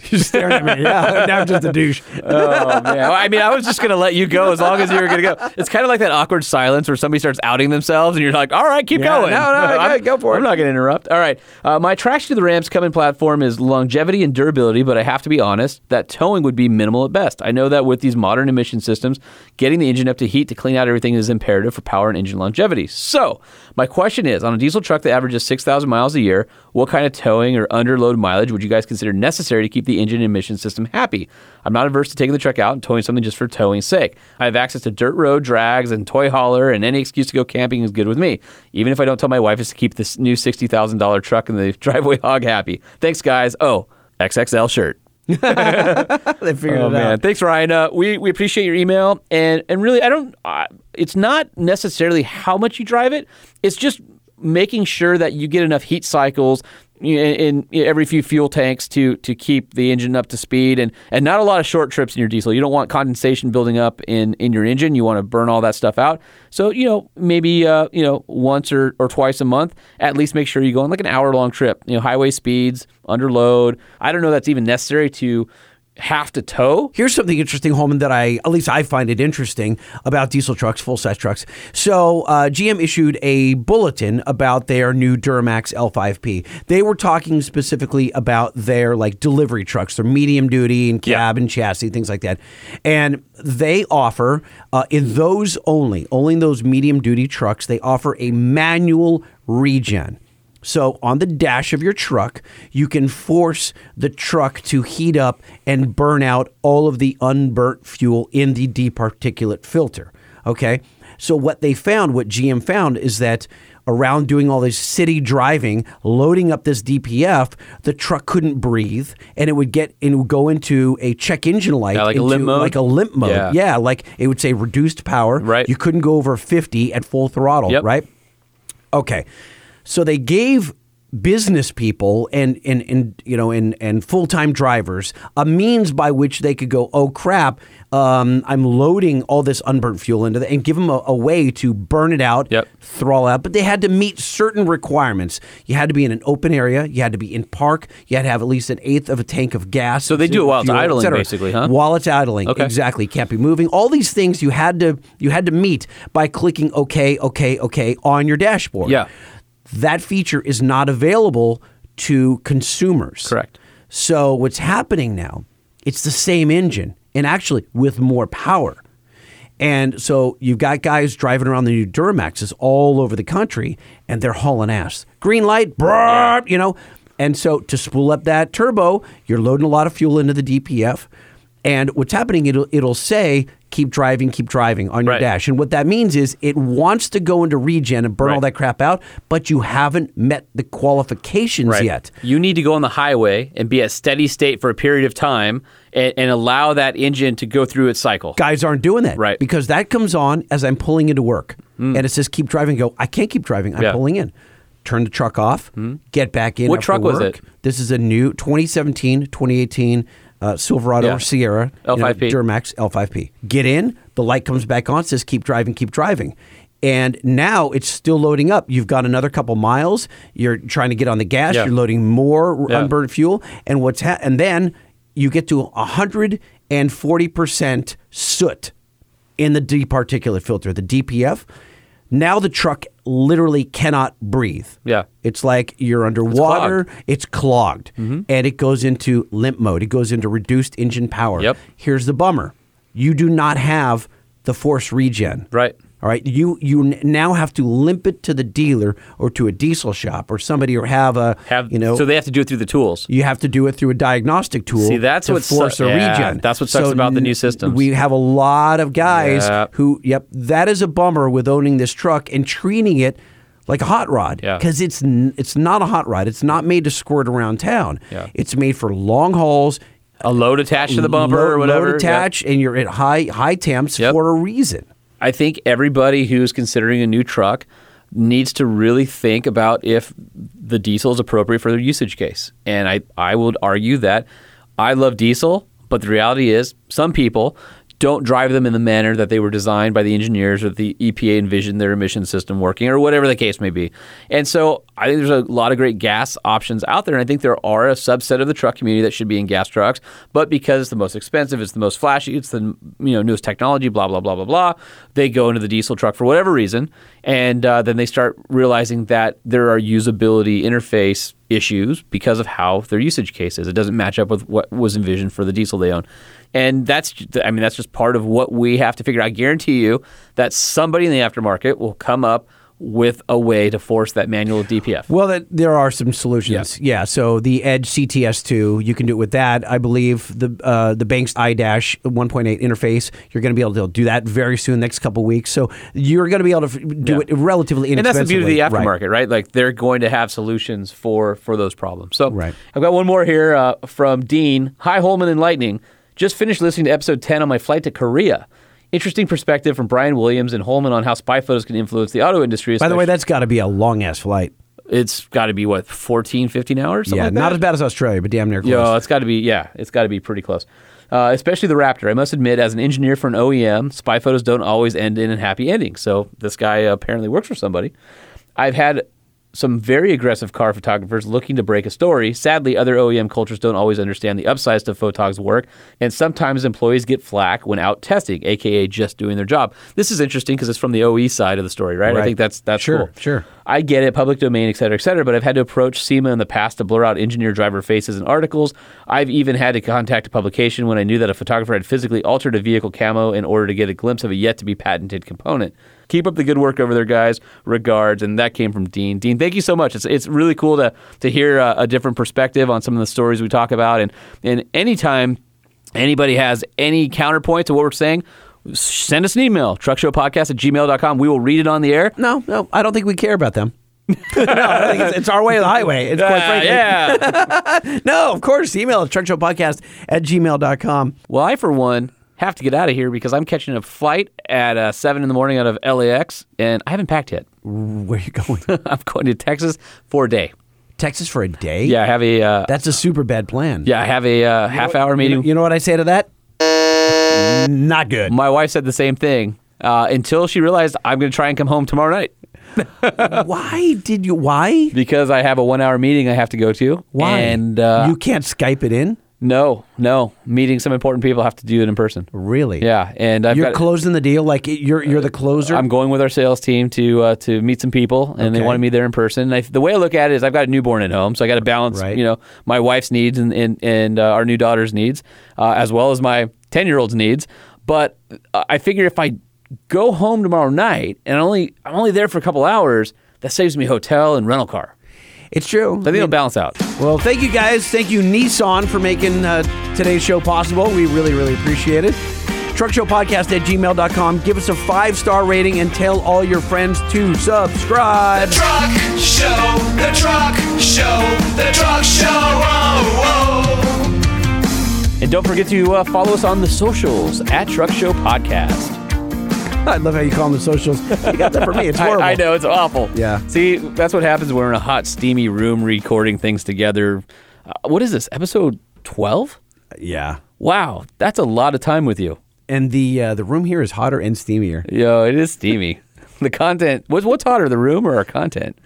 you're staring at me. Yeah, now I'm just a douche. oh man. I mean, I was just going to let you go as long as you were going to go. It's kind of like that awkward silence where somebody starts outing themselves, and you're like, "All right, keep Yeah, going." no, no, I'm- go- go for it. I'm not going to interrupt. All right. Uh, my attraction to the Rams Cummins platform is longevity and durability, but I have to be honest that towing would be minimal at best. I know that with these modern emission systems, getting the engine up to heat to clean out everything is imperative for power and engine longevity. So, my question is on a diesel truck that averages 6,000 miles a year, what kind of towing or underload mileage would you guys consider necessary to keep the engine and emission system happy? I'm not averse to taking the truck out and towing something just for towing's sake. I have access to dirt road drags and toy hauler, and any excuse to go camping is good with me. Even if I don't tell my wife is to keep this new $60,000 truck in the driveway hog happy. Thanks, guys. Oh, XXL shirt. they figured Oh it man, out. thanks Ryan. Uh, we we appreciate your email and and really I don't. Uh, it's not necessarily how much you drive it. It's just making sure that you get enough heat cycles in, in every few fuel tanks to to keep the engine up to speed and and not a lot of short trips in your diesel. You don't want condensation building up in in your engine. You want to burn all that stuff out. So you know maybe uh, you know once or, or twice a month at least make sure you go on like an hour long trip. You know highway speeds under load. I don't know that's even necessary to have to tow. Here's something interesting, Holman, that I, at least I find it interesting about diesel trucks, full size trucks. So, uh, GM issued a bulletin about their new Duramax L5P. They were talking specifically about their like delivery trucks, their medium duty and cab and chassis, things like that. And they offer, uh, in those only, only in those medium duty trucks, they offer a manual regen. So on the dash of your truck, you can force the truck to heat up and burn out all of the unburnt fuel in the departiculate filter. Okay? So what they found, what GM found is that around doing all this city driving, loading up this DPF, the truck couldn't breathe and it would get it would go into a check engine light Yeah, like a into- limp mode? like a limp mode. Yeah. yeah, like it would say reduced power. Right. You couldn't go over 50 at full throttle, Yep. right? Okay. So they gave business people and and, and you know and and full-time drivers a means by which they could go oh crap um, i'm loading all this unburnt fuel into the and give them a, a way to burn it out Yep. throttle out but they had to meet certain requirements you had to be in an open area you had to be in park you had to have at least an eighth of a tank of gas So they do it while it's fuel, et idling, basically, huh? while it's idling Okay. exactly can't be moving all these things you had to you had to meet by clicking okay okay okay on your dashboard Yeah. That feature is not available to consumers. Correct. So what's happening now? It's the same engine and actually with more power. And so you've got guys driving around the new Duramaxes all over the country and they're hauling ass. Green light, brrr, you know. And so to spool up that turbo, you're loading a lot of fuel into the DPF. And what's happening, it'll, it'll say, keep driving, keep driving on your Right. dash. And what that means is it wants to go into regen and burn all that crap out, but you haven't met the qualifications yet. You need to go on the highway and be at steady state for a period of time and, and allow that engine to go through its cycle. Guys aren't doing that. Right. Mm. Because that comes on as I'm pulling into work. And it says keep driving. Go, I can't keep driving. I'm Yeah. pulling in. turn the truck off, get back in. What truck was work. it? This is a new 2017, 2018 uh, Silverado Yeah. or Sierra L5P. Duramax L5P. Get in, the light comes back on, says keep driving, keep driving. And now it's still loading up. You've got another couple miles. You're trying to get on the gas. Yeah. You're loading more Yeah. unburned fuel. And what's ha- and then you get to 140% soot in the departiculate filter, the DPF. Now the truck literally cannot breathe. Yeah. It's like you're underwater, clogged. it's clogged, mm-hmm. and it goes into limp mode. It goes into reduced engine power. Yep. Here's the bummer you do not have the force regen. Right. All right, you you now have to limp it to the dealer or to a diesel shop or somebody or have a Have you know so they have to do it through the tools. you have to do it through a diagnostic tool. See, that's to what su- a yeah, regen. that's what sucks about the new systems. We have a lot of guys Yeah. who, yep, that is a bummer with owning this truck and treating it like a hot rod Yeah. because it's n- it's not a hot rod. It's not made to squirt around town. Yeah. It's made for long hauls. A load attached to the bumper load, or whatever. Load yeah. attached, and you're at high high temps Yep. for a reason. I think everybody who's considering a new truck needs to really think about if the diesel is appropriate for their usage case. And I, I would argue that I love diesel, but the reality is some people don't drive them in the manner that they were designed by the engineers or the EPA envisioned their emission system working or whatever the case may be. And so I think there's a lot of great gas options out there. And I think there are a subset of the truck community that should be in gas trucks. But because it's the most expensive, it's the most flashy, it's the you know newest technology, blah, blah, blah, blah, blah, they go into the diesel truck for whatever reason. And uh, then they start realizing that there are usability interface issues because of how their usage case is. It doesn't match up with what was envisioned for the diesel they own. And that's, I mean, that's just part of what we have to figure out. I guarantee you that somebody in the aftermarket will come up with a way to force that manual DPF. Well, that, there are some solutions. Yeah. yeah. So the Edge CTS2, you can do it with that. I believe the uh, the Banks iDash 1.8 interface, you're going to be able to do that very soon, next couple weeks. So you're going to be able to do Yeah. it relatively and that's the beauty of the Right. aftermarket, right? Like they're going to have solutions for for those problems. So Right. I've got one more here uh, from Dean. Hi, Holman and Lightning. Just finished listening to episode 10 on my flight to Korea. Interesting perspective from Brian Williams and Holman on how spy photos can influence the auto industry. By the way, that's got to be a long ass flight. it's got to be what 14, 15 hours. Something yeah, like not as bad as Australia, but damn near close. Yo, it's got to be yeah, it's got to be pretty close. Uh, especially the Raptor. I must admit, as an engineer for an OEM, spy photos don't always end in a happy ending. So this guy apparently works for somebody. I've had some very aggressive car photographers looking to break a story. Sadly, other OEM cultures don't always understand the upsides to photog's work, and sometimes employees get flack when out testing, aka just doing their job. This is interesting because it's from the OE side of the story, right? I think that's that's Sure, cool. sure. I get it, public domain, et cetera, et cetera, but I've had to approach SEMA in the past to blur out engineer driver faces in articles. I've even had to contact a publication when I knew that a photographer had physically altered a vehicle camo in order to get a glimpse of a yet to be patented component. Keep up the good work over there, guys. Regards. And that came from Dean. Dean, thank you so much. It's, it's really cool to, to hear a, a different perspective on some of the stories we talk about. And, and anytime anybody has any counterpoint to what we're saying, send us an email, truckshowpodcast at gmail.com. We will read it on the air. No, no, I don't think we care about them. no, I think it's, it's our way or the highway. It's quite Ah, frankly. yeah. No, of course. Email at truckshowpodcast at gmail.com. well, I, for one, have to get out of here because I'm catching a flight at uh, 7 in the morning out of LAX, and I haven't packed yet. Where are you going? I'm going to Texas for a day. Texas for a day? Yeah, I have a uh, That's a super bad plan. yeah, I have a uh, half hour You meeting. know, you know what I say to that? Not good. My wife said the same thing uh, until she realized I'm going to try and come home tomorrow night why did you? Why? because I have a one hour meeting I have to go to. Why? And uh, you can't Skype it in. No, no, meeting some important people I have to do it in person. Really? Yeah, and I've You're got, closing the deal. Like you're you're the closer. I'm going with our sales team to uh, to meet some people, and they Okay. wanted me there in person. And I, the way I look at it is, I've got a newborn at home, so I got to balance, Right. you know, my wife's needs and and, and uh, our new daughter's needs, uh, as well as my ten year old's needs. But uh, I figure if I go home tomorrow night and only I'm only there for a couple hours, that saves me hotel and rental car. It's true. So I think it'll balance out. Well, thank you guys. Thank you, Nissan, for making uh, today's show possible. We really, really appreciate it. Truckshowpodcast at gmail.com. Give us a five star rating and tell all your friends to subscribe. The truck show, the truck show, the truck show. Oh, oh. And don't forget to uh, follow us on the socials at Truck Show Podcast. I love how you call them the socials. You got that for me. It's horrible. I know it's awful. Yeah. See, that's what happens when we're in a hot, steamy room recording things together. Uh, what is this? Episode twelve? Yeah. Wow, that's a lot of time with you. And the uh, the room here is hotter and steamier. Yo, it is steamy. the content. What's what's hotter, the room or our content?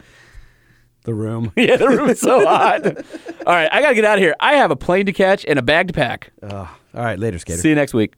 The room. Yeah, the room is so hot. All right, I gotta get out of here. I have a plane to catch and a bag to pack. All right, later, skater. See you next week.